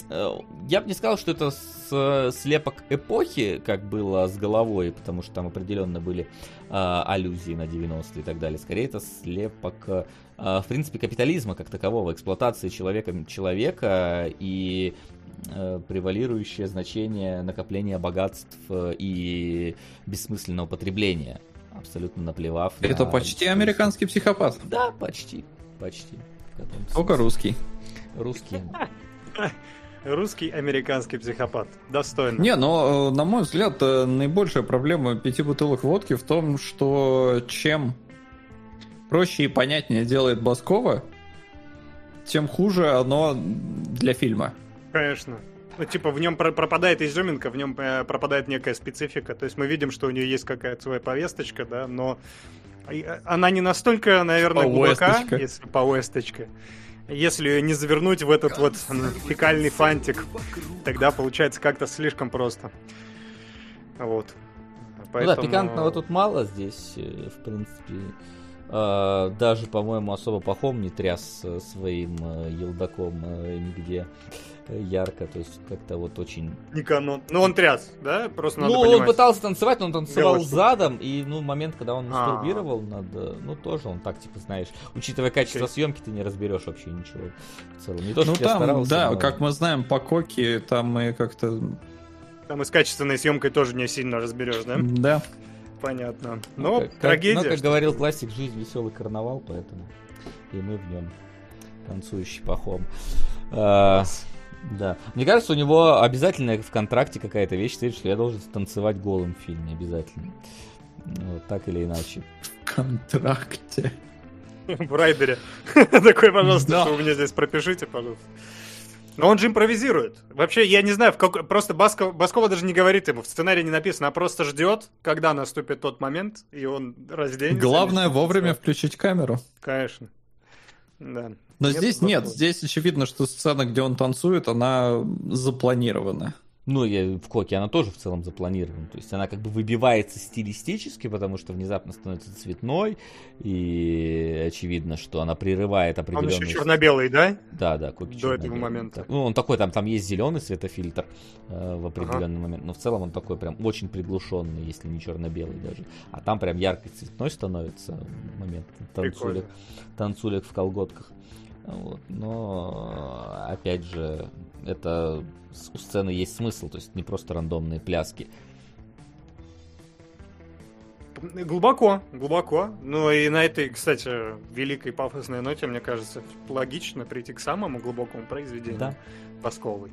я бы не сказал, что это с, слепок эпохи, как было с головой, потому что там определенно были э, аллюзии на 90-е и так далее. Скорее, это слепок, э, в принципе, капитализма как такового, эксплуатации человека, человека и э, превалирующее значение накопления богатств и бессмысленного потребления, абсолютно наплевав. Это на почти американский психопат. Да, почти, почти. Только русский. Русский. Русский американский психопат. Достойно. Не, но, э, на мой взгляд, э, наибольшая проблема пяти бутылок водки в том, что чем проще и понятнее делает Баскова, тем хуже оно для фильма. Конечно. Ну, типа, в нем пропадает изюминка, в нем э, пропадает некая специфика. То есть мы видим, что у нее есть какая-то своя повесточка, да, но она не настолько, наверное, глубока, если повесточка. Если ее не завернуть в этот вот фекальный фантик, тогда получается как-то слишком просто. Вот. Поэтому... Ну да, пикантного тут мало здесь, э, в принципе. А, даже, по-моему, особо Пахом не тряс э, своим э, елдаком нигде ярко, то есть как-то вот очень... Не канон. Ну, он тряс, да? Просто надо ну, он понимать. пытался танцевать, но он танцевал Галочку. задом, и, ну, момент, когда он А. мастурбировал, надо, ну, тоже он так, типа, знаешь, учитывая качество съемки, ты не разберешь вообще ничего в целом. Не то, Ну там, старался, да, но- как мы знаем, по Коке, там мы как-то... Там и с качественной съемкой тоже не сильно разберешь, да? Да. Понятно. Ну, Ну, как- трагедия. ну, как говорил классик, жизнь веселый карнавал, поэтому и мы в нем танцующий пахом. А, да. Мне кажется, у него обязательно в контракте какая-то вещь стоит, что я должен танцевать голым в фильме обязательно. Вот так или иначе. В контракте. в райдере. Такой, пожалуйста, Да. что вы мне здесь пропишите, пожалуйста. Но он же импровизирует. Вообще, я не знаю, в какой... просто Басков... Баскова даже не говорит ему, в сценарии не написано, а просто ждет, когда наступит тот момент, и он разденется. Главное вовремя включить камеру. Конечно. Да. Но Нет здесь нет, здесь очевидно, что сцена, где он танцует, она запланирована. Ну, я, в Коке она тоже в целом запланирована. То есть она как бы выбивается стилистически, потому что внезапно становится цветной, и очевидно, что она прерывает Он определенные... еще черно-белый, да? Да, да, Коки До этого момента. Ну, он такой, там, там есть зеленый светофильтр э, в определенный момент, но в целом он такой прям очень приглушенный, если не черно-белый даже. А там прям ярко цветной становится момент танцулек, танцулек в колготках. Вот. Но, опять же, это у сцены есть смысл, то есть не просто рандомные пляски. Глубоко, глубоко. Ну и на этой, кстати, великой пафосной ноте, мне кажется, логично прийти к самому глубокому произведению Да. Басковой.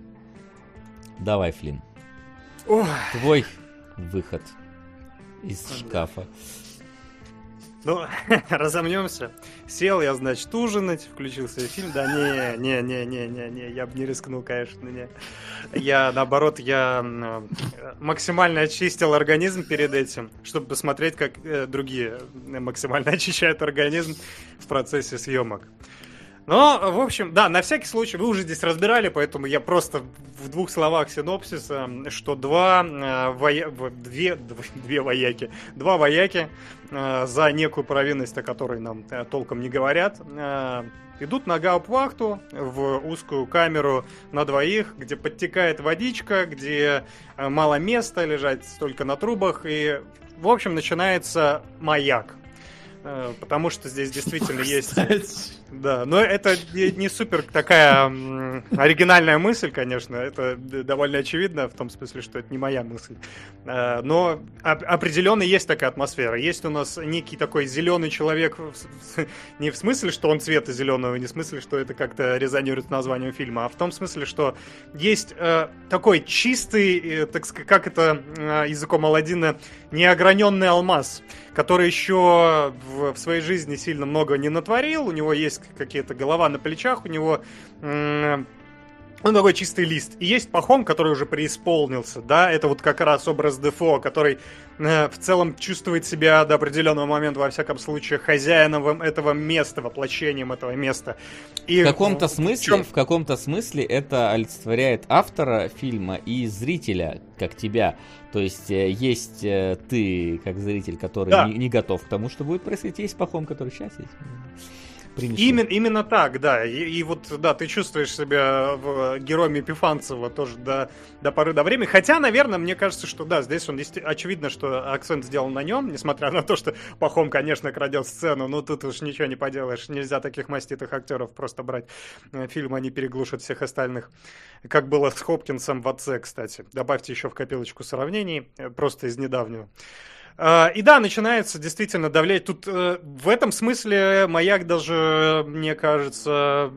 Давай, Флин, твой выход из Да. Ну, разомнемся. Сел я, значит, ужинать, включил себе фильм. Да не, не, не, не, не, не, я бы не рискнул, конечно, не. Я, наоборот, я э, максимально очистил организм перед этим, чтобы посмотреть, как э, другие максимально очищают организм в процессе съемок. Но, в общем, да, на всякий случай, вы уже здесь разбирали, поэтому я просто в двух словах синопсиса, что два э, воя... две, дв- две вояки, два вояки э, за некую провинность, о которой нам э, толком не говорят, э, идут на гауптвахту в узкую камеру на двоих, где подтекает водичка, где э, мало места, лежать только на трубах, и, в общем, начинается маяк. Э, Потому что здесь действительно есть... Да, но это не супер такая оригинальная мысль, конечно. Это довольно очевидно, в том смысле, что это не моя мысль. Э, Но оп- определенно есть такая атмосфера. Есть у нас некий такой зеленый человек, не в смысле, что он цвета зеленого, не в смысле, что это как-то резонирует с названием фильма, а в том смысле, что есть э, такой чистый, так сказать, как это языком Аладдина, неограненный алмаз, который еще в, в своей жизни сильно много не натворил. У него есть какие-то голова на плечах, у него он такой чистый лист. И есть Пахом, который уже преисполнился, да, это вот как раз образ Дефо, который э, в целом чувствует себя до определенного момента, во всяком случае, хозяином этого места, воплощением этого места. И В каком-то смысле, чём- в каком-то смысле это олицетворяет автора фильма и зрителя, как тебя. То есть э, есть э, ты, как зритель, который Да. не, не готов к тому, что будет происходить, есть пахом, который сейчас есть. Именно, именно так, да. И, и вот, да, ты чувствуешь себя в героем Епифанцева тоже до, до поры до времени. Хотя, наверное, мне кажется, что да, здесь он очевидно, что акцент сделан на нем, несмотря на то, что Пахом, конечно, крадет сцену, но тут уж ничего не поделаешь. Нельзя таких маститых актеров просто брать. Э, Фильм они переглушат всех остальных. Как было с Хопкинсом в отце, кстати. Добавьте еще в копилочку сравнений, э, просто из недавнего. А, И да, начинается действительно давлять. Тут э, в этом смысле маяк даже, мне кажется,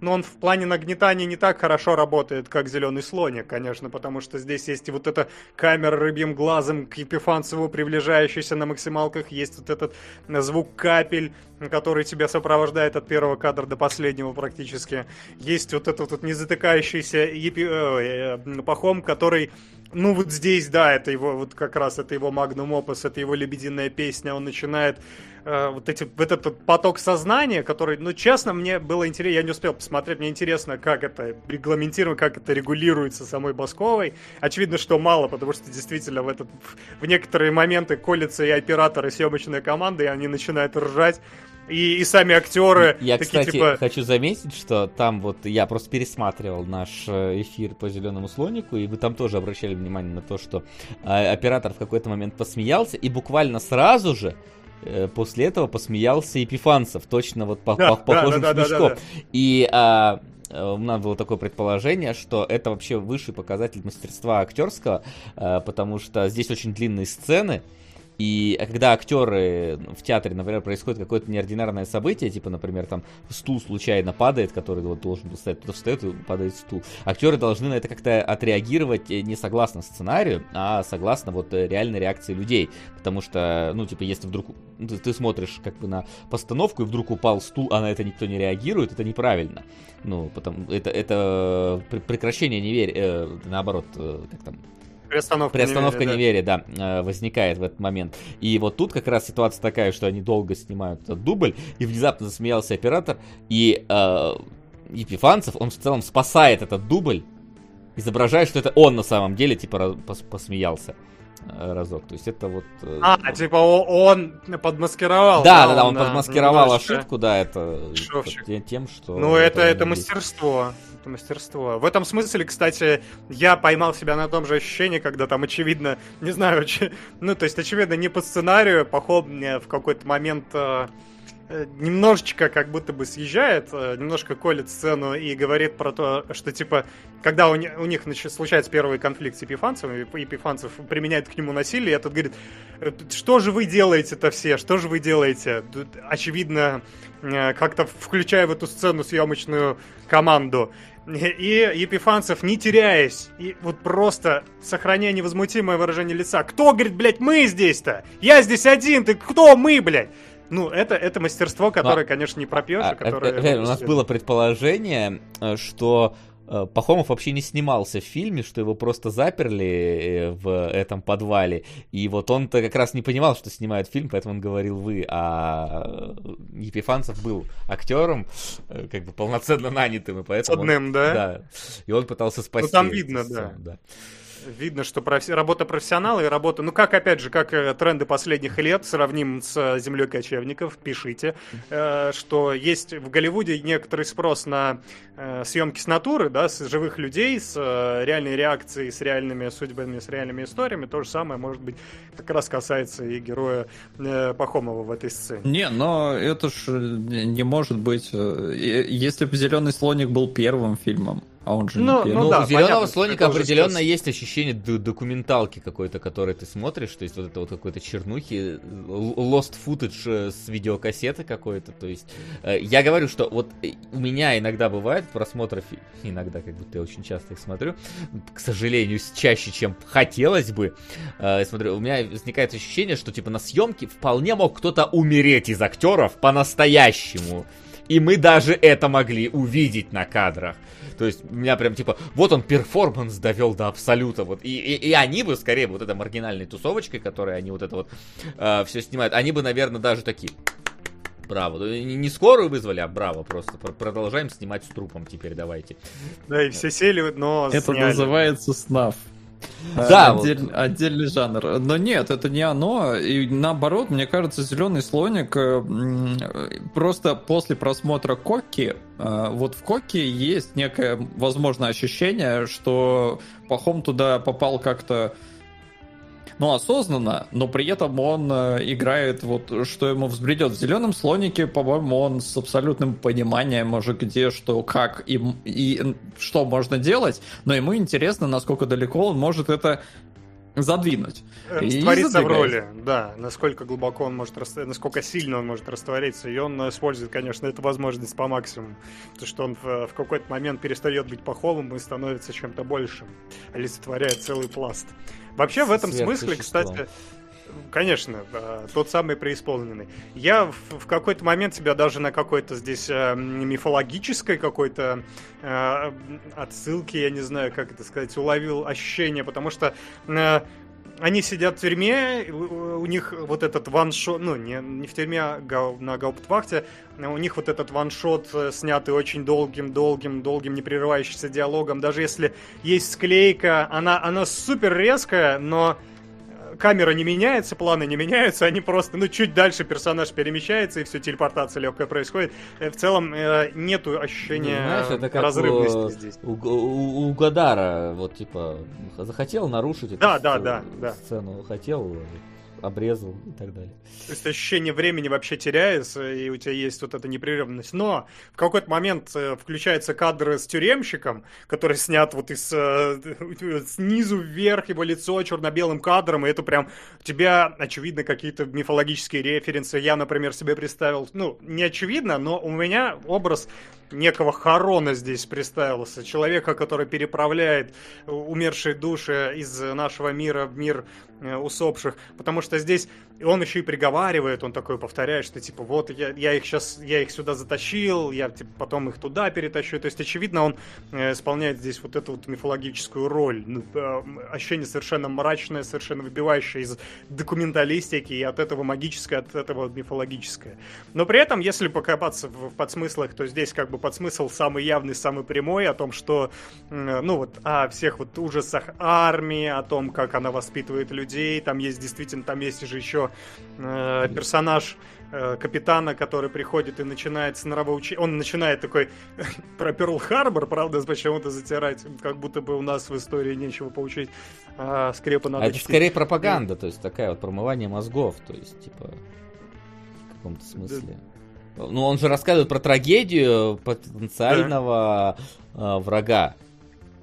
ну, он в плане нагнетания не так хорошо работает, как зеленый слоник, конечно, потому что здесь есть вот эта камера рыбьим глазом к Епифанцеву, приближающаяся на максималках, есть вот этот звук капель, который тебя сопровождает от первого кадра до последнего практически. Есть вот этот вот незатыкающийся епи... э, э, пахом, который ну вот здесь, да, это его, вот как раз это его магнум опус, это его лебединая песня, он начинает э, вот эти, вот этот поток сознания, который, ну, честно, мне было интересно, я не успел посмотреть, мне интересно, как это регламентировано, как это регулируется самой Басковой. Очевидно, что мало, потому что действительно в, этот, в некоторые моменты колятся и операторы, и съемочная команда, и они начинают ржать. И, и сами актеры Я, такие, кстати, типа... хочу заметить, что там вот я просто пересматривал наш э, эфир по зеленому слонику, и вы там тоже обращали внимание на то, что э, оператор в какой-то момент посмеялся, и буквально сразу же после этого посмеялся Епифанцев, точно вот по, Да, по- похожим да, да, да, смешком. да, да. И а, э, у нас было такое предположение, что это вообще высший показатель мастерства актерского, э, потому что здесь очень длинные сцены, и когда актеры в театре, например, происходит какое-то неординарное событие, типа, например, там стул случайно падает, который вот должен был стоять, кто-то встает и падает стул. Актеры должны на это как-то отреагировать э, не согласно сценарию, а согласно вот э, реальной реакции людей. Потому что, ну, типа, если вдруг ну, ты, ты смотришь как бы на постановку, и вдруг упал стул, а на это никто не реагирует, это неправильно. Ну, потому это, это пр- прекращение неверия, э, наоборот, э, как там, Приостановка, Приостановка неверия, да. да, э, возникает в этот момент. И вот тут как раз ситуация такая, что они долго снимают этот дубль, и внезапно засмеялся оператор, и э, Епифанцев, он в целом спасает этот дубль, изображая, что это он на самом деле, типа, посмеялся э, разок. То есть это вот... э, А, типа о- он подмаскировал. да, да, да, он подмаскировал немножечко. ошибку, да, это Шовчик. тем- что... Ну, это, это реально есть. Это мастерство. В этом смысле, кстати, я поймал себя на том же ощущении, когда там, очевидно, не знаю, ну, то есть, очевидно, не по сценарию, поход мне в какой-то момент э, э, немножечко как будто бы съезжает, э, немножко колет сцену и говорит про то, что, типа, когда у, не- у них нач- случается первый конфликт с Епифанцем, Епифанцев применяет к нему насилие, и этот говорит, «Э, что же вы делаете-то все, что же вы делаете? Тут, очевидно, э, как-то включая в эту сцену съемочную команду. И Епифанцев, не теряясь, и вот просто сохраняя невозмутимое выражение лица. Кто, говорит, блядь, мы здесь-то? Я здесь один, ты кто мы, блядь? Ну, это, это мастерство, которое, конечно, не пропьешь, А, и которое... реально, у нас было предположение, э, что Пахомов вообще не снимался в фильме, что его просто заперли э, в этом подвале. И вот он-то как раз не понимал, что снимает фильм, поэтому он говорил вы. А э, Епифанцев был актером, э, как бы полноценно нанятым, и поэтому... он- Цудным, да? Да. И он пытался спасти. там эту видно, сцену, да. Видно, что профи- работа профессионала и работа... Ну, как, опять же, как э, тренды последних лет, сравним с э, «Землей кочевников», пишите, э, что есть в Голливуде некоторый спрос на съемки с натуры, да, с живых людей, с реальной реакцией, с реальными судьбами, с реальными историями. То же самое, может быть, как раз касается и героя Пахомова в этой сцене. Не, но это ж не может быть. Если бы Зеленый слоник был первым фильмом, а он же Ну, не Ну, первый. да, у зеленого понятно, слоника определенно сейчас. есть ощущение д- документалки какой-то, который ты смотришь, то есть вот это вот какой-то чернухи, lost footage э, с видеокассеты какой-то, то есть э, я говорю, что вот э, у меня иногда бывает просмотров, иногда, как будто я очень часто их смотрю, к сожалению, чаще, чем хотелось бы, э, смотрю, у меня возникает ощущение, что типа на съемке вполне мог кто-то умереть из актеров по-настоящему. И мы даже это могли увидеть на кадрах. То есть меня прям типа, вот он перформанс довел до абсолюта. Вот. И, и, и они бы скорее вот этой маргинальной тусовочкой, которой они вот это вот все снимают, они бы, наверное, даже такие. Браво. Ну, Не скорую вызвали, а браво просто. Пр- Продолжаем снимать с трупом теперь, давайте. Да, и все сели, но Это сняли. называется снаф. Да, вот. Отдель- Отдельный жанр. Но нет, это не оно. И наоборот, мне кажется, зеленый слоник э, э, просто после просмотра Коки, э, вот в Коки есть некое, возможно, ощущение, что Пахом туда попал как-то ну, осознанно, но при этом он э, играет вот, что ему взбредет. В зеленом слонике, по-моему, он с абсолютным пониманием уже где, что, как и, и что можно делать, но ему интересно, насколько далеко он может это задвинуть. И раствориться в роли, да, насколько глубоко он может, рас- насколько сильно он может раствориться, и он э, использует, конечно, эту возможность по максимуму, то что он в, в какой-то момент перестает быть паховым и становится чем-то большим, олицетворяет целый пласт. Вообще в этом смысле, кстати, Конечно, э, тот самый преисполненный. Я в, какой-то момент себя даже на какой-то здесь э, мифологической какой-то э, отсылке, я не знаю, как это сказать, уловил ощущение, потому что они сидят в тюрьме, у, них вот этот ваншот, ну, не, не в тюрьме, а на гауптвахте, у них вот этот ваншот э, снятый очень долгим-долгим, долгим, не прерывающимся диалогом. Даже если есть склейка, она, она супер резкая, но камера не меняется, планы не меняются, они просто, ну, чуть дальше персонаж перемещается, и все, телепортация легкая происходит. Э, в целом, э, нету ощущения Знаешь, это как разрывности у, здесь. У, у, у Гадара, вот, типа, захотел нарушить эту Да, да, да, да. сцену, хотел, обрезал и так далее. То есть ощущение времени вообще теряется, и у тебя есть вот эта непрерывность. Но в какой-то момент э, включается кадр с тюремщиком, который снят вот из э, снизу вверх, его лицо черно-белым кадром, и это прям у тебя, очевидно, какие-то мифологические референсы. Я, например, себе представил, ну, не очевидно, но у меня образ некого Харона здесь представился. Человека, который переправляет умершие души из нашего мира в мир э, усопших. Потому что здесь он еще и приговаривает, он такой повторяет, что типа вот я, я их сейчас, я их сюда затащил, я типа, потом их туда перетащу. То есть, очевидно, он э, исполняет здесь вот эту вот мифологическую роль. Ну, э, ощущение совершенно мрачное, совершенно выбивающее из документалистики, и от этого магическое, от этого мифологическое. Но при этом, если покопаться в подсмыслах, то здесь как бы подсмысл самый явный, самый прямой о том, что, ну вот, о всех вот ужасах армии, о том, как она воспитывает людей. Там есть действительно, там есть же еще э, персонаж э, капитана, который приходит и начинает с нравоучения. Он начинает такой про Перл Харбор, правда, почему-то затирать, как будто бы у нас в истории нечего поучить. А скрепа надо А это чтить. скорее пропаганда, то есть такая вот промывание мозгов, то есть, типа, в каком-то смысле. Ну, он же рассказывает про трагедию потенциального э, врага.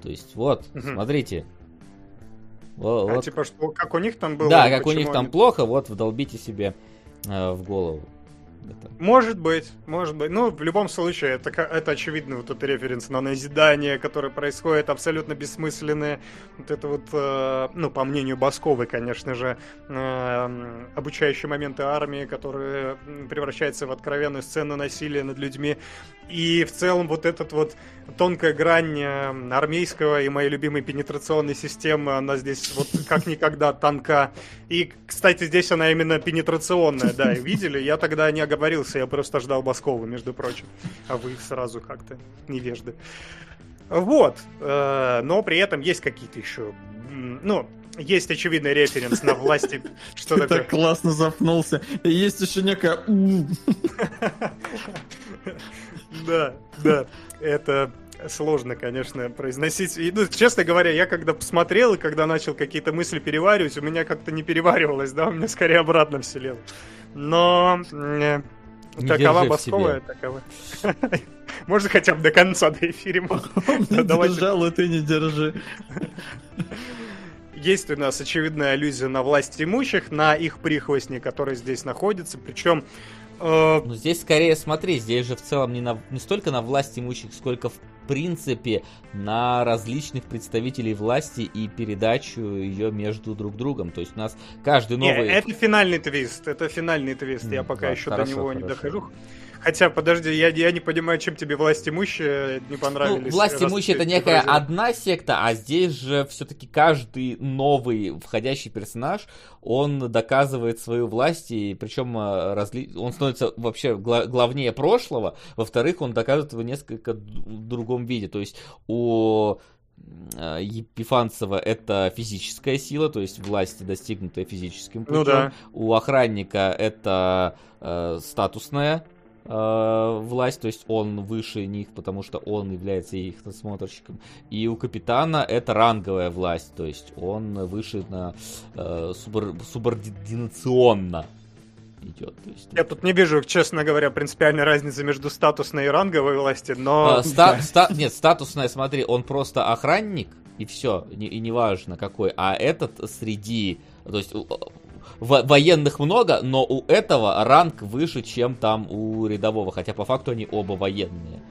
То есть, вот, смотрите. А вот. типа, что, как у них там было? да, как у них там плохо, вот вдолбите себе э, в голову. Это. Может быть, может быть. Ну, в любом случае, это, это очевидно, вот этот референс на назидание, которое происходит, абсолютно бессмысленное. Вот это вот, э, ну, по мнению Басковой, конечно же, э, обучающие моменты армии, которые превращаются в откровенную сцену насилия над людьми. И в целом вот этот вот тонкая грань э, армейского и моей любимой пенетрационной системы, она здесь вот как никогда тонка. И, кстати, здесь она именно пенетрационная, да, видели? Я тогда не оговорился, я просто ждал Баскова, между прочим. А вы сразу как-то невежды. Вот. э, Но при этом есть какие-то еще... Ну, есть очевидный референс на власти. Что Ты такое? так классно запнулся. И есть еще некая. Да, да. Это сложно, конечно, произносить. И, ну, честно говоря, я когда посмотрел и когда начал какие-то мысли переваривать, у меня как-то не переваривалось, да, у меня скорее обратно вселило. Но э, Не такова Басковая, такова. Можно хотя бы до конца до эфира. Не держал, и ты не держи. Есть у нас очевидная аллюзия на власть имущих, на их прихвостни, которые здесь находятся. Причем э, Ну, здесь скорее, смотри, здесь же в целом не, на, не столько на власть имущих, сколько в принципе на различных представителей власти и передачу ее между друг другом. То есть у нас каждый Не, новый... это финальный твист, это финальный твист, я М, пока да, еще хорошо, до него не хорошо. дохожу. Хотя, подожди, я, я не понимаю, чем тебе власть имущие не понравились. Ну, власть ты это некая изобразил. одна секта, а здесь же все-таки каждый новый входящий персонаж, он доказывает свою власть, и причем э, разли... он становится вообще гла- главнее прошлого, во-вторых, он доказывает его несколько в другом виде, то есть у э, Епифанцева это физическая сила, то есть власть, достигнутая физическим путем. Ну да. У охранника это э, статусная э, власть, то есть он выше них, потому что он является их надсмотрщиком. И у капитана это ранговая власть, то есть он выше на э, субор- субординационно идет. То есть, Я тут не вижу, честно говоря, принципиальной разницы между статусной и ранговой властью, но... А, ста- ста- нет, статусная, смотри, он просто охранник, и все, и неважно какой, а этот среди, то есть военных много, но у этого ранг выше, чем там у рядового, хотя по факту они оба военные.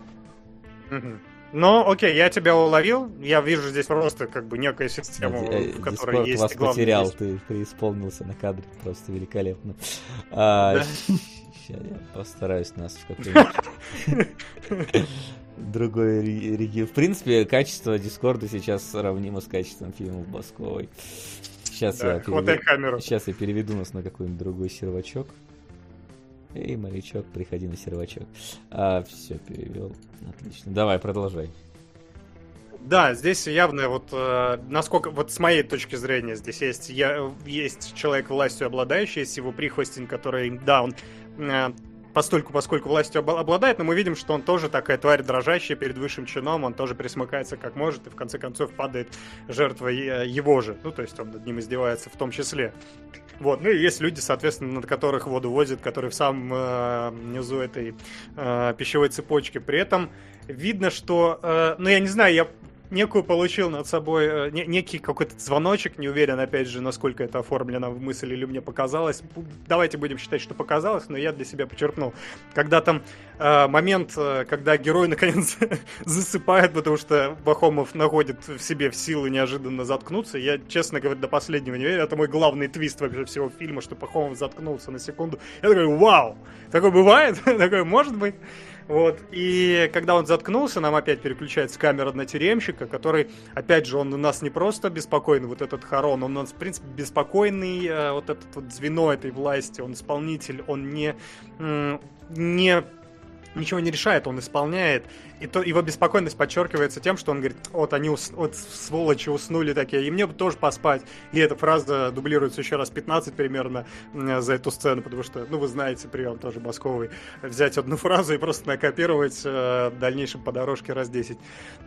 Мгм. Ну, окей, я тебя уловил. Я вижу здесь просто как бы некую систему, Э, в которой есть вас потерял, есть. ты преисполнился на кадре, просто великолепно. А, Да. ща я постараюсь нас в какой-нибудь другой регион. В принципе, качество Дискорда сейчас сравнимо с качеством фильмов Басковой. Сейчас, Да, я переведу, камеру. сейчас я переведу нас на какой-нибудь другой сервачок. Эй, морячок, приходи на сервачок. А, все, перевел. Отлично. Давай, продолжай. Да, здесь явно вот э, насколько вот с моей точки зрения здесь есть я, есть человек властью обладающий, есть его прихвостень, который да он э, постольку поскольку властью обла- обладает, но мы видим, что он тоже такая тварь дрожащая перед высшим чином, он тоже присмыкается как может и в конце концов падает жертвой э, его же, ну то есть он над ним издевается в том числе. Вот, ну и есть люди, соответственно, над которых воду возят, которые в самом э, низу этой э, пищевой цепочки. При этом видно, что, э, ну я не знаю, я некую получил над собой э, не- некий какой-то звоночек, не уверен, опять же, насколько это оформлено в мысли или мне показалось. Давайте будем считать, что показалось, но я для себя почерпнул. Когда там э, момент, э, когда герой наконец засыпает, потому что Бахомов находит в себе в силы неожиданно заткнуться. Я, честно говоря, до последнего не верю. Это мой главный твист вообще всего фильма, что Бахомов заткнулся на секунду. Я такой, вау! Такое бывает? Такое может быть? Вот. И когда он заткнулся, нам опять переключается камера на тюремщика, который, опять же, он у нас не просто беспокойный, вот этот Харон, он у нас, в принципе, беспокойный, э, вот этот вот звено этой власти, он исполнитель, он не, не ничего не решает, он исполняет. И то его беспокойность подчеркивается тем, что он говорит, вот они, ус- вот сволочи уснули такие, и мне бы тоже поспать. И эта фраза дублируется еще раз 15 примерно за эту сцену, потому что, ну, вы знаете, прием тоже Басковый, взять одну фразу и просто накопировать э, в дальнейшем по дорожке раз 10.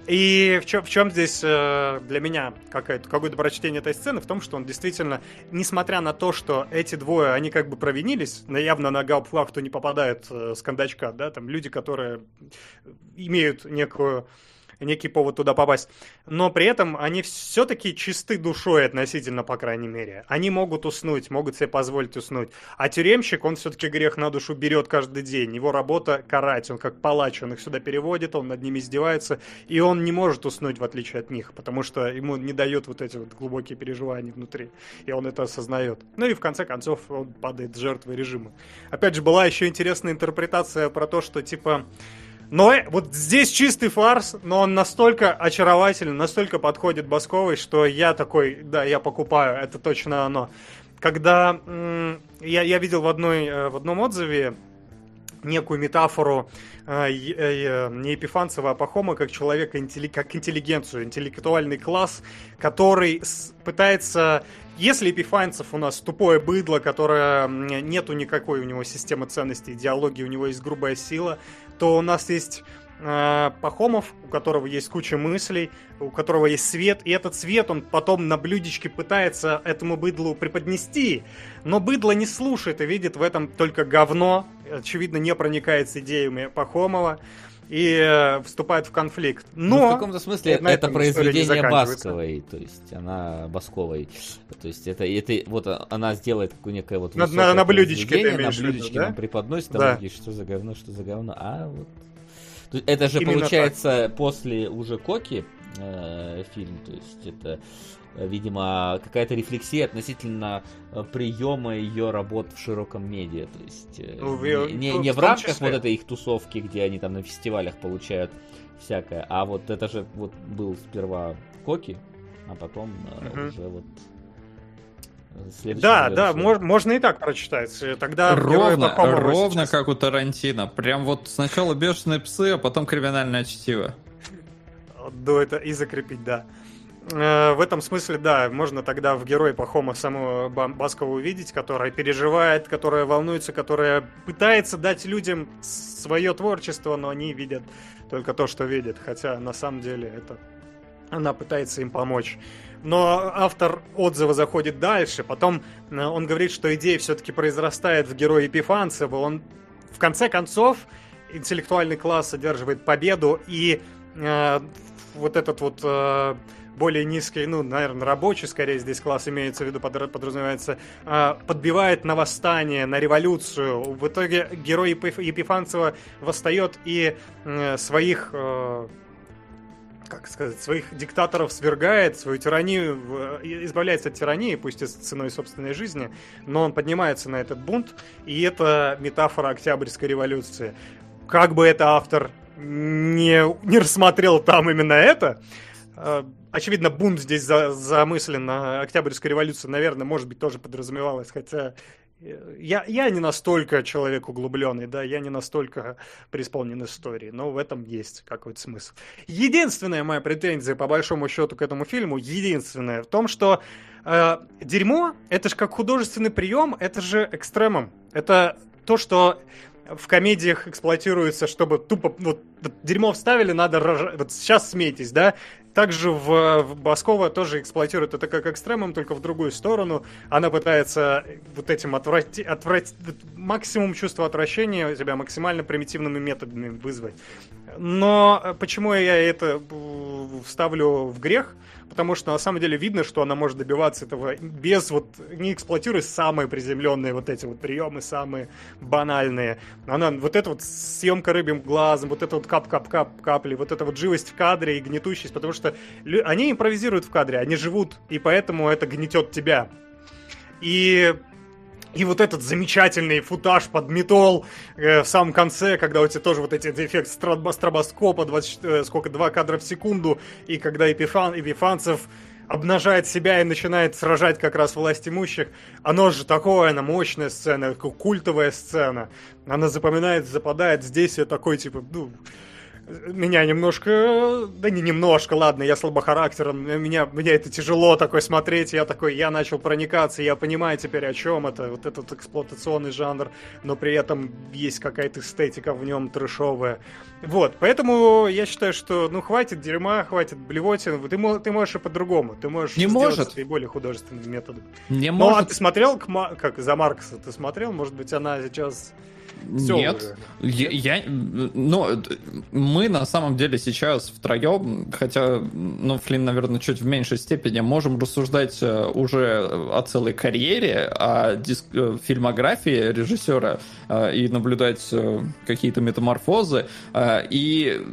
И в чем, в здесь э, для меня какое-то, какое-то прочтение этой сцены? В том, что он действительно, несмотря на то, что эти двое, они как бы провинились, но явно на гауптвахту не попадают э, с кондачка, да, там люди, которые имеют некую некий повод туда попасть. Но при этом они все-таки чисты душой относительно, по крайней мере. Они могут уснуть, могут себе позволить уснуть. А тюремщик, он все-таки грех на душу берет каждый день. Его работа карать. Он как палач, он их сюда переводит, он над ними издевается. И он не может уснуть, в отличие от них, потому что ему не дают вот эти вот глубокие переживания внутри. И он это осознает. Ну и в конце концов он падает жертвой режима. Опять же, была еще интересная интерпретация про то, что типа... Но э, вот здесь чистый фарс, но он настолько очаровательный, настолько подходит Басковой, что я такой, да, я покупаю, это точно оно. Когда я, я видел в, одной, э, в одном отзыве некую метафору э, не Епифанцева, а Пахома как человека, интелли- как интеллигенцию, интеллектуальный класс, который пытается... Если Епифанцев у нас тупое быдло, которое нету никакой у него системы ценностей, идеологии, у него есть грубая сила, то у нас есть э, Пахомов, у которого есть куча мыслей, у которого есть свет, и этот свет он потом на блюдечке пытается этому быдлу преподнести, но быдло не слушает и видит в этом только говно, очевидно, не проникается идеями Пахомова и э, вступает в конфликт. Ну, Но в каком-то смысле это не произведение. Басковой, то есть она Басковой, то есть это, это вот она сделает какое некое вот На- на- на блюдечке ты на блюдечке да? нам преподносит, а Да. такие, что за говно, что за говно, а вот это же Именно получается после уже Коки э, фильм, то есть это видимо, какая-то рефлексия относительно э, приема ее работ в широком медиа. То есть э, Ну, в- не, не- в не в том рамках числе. вот этой их тусовки, где они там на фестивалях получают всякое, а вот это же вот был сперва Коки, а потом э, Мгм. уже вот э, следующий Да, да, мож- можно и так прочитать. Тогда Ровно, ровно сейчас- как у Тарантино. Прям вот сначала бешеные псы, а потом криминальное чтиво. до это и закрепить, да. Э, В этом смысле, да, можно тогда в герое Пахома саму Ба- Баскову увидеть, которая переживает, которая волнуется, которая пытается дать людям свое творчество, но они видят только то, что видят, хотя на самом деле это она пытается им помочь. Но автор отзыва заходит дальше, потом э, он говорит, что идея все-таки произрастает в герое Епифанцева, он в конце концов интеллектуальный класс одерживает победу, и э, вот этот вот э, более низкий, ну, наверное, рабочий, скорее здесь класс имеется в виду, подра- подразумевается, э, подбивает на восстание, на революцию. В итоге герой Епиф- Епифанцева восстает и своих э, как сказать, своих диктаторов свергает, свою тиранию, избавляется от тирании, пусть и с ценой собственной жизни, но он поднимается на этот бунт, и это метафора Октябрьской революции. Как бы это автор не, не рассмотрел там именно это, э, очевидно, бунт здесь за, замыслен, а Октябрьская революция, наверное, может быть, тоже подразумевалась, хотя э, я, я не настолько человек углубленный, да, я не настолько преисполнен истории, но в этом есть какой-то смысл. Единственная моя претензия, по большому счету, к этому фильму, единственная, в том, что э, дерьмо, это же как художественный прием, это же экстремум. Это то, что в комедиях эксплуатируется, чтобы тупо вот, дерьмо вставили, надо рож... вот сейчас смейтесь, да? Также в, в Баскова тоже эксплуатирует это как экстремум, только в другую сторону. Она пытается вот этим отврати... отврати... максимум чувства отвращения себя максимально примитивными методами вызвать. Но почему я это вставлю в грех? потому что на самом деле видно, что она может добиваться этого без вот, не эксплуатируя самые приземленные вот эти вот приемы, самые банальные. Она, вот эта вот съемка рыбьим глазом, вот это вот кап-кап-кап капли, вот эта вот живость в кадре и гнетущесть, потому что они импровизируют в кадре, они живут, и поэтому это гнетет тебя. И и вот этот замечательный футаж под метол э, в самом конце, когда у тебя тоже вот эти эффект стробоскопа, 20, э, сколько, 2 кадра в секунду, и когда Эпифан, Эпифанцев обнажает себя и начинает сражать как раз власть имущих. Оно же такое, она мощная сцена, культовая сцена. Она запоминает, западает здесь, и такой, типа, ну, меня немножко, да не немножко, ладно, я слабохарактерен, меня, меня это тяжело такой смотреть, я такой, я начал проникаться, я понимаю теперь о чем это, вот этот эксплуатационный жанр, но при этом есть какая-то эстетика в нем трешовая. Вот, поэтому я считаю, что, ну, хватит дерьма, хватит блевотин, ты, ты можешь и по-другому, ты можешь не сделать может. и более художественным методом. Не ну, может. а ты смотрел, как за Маркса, ты смотрел, может быть, она сейчас все Нет, я, я, ну, мы на самом деле сейчас втроем, хотя, ну, Флин, наверное, чуть в меньшей степени, можем рассуждать э, уже о целой карьере, о диск, э, фильмографии режиссера э, и наблюдать какие-то метаморфозы, и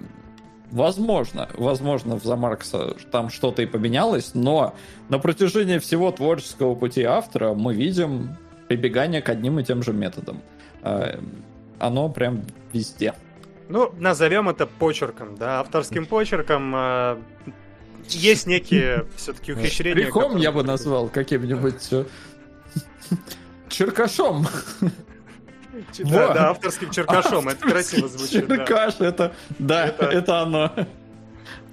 Возможно, возможно, в Маркса там что-то и поменялось, но на протяжении всего творческого пути автора мы видим прибегание к одним и тем же методам. А, оно прям везде. Ну, назовем это почерком, да, авторским почерком. Э, есть некие все-таки ухищрения. Грехом я бы назвал каким-нибудь э, черкашом. Да, да, авторским черкашом, это красиво звучит. Черкаш, это, да, это оно.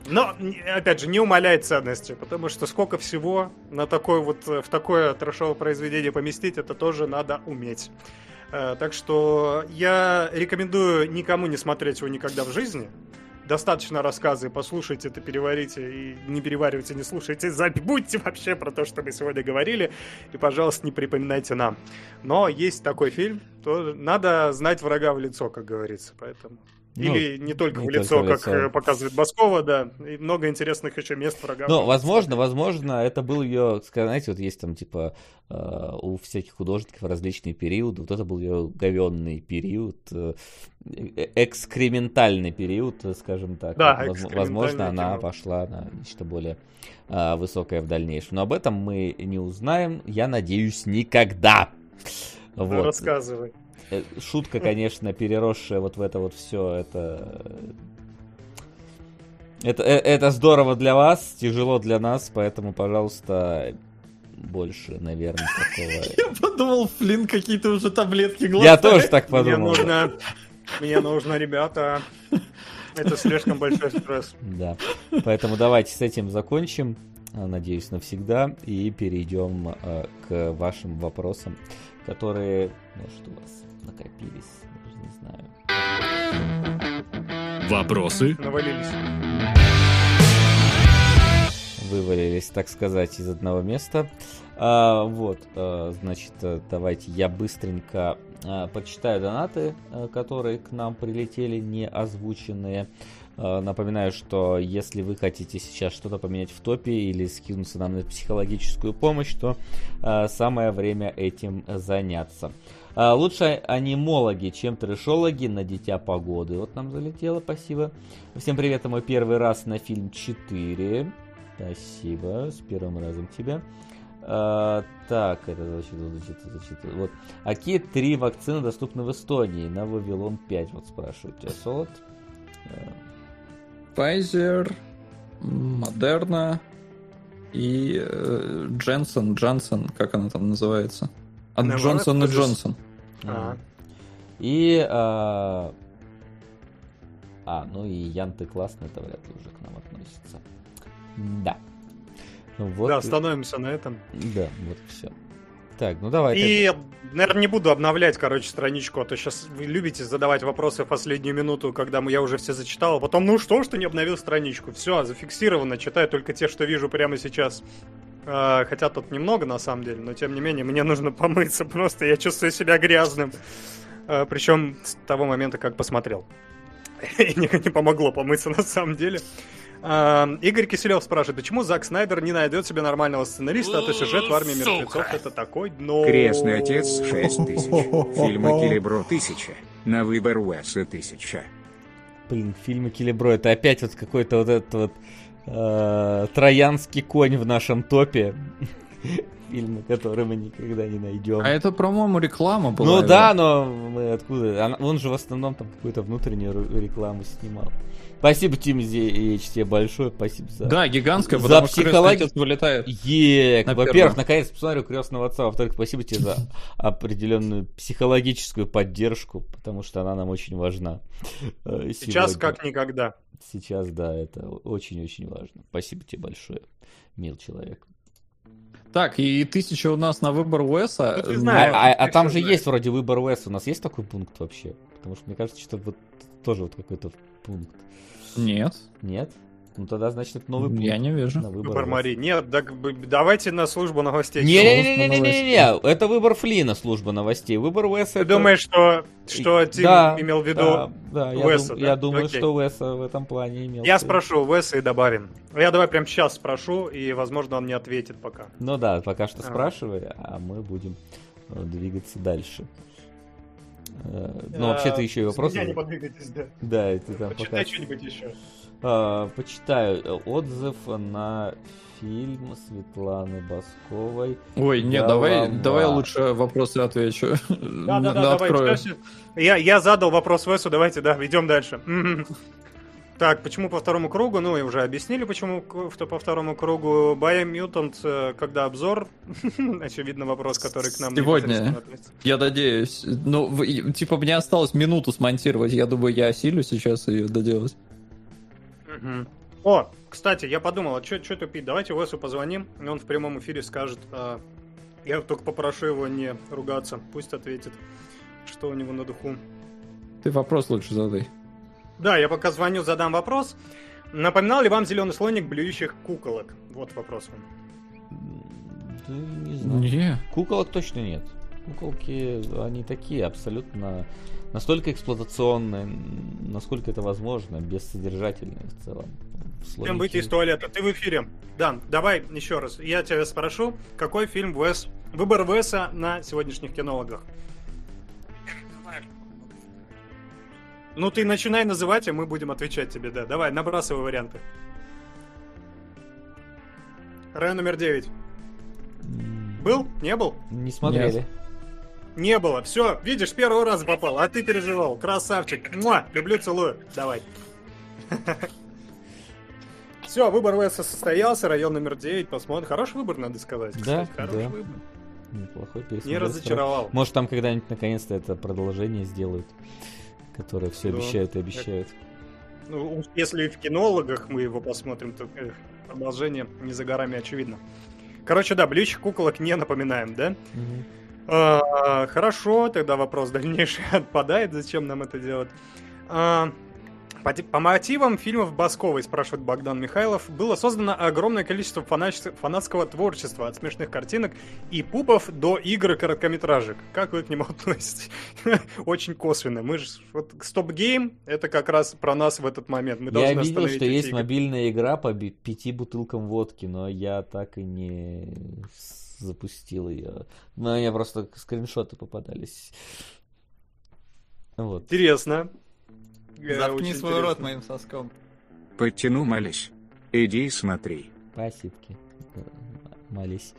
Но, опять же, не умаляет ценности, потому что сколько всего на такое вот, в такое трэшовое произведение поместить, это тоже надо уметь. Э, так что я рекомендую никому не смотреть его никогда в жизни. Достаточно рассказы, послушайте это, переварите, и не переваривайте, не слушайте, забудьте вообще про то, что мы сегодня говорили, и, пожалуйста, не припоминайте нам. Но есть такой фильм, то надо знать врага в лицо, как говорится, поэтому... Ну, Или не только не в лицо, только как лицо. показывает Баскова, да. И много интересных еще мест врага. Ну, возможно, возможно, это был ее, знаете, вот есть там, типа, э, у всяких художников различные периоды. Вот это был ее говенный период, э, экскрементальный период, скажем так. Да, Возможно, она пошла на нечто более э, высокое в дальнейшем. Но об этом мы не узнаем, я надеюсь, никогда. Вот. Ну, рассказывай. Э, шутка, конечно, переросшая вот в это вот все, это... Это, э, это здорово для вас, тяжело для нас, поэтому, пожалуйста, больше, наверное, такого... Я подумал, Флин, какие-то уже таблетки глотает. Я тоже так подумал. Мне нужно, мне нужно, ребята, это слишком большой стресс. Да, поэтому давайте с этим закончим, надеюсь, навсегда, и перейдем э, к вашим вопросам, которые, может, у вас накопились, даже не знаю. Вопросы? Навалились. Вывалились, так сказать, из одного места. А, вот, а, значит, давайте я быстренько а, почитаю донаты, а, которые к нам прилетели, не озвученные. Напоминаю, что если вы хотите сейчас что-то поменять в топе или скинуться нам на психологическую помощь, то самое время этим заняться. А, лучше анимологи, чем трэшологи на Дитя Погоды. Вот нам залетело, спасибо. Всем привет, это мой первый раз на фильм 4. Спасибо, с первым разом тебя. А, так, это значит, значит, значит, вот. А какие три вакцины доступны в Эстонии? На Вавилон 5, вот спрашивают тебя, Солод. Pfizer, Модерна и э, Дженсон, Джонсон, как она там называется? От Джонсон и. Джонсон. А. И... А, а, ну и Ян, ты классный, это вряд ли уже к нам относится. Да. Ну вот. Да, и- остановимся на этом. Да, вот все. Так, ну давай. И, наверное, не буду обновлять, короче, страничку, а то сейчас вы любите задавать вопросы в последнюю минуту, когда я уже все зачитал, а потом, ну что, что не обновил страничку? Все, зафиксировано, читаю только те, что вижу прямо сейчас. А, Хотя тут немного, на самом деле, но тем не менее, мне нужно помыться, просто я чувствую себя грязным. Причем с того момента, как посмотрел. И не не помогло помыться на самом деле. А, Игорь Киселев спрашивает, почему Зак Снайдер не найдет себе нормального сценариста, а то сюжет в армии мертвецов это такой дно. Крестный отец 6000. Фильмы Келебро 1000. На выбор Уэса 1000. Блин, фильмы Килибро, это опять вот какой-то вот этот вот троянский конь в нашем топе. Фильмы, которые мы никогда не найдем. А это, по-моему, реклама была. Ну да, но мы откуда? Он же в основном там какую-то внутреннюю рекламу снимал. Спасибо, Тим H тебе большое, спасибо за... Да, гигантская, За потому что крестный отец вылетает. Е, На во-первых, наконец посмотрю крестного отца, во-вторых, спасибо тебе за определенную психологическую поддержку, потому что она нам очень важна. э, Сейчас сегодня. как никогда. Сейчас, да, это очень-очень важно. Спасибо тебе большое, мил человек. Так, и тысяча у нас на выбор Уэса. Ну, ты А, знаешь. а- а там же знаешь. есть вроде выбор УС. У нас есть такой пункт вообще? Потому что мне кажется, что вот тоже вот какой-то пункт. Нет, Нет? Ну тогда, значит, это новый пункт. я не вижу. на выбор Выбор УС. Мари. Нет, так бы- давайте на службу новостей. Не-не-не-не-не-не, это выбор Флина, служба новостей. Выбор Уэса Ты это... думаешь, что, что Тим Да, имел в виду... Да, да, я, Уэса, дум- да? я думаю, Окей. что Уэса в этом плане имел. Я спрошу Веса и добавим. Я давай прям сейчас спрошу, и, возможно, он не ответит пока. Ну да, пока что Ага. спрашивай, а мы будем э, двигаться дальше. Э, Ну, А, вообще-то еще и вопросы. меня не подвигайтесь, да. Да, это там Почитай что-нибудь еще. А, почитаю отзыв на фильм Светланы Басковой. Ой, нет, Да давай, давай лучше вопросы отвечу. Да, да, да, давай. Я, я задал вопрос Весу, давайте, да, идем дальше. Так, почему по второму кругу? Ну, и уже объяснили, почему по второму кругу. Биомьютант, э, когда обзор? Очевидно, вопрос, который к нам Сегодня. относится. Я надеюсь. Ну, типа, мне осталось минуту смонтировать. Я думаю, я осилю сейчас ее доделать. О, кстати, я подумал, а что тупить? Давайте Уэсу позвоним, и он в прямом эфире скажет. а, я только попрошу его не ругаться, пусть ответит, что у него на духу. Ты вопрос лучше задай. Да, я пока звоню, задам вопрос. Напоминал ли вам зеленый слоник блюющих куколок? Вот вопрос вам. Да, не знаю. Не. Куколок точно нет. Куколки, они такие абсолютно настолько эксплуатационные, насколько это возможно, бессодержательные в целом. Слоники- выйти из туалета. Ты в эфире. Дан, давай еще раз. Я тебя спрошу, какой фильм Вес... Выбор Веса на сегодняшних кинологах? Ну ты начинай называть, а мы будем отвечать тебе, да. Давай, набрасывай варианты. Рай номер 9. М, Был? Не был? Не смотрели. Не было. Все, видишь, с первого раза попал, а ты переживал. Красавчик. Муа, люблю, целую. Давай. Все, выбор Веса состоялся, район номер 9, посмотрим. Хороший выбор, надо сказать. Да, кстати, хороший да. выбор. Неплохой Не пересмотр. разочаровал. Может, там когда-нибудь наконец-то это продолжение сделают, которое все Да. обещают и обещают. Ну, если в кинологах мы его посмотрим, то эх, продолжение не за горами, очевидно. Короче, да, блючих куколок не напоминаем, да? Мгм. А, хорошо, тогда вопрос дальнейший отпадает, зачем нам это делать. А, по, по мотивам фильмов Басковой, спрашивает Богдан Михайлов, было создано огромное количество фанач- фанатского творчества, от смешных картинок и пупов до игр и короткометражек. Как вы к нему относитесь? Очень косвенно. Мы же вот стоп-гейм, это как раз про нас в этот момент. Мы Я видел, что есть игры. мобильная игра по пяти бутылкам водки, но я так и не запустил ее. У меня просто скриншоты попадались. Вот. Интересно. Э, Заткни свой рот интересно. моим соском. Подтяну молись. Иди и смотри. Спасибо. Молись.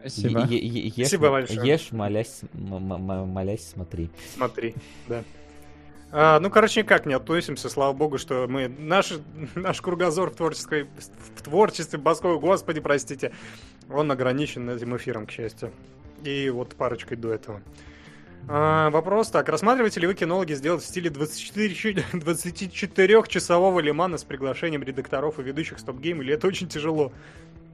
Спасибо. Е- е- е- ешь, Спасибо большое. Ешь, молясь, молясь, смотри. Смотри, да. А, ну, короче, никак не относимся, слава богу, что мы... Наш, наш кругозор в, творческой, в творчестве Басковой, господи, простите, он ограничен этим эфиром, к счастью. И вот парочкой до этого. А, вопрос так. Рассматриваете ли вы кинологи сделать в стиле 24, 24-часового лимана с приглашением редакторов и ведущих стоп-гейм, или это очень тяжело?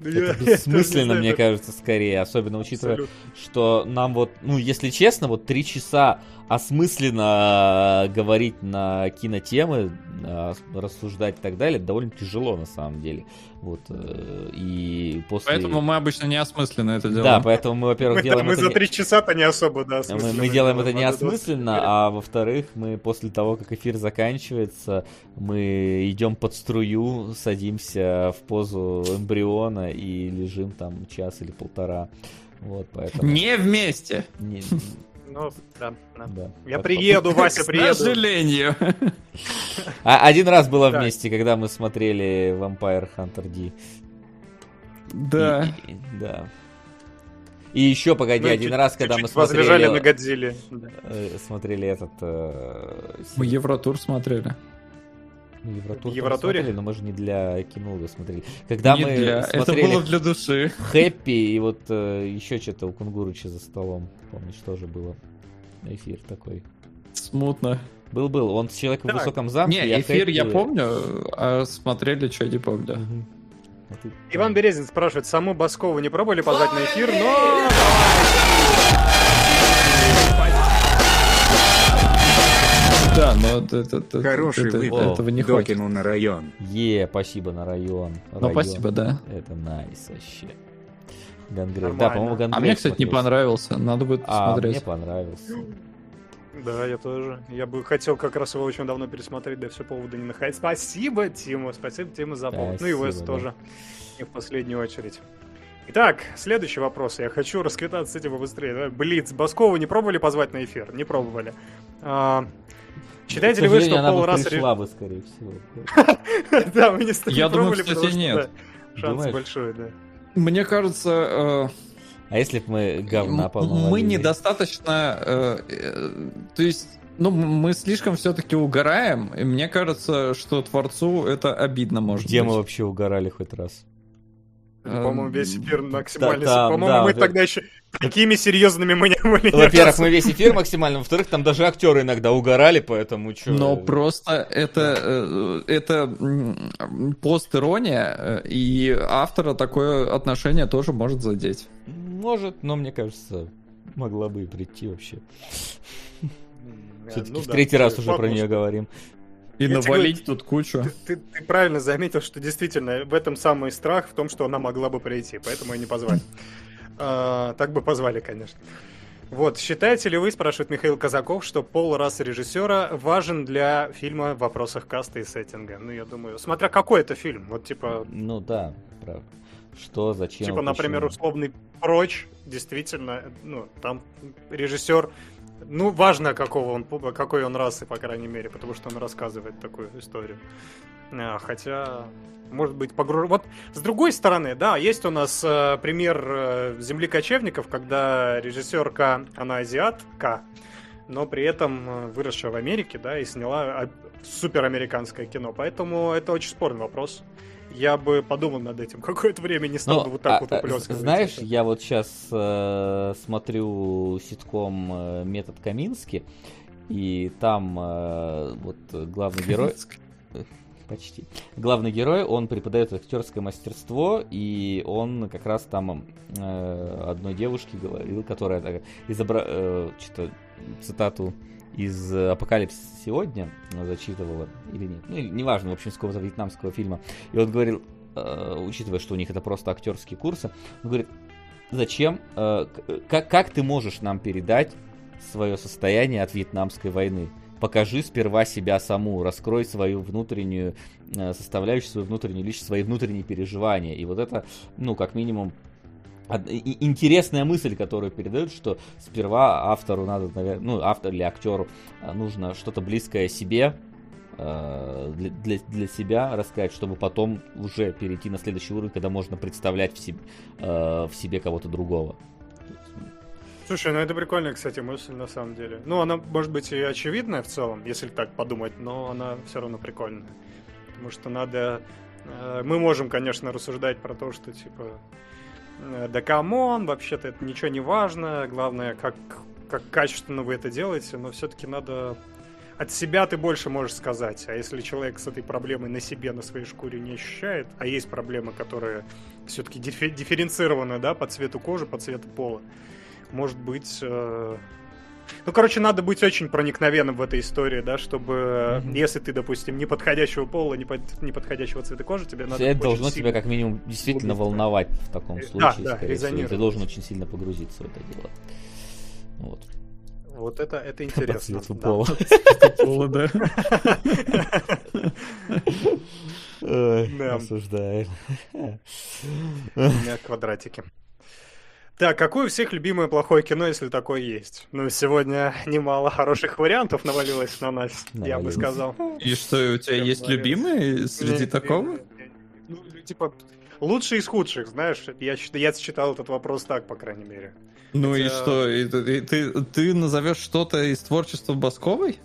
Это бессмысленно, мне кажется, скорее, особенно учитывая, Абсолютно. что нам вот, ну, если честно, вот три часа осмысленно говорить на кинотемы, а, рассуждать и так далее, довольно тяжело на самом деле. Вот, э, и после... Поэтому мы обычно не осмысленно это делаем. Да, поэтому мы, во-первых, мы, делаем мы это... за три часа-то не особо, да, мы, мы делаем это неосмысленно, а во-вторых, мы после того, как эфир заканчивается, мы идем под струю, садимся в позу эмбриона и лежим там час или полтора. Вот, поэтому... Не вместе! Не, ну, да, да. да. Я приеду, Вася, приеду. К сожалению. А, один раз было да. вместе, когда мы смотрели Vampire Hunter D. Да. И, и, да. И еще, погоди, ну, один чуть, раз, когда мы смотрели... Возлежали на Годзилле. Э, смотрели этот... Э, мы Евротур смотрели. Евротур Евротуре? смотрели, но мы же не для кино смотрели. Когда не мы для... смотрели Это было для души. Хэппи и вот э, еще что-то у Кунгурыча за столом, помнишь, тоже было эфир такой. Смутно. Был-был, он человек так. в высоком замке. Не, эфир я помню, а смотрели, что не помню. Угу. А ты... Иван Березин спрашивает, саму Баскову не пробовали позвать на эфир, но... Да, но это, это, Хороший это, выбор. этого не Докину на район. Е, спасибо на район. Ну, спасибо, да. Это найс вообще. Gungrave. Да, по-моему, Gungrave А мне, кстати, не понравился. Надо будет а, посмотреть. мне понравился. Да, я тоже. Я бы хотел как раз его очень давно пересмотреть, да все повода не находить. Спасибо, Тима, спасибо, Тима, за повод. Ну и Вес да. тоже, не в последнюю очередь. Итак, следующий вопрос. Я хочу расквитаться с этим побыстрее. Блиц, Баскову не пробовали позвать на эфир? Не пробовали. А, Считаете ли вы, что Пол раз... пришла бы, скорее всего. Да, мы не Я думаю, кстати, нет. Шанс большой, да. Мне кажется... Э, а если бы мы говна полного Мы недостаточно... Э, э, то есть ну, мы слишком все-таки угораем, и мне кажется, что творцу это обидно может Где быть. мы вообще угорали хоть раз? По-моему, весь эфир максимально... Да, По-моему, да, мы да. тогда еще такими серьезными мы не были. Во-первых, мы весь эфир максимально, во-вторых, там даже актеры иногда угорали, поэтому что... Но просто это, э, это пост-ирония, э, и автора такое отношение тоже может задеть. Может, но мне кажется, могла бы и прийти вообще. Все-таки ну, в третий раз уже про нее говорим. И Я навалить тебе, тут кучу. Ты, ты, ты правильно заметил, что действительно в этом самый страх в том, что она могла бы прийти, поэтому и не позвали. А, так бы позвали, конечно. Вот, считаете ли вы, спрашивает Михаил Казаков, что пол расы режиссера важен для фильма в вопросах каста и сеттинга? Ну, я думаю, смотря какой это фильм, вот типа... Ну да, правда. Что, зачем? Типа, например, условный прочь, действительно, ну, там режиссер ну, важно, какого он, какой он расы, по крайней мере, потому что он рассказывает такую историю. А, хотя, может быть, погруж... Вот с другой стороны, да, есть у нас э, пример э, земли кочевников, когда режиссерка, она азиатка, но при этом э, выросшая в Америке, да, и сняла суперамериканское кино. Поэтому это очень спорный вопрос я бы подумал над этим какое-то время, не стал ну, бы вот так а, вот уплескивать. Знаешь, это. я вот сейчас э, смотрю ситком э, «Метод Камински», и там э, вот главный герой... Почти. Главный герой, он преподает актерское мастерство, и он как раз там э, одной девушке говорил, которая изобра... Э, цитату из «Апокалипсиса сегодня» зачитывала или нет. Ну, неважно, в общем, с какого-то вьетнамского фильма. И он говорил, э, учитывая, что у них это просто актерские курсы, он говорит, зачем, э, как, как ты можешь нам передать свое состояние от вьетнамской войны? Покажи сперва себя саму, раскрой свою внутреннюю э, составляющую, свою внутреннюю личность, свои внутренние переживания. И вот это, ну, как минимум, интересная мысль, которую передают, что сперва автору надо, наверное, ну, автор или актеру а, нужно что-то близкое себе, для, для, для себя рассказать, чтобы потом уже перейти на следующий уровень, когда можно представлять в себе, в себе кого-то другого. Слушай, ну это прикольная, кстати, мысль на самом деле. Ну, она может быть и очевидная в целом, если так подумать, но она все равно прикольная. Потому что надо... э, Мы можем, конечно, рассуждать про то, что типа... э, Да come on, вообще-то это ничего не важно, главное, как, как качественно вы это делаете, но все-таки надо... От себя ты больше можешь сказать, а если человек с этой проблемой на себе, на своей шкуре не ощущает, а есть проблемы, которые все-таки дифференцированы, да, по цвету кожи, по цвету пола, может быть... э, Ну, короче, надо быть очень проникновенным в этой истории, да, чтобы, Мгм. если ты, допустим, не подходящего пола, не, под- не подходящего цвета кожи, тебе надо это должно сильно- тебя как минимум действительно углубиться. волновать в таком Э, случае, да, да, скорее всего. Ты должен очень сильно погрузиться в это дело. Вот. Вот это, это По интересно. цвету да. пола. Пола, да. Осуждаю. У меня квадратики. Так, какое у всех любимое плохое кино, если такое есть? Ну, сегодня немало хороших вариантов навалилось на нас, я бы Навалилось. сказал. И что, у тебя Прям есть любимые среди Не- такого? не- Ну, типа, лучшие из худших, знаешь, я, я считал этот вопрос так, по крайней мере. Ну и Хотя- что, и и ты, ты назовешь что-то из творчества Басковой?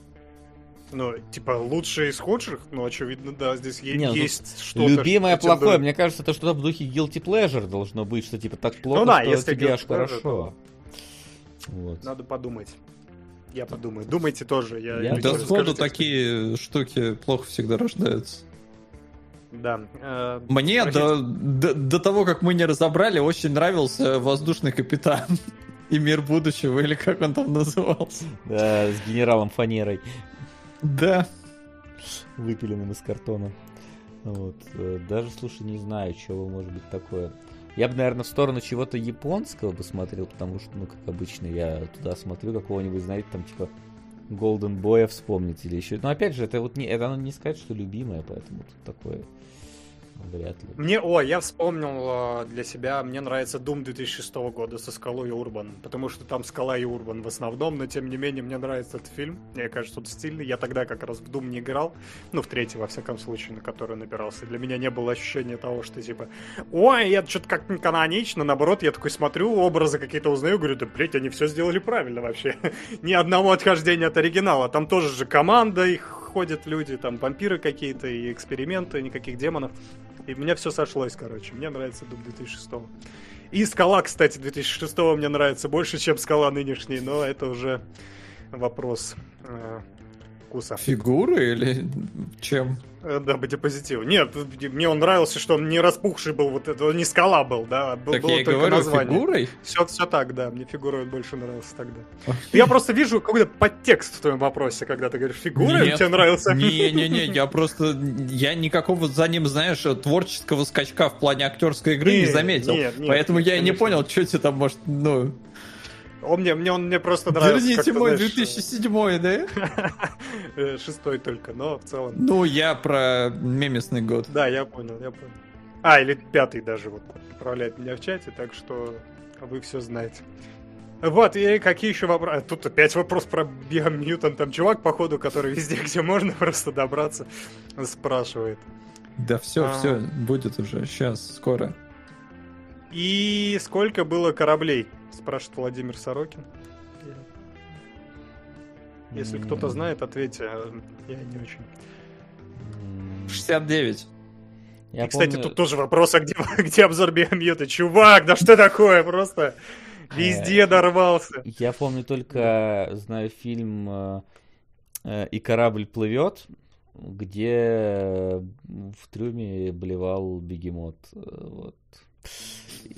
Ну, типа, лучшие из худших, ну, очевидно, да, здесь е- Не, ну, есть что-то. Любимое что плохое, претендует. мне кажется, это что-то в духе guilty pleasure должно быть, что типа так плохо, Ну да, что если тебе аж pleasure, хорошо. Вот. Надо подумать. Я подумаю. Думайте тоже. Я, Я Да сходу такие штуки плохо всегда рождаются. Да. э, Мне до, до, до того, как мы не разобрали, очень нравился воздушный капитан и мир будущего, или как он там назывался. Да, с генералом Фанерой, Да. выпиленным из картона. Вот. э, Даже, слушай, не знаю, чего может быть такое. Я бы, наверное, в сторону чего-то японского бы смотрел, потому что, ну, как обычно, я туда смотрю какого-нибудь, знаете, там, типа, Golden Boy вспомнить или еще. Но опять же, это вот не, это надо не сказать, что любимое, поэтому тут такое вряд ли. Мне, о, я вспомнил э, для себя, мне нравится Doom 2006 года со Скалой и Урбан, потому что там Скала и Урбан в основном, но тем не менее мне нравится этот фильм, мне кажется, он стильный, я тогда как раз в Doom не играл, ну, в третий, во всяком случае, на который набирался, для меня не было ощущения того, что, типа, ой, я что-то как не канонично, наоборот, я такой смотрю, образы какие-то узнаю, говорю, да, блядь, они все сделали правильно вообще, ни одного отхождения от оригинала, там тоже же команда, их ходят люди, там вампиры какие-то и эксперименты, никаких демонов. И у меня все сошлось, короче. Мне нравится Doom 2006. И Скала, кстати, 2006 мне нравится больше, чем Скала нынешний, но это уже вопрос э, вкуса. Фигуры или чем? Э, Да, быть позитив. Нет, мне он нравился, что он не распухший был, вот это, не скала был, да, был, Так было я только говорю, название. фигурой? Все, все так, да, мне фигура больше нравился тогда. Я просто вижу какой-то подтекст в твоем вопросе, когда ты говоришь, фигура Нет. тебе нравился? Не-не-не, я просто... Я никакого за ним, знаешь, творческого скачка в плане актерской игры не заметил. нет, нет, Поэтому я и не понял, что тебе там может... Ну, Он мне, мне, он мне просто нравится. верните мой знаешь, 2007, да? Шестой только, но в целом. Ну, я про мемесный год. Да, я понял, я понял. А, или пятый даже вот отправляет меня в чате, так что вы все знаете. Вот, и какие еще вопросы? Тут опять вопрос про Биомьютан. Там чувак, походу, который везде, где можно просто добраться, спрашивает. Да все, А. все, будет уже, сейчас, скоро. И сколько было кораблей? Спрашивает Владимир Сорокин. Если кто-то знает, ответьте. а Я не очень. м, 69. Я И, кстати, помню- тут тоже вопрос, а где, где обзор Биомьюта? Чувак, да что такое? Просто везде Э, дорвался. Я помню только, знаю, фильм э, э, «И корабль плывет», где в трюме блевал бегемот. Вот.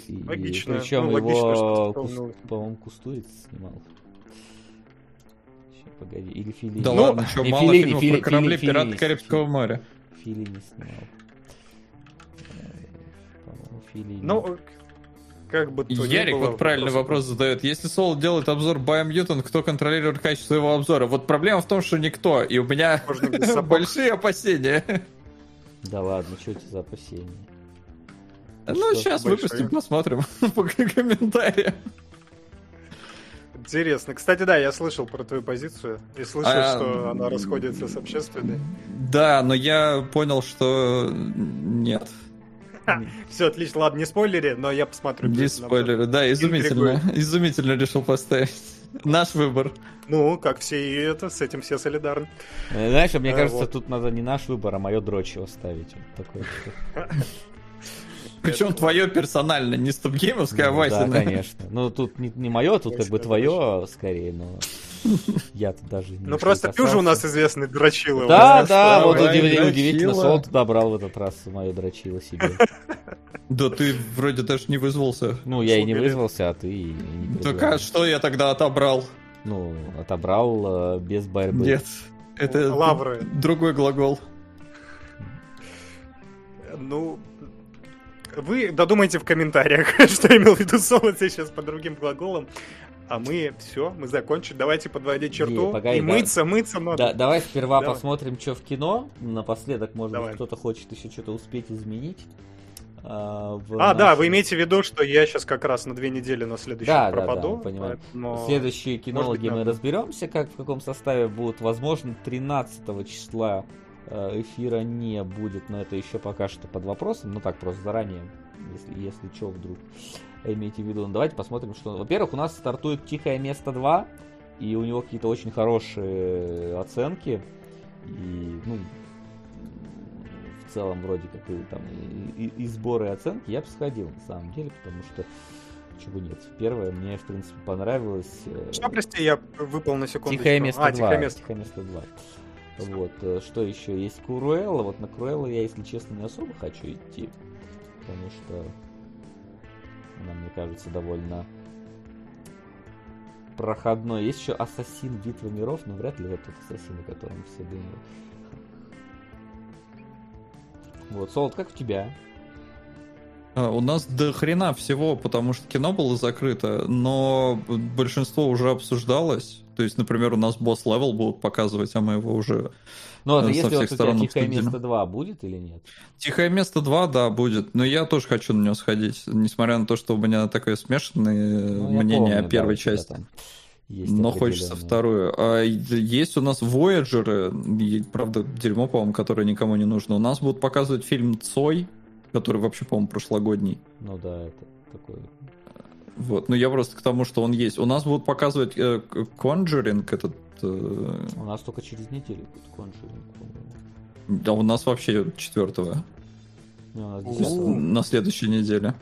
И Логично. Причем Ну, его, ты Кус- вспомнил. по-моему, Кустуриц снимал. Ща, погоди. Или Филини. Да Ну, ладно, что, не мало Феллини, фильмов Фелли- про корабли Фелли- «Пираты Феллини Карибского снимал. моря». Филини снимал. Э, По-моему, Филини. Ну, как бы то Ярик было, вот правильный вопрос задает. Если Соло делает обзор Biomutant, кто контролирует качество его обзора? Вот проблема в том, что никто, и у меня большие опасения. Да ладно, что это за опасения? Ну, сейчас выпустим, посмотрим по комментариям. Интересно. Кстати, да, я слышал про твою позицию. И слышал, А, что она расходится с общественной. Да, но я понял, что нет. Все, отлично, ладно, не спойлери, но я посмотрю. Без спойлеры, да, изумительно. Изумительно решил поставить. Наш выбор. Ну, как все и это, с этим все солидарны. Знаешь, мне Э, кажется, тут надо не наш выбор, а мое дрочево ставить. Причем твое персонально, не стопгеймовское, а Ну, Вася. Да, конечно. Ну, тут не, не мое, тут как бы твое скорее, но я-то даже не Ну просто ты уже у нас известный дрочила. Да, да, вот удивительно, удивительно, Солт добрал в этот раз мое дрочило себе. Да ты вроде даже не вызвался. Ну, я и не вызвался, а ты не Так а что я тогда отобрал? Ну, отобрал э, без борьбы. Нет. Это Лавры. другой глагол. Ну, вы додумайте в комментариях, что имел в виду Солод сейчас по другим глаголам. А мы все, мы закончили. Давайте подводить черту. Не, погоди, и да. мыться, мыться надо. Да, давай сперва Давай. посмотрим, что в кино. Напоследок, может Давай. быть, кто-то хочет еще что-то успеть изменить. А, в А, да, нашем- вы имеете в виду, что я сейчас как раз на две недели на следующий Да, да, да, пропаду. понимаю. поэтому- Следующие кинологи быть, мы надо. разберемся, как в каком составе будут. Возможно, 13 числа эфира не будет, но это еще пока что под вопросом. Ну так, просто заранее, если, если что, вдруг имейте в виду. Ну, давайте посмотрим, что... Во-первых, у нас стартует «Тихое место 2», и у него какие-то очень хорошие оценки. И, ну, в целом, вроде как и там и, и- и сборы и оценки я бы сходил, на самом деле, потому что чего нет. Первое мне, в принципе, понравилось. э, Что, прости, я выпал на секунду. Тихое место а, 2. тихое место. Тихое место 2. Вот, э, что еще? Есть Куруэлла. Вот на Круэлла я, если честно, не особо хочу идти. Потому что она, мне кажется, довольно проходной. Есть еще Ассасин Битва миров, но вряд ли вот тот Ассасин, о котором все думают. Вот, Солод, как у тебя? А, У нас до хрена всего, потому что кино было закрыто, но большинство уже обсуждалось. То есть, например, у нас Boss Level будут показывать, а мы его уже... Ну, а Э, со если всех вот у тебя сторон Тихое обсудили. место 2 будет или нет? Тихое место 2, да, будет. Но я тоже хочу на него сходить, несмотря на то, что у меня такое смешанное Ну, мнение помню, о первой да, части. есть Но хочется вторую. А есть у нас Voyager, правда, дерьмо, по-моему, которое никому не нужно. У нас будут показывать фильм Цой, который вообще, по-моему, прошлогодний. Ну да, это такой Вот, ну я просто к тому, что он есть. У нас будут показывать э, Conjuring, этот... э, У нас только через неделю будет конжуринг, по-моему. а у нас вообще четвертого. Ну, у нас У. 10 На следующей неделе.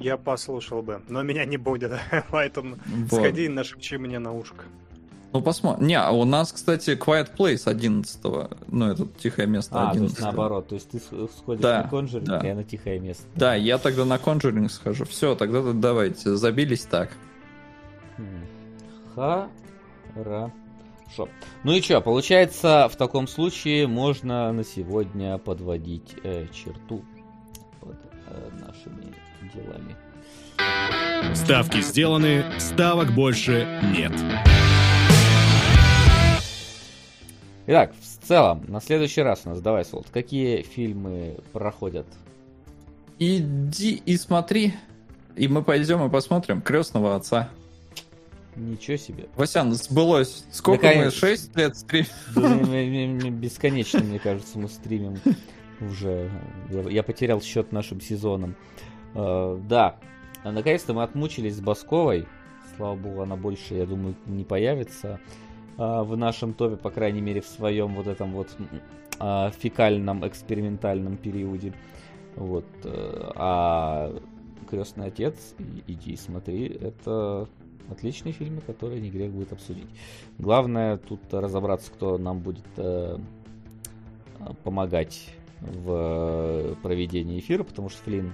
Я послушал бы, но меня не будет, поэтому Вот. сходи и нашепчи мне на ушко. Ну, посмотрим. Не, а у нас, кстати, Quiet Place 11 Ну, это тихое место А, то 11 есть наоборот, то есть ты сходишь Да, на конжуринг, да. а я на тихое место. Да, я тогда на Conjuring схожу. Все, тогда давайте, забились так. М. Хорошо. Ну и что, получается, в таком случае можно на сегодня подводить э, черту под э, нашими делами. Ставки сделаны, ставок больше нет. Итак, в целом, на следующий раз у нас, давай, Солт, какие фильмы проходят? Иди и смотри. И мы пойдем и посмотрим крестного отца. Ничего себе. Васян, сбылось. Сколько Да, мы? конечно. 6 лет стримим? Бесконечно, мне кажется, мы стримим уже. Я, я потерял счет нашим сезонам. Э, да, наконец-то мы отмучились с Басковой. Слава богу, она больше, я думаю, не появится в нашем топе, по крайней мере, в своем вот этом вот э, фекальном экспериментальном периоде. Вот. э, А Крестный отец, иди смотри, это отличные фильмы, которые не грех будет обсудить. Главное тут разобраться, кто нам будет э, помогать в э, проведении эфира, потому что Флин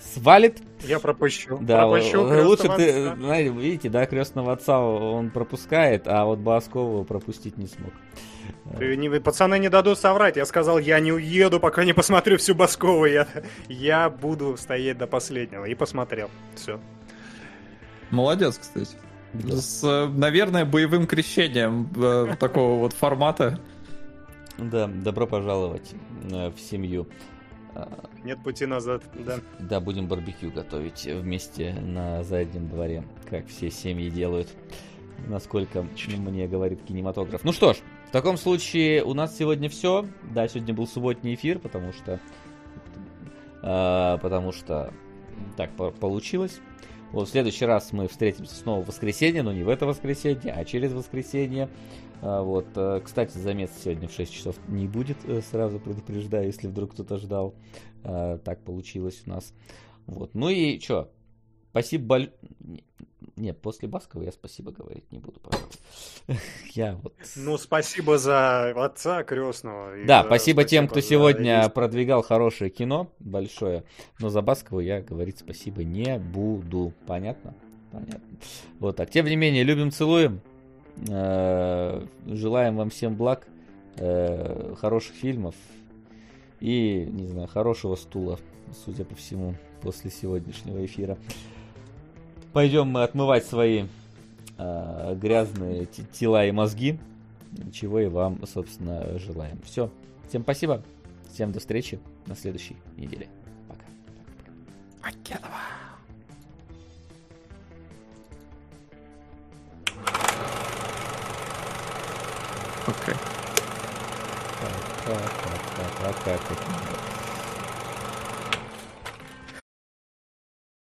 свалит. Я пропущу. Да, пропущу л- лучше крестного ты, отца. знаете, видите, да, крестного отца он пропускает, а вот Баскову пропустить не смог. Ты не- пацаны не дадут соврать. Я сказал, я не уеду, пока не посмотрю всю Баскову. Я, я буду стоять до последнего. И посмотрел. Все. Молодец, кстати. Да. С, э, наверное, боевым крещением э, такого вот формата. Да, добро пожаловать э, в семью. Нет пути назад. Да. Да, будем барбекю готовить вместе на заднем дворе, как все семьи делают, насколько мне говорит кинематограф. Ну что ж, в таком случае у нас сегодня все. Да, сегодня был субботний эфир, потому что а, потому что так по- получилось. Вот в следующий раз мы встретимся снова в воскресенье, но не в это воскресенье, а через воскресенье. А, Вот, э, кстати, замес сегодня в 6 часов не будет, э, сразу предупреждаю, если вдруг кто-то ждал. А, Так получилось у нас. Вот, ну и что? Спасибо боль... Не- Не, после Баскова я спасибо говорить не буду. Я вот... Ну, спасибо за отца крестного. и Да, за- спасибо тем, кто за сегодня весь- продвигал хорошее кино, большое. Но за Баскову я говорить спасибо не буду. Понятно? Понятно. Вот так. Тем не менее, любим, целуем. Э, Желаем вам всем благ, э, хороших фильмов и, не знаю, хорошего стула, судя по всему, после сегодняшнего эфира. Пойдем мы отмывать свои э, грязные те- тела и мозги, чего и вам, собственно, желаем. Все. Всем спасибо. Всем до встречи на следующей неделе. Пока. Окей. Пока. Пока. Пока. Пока.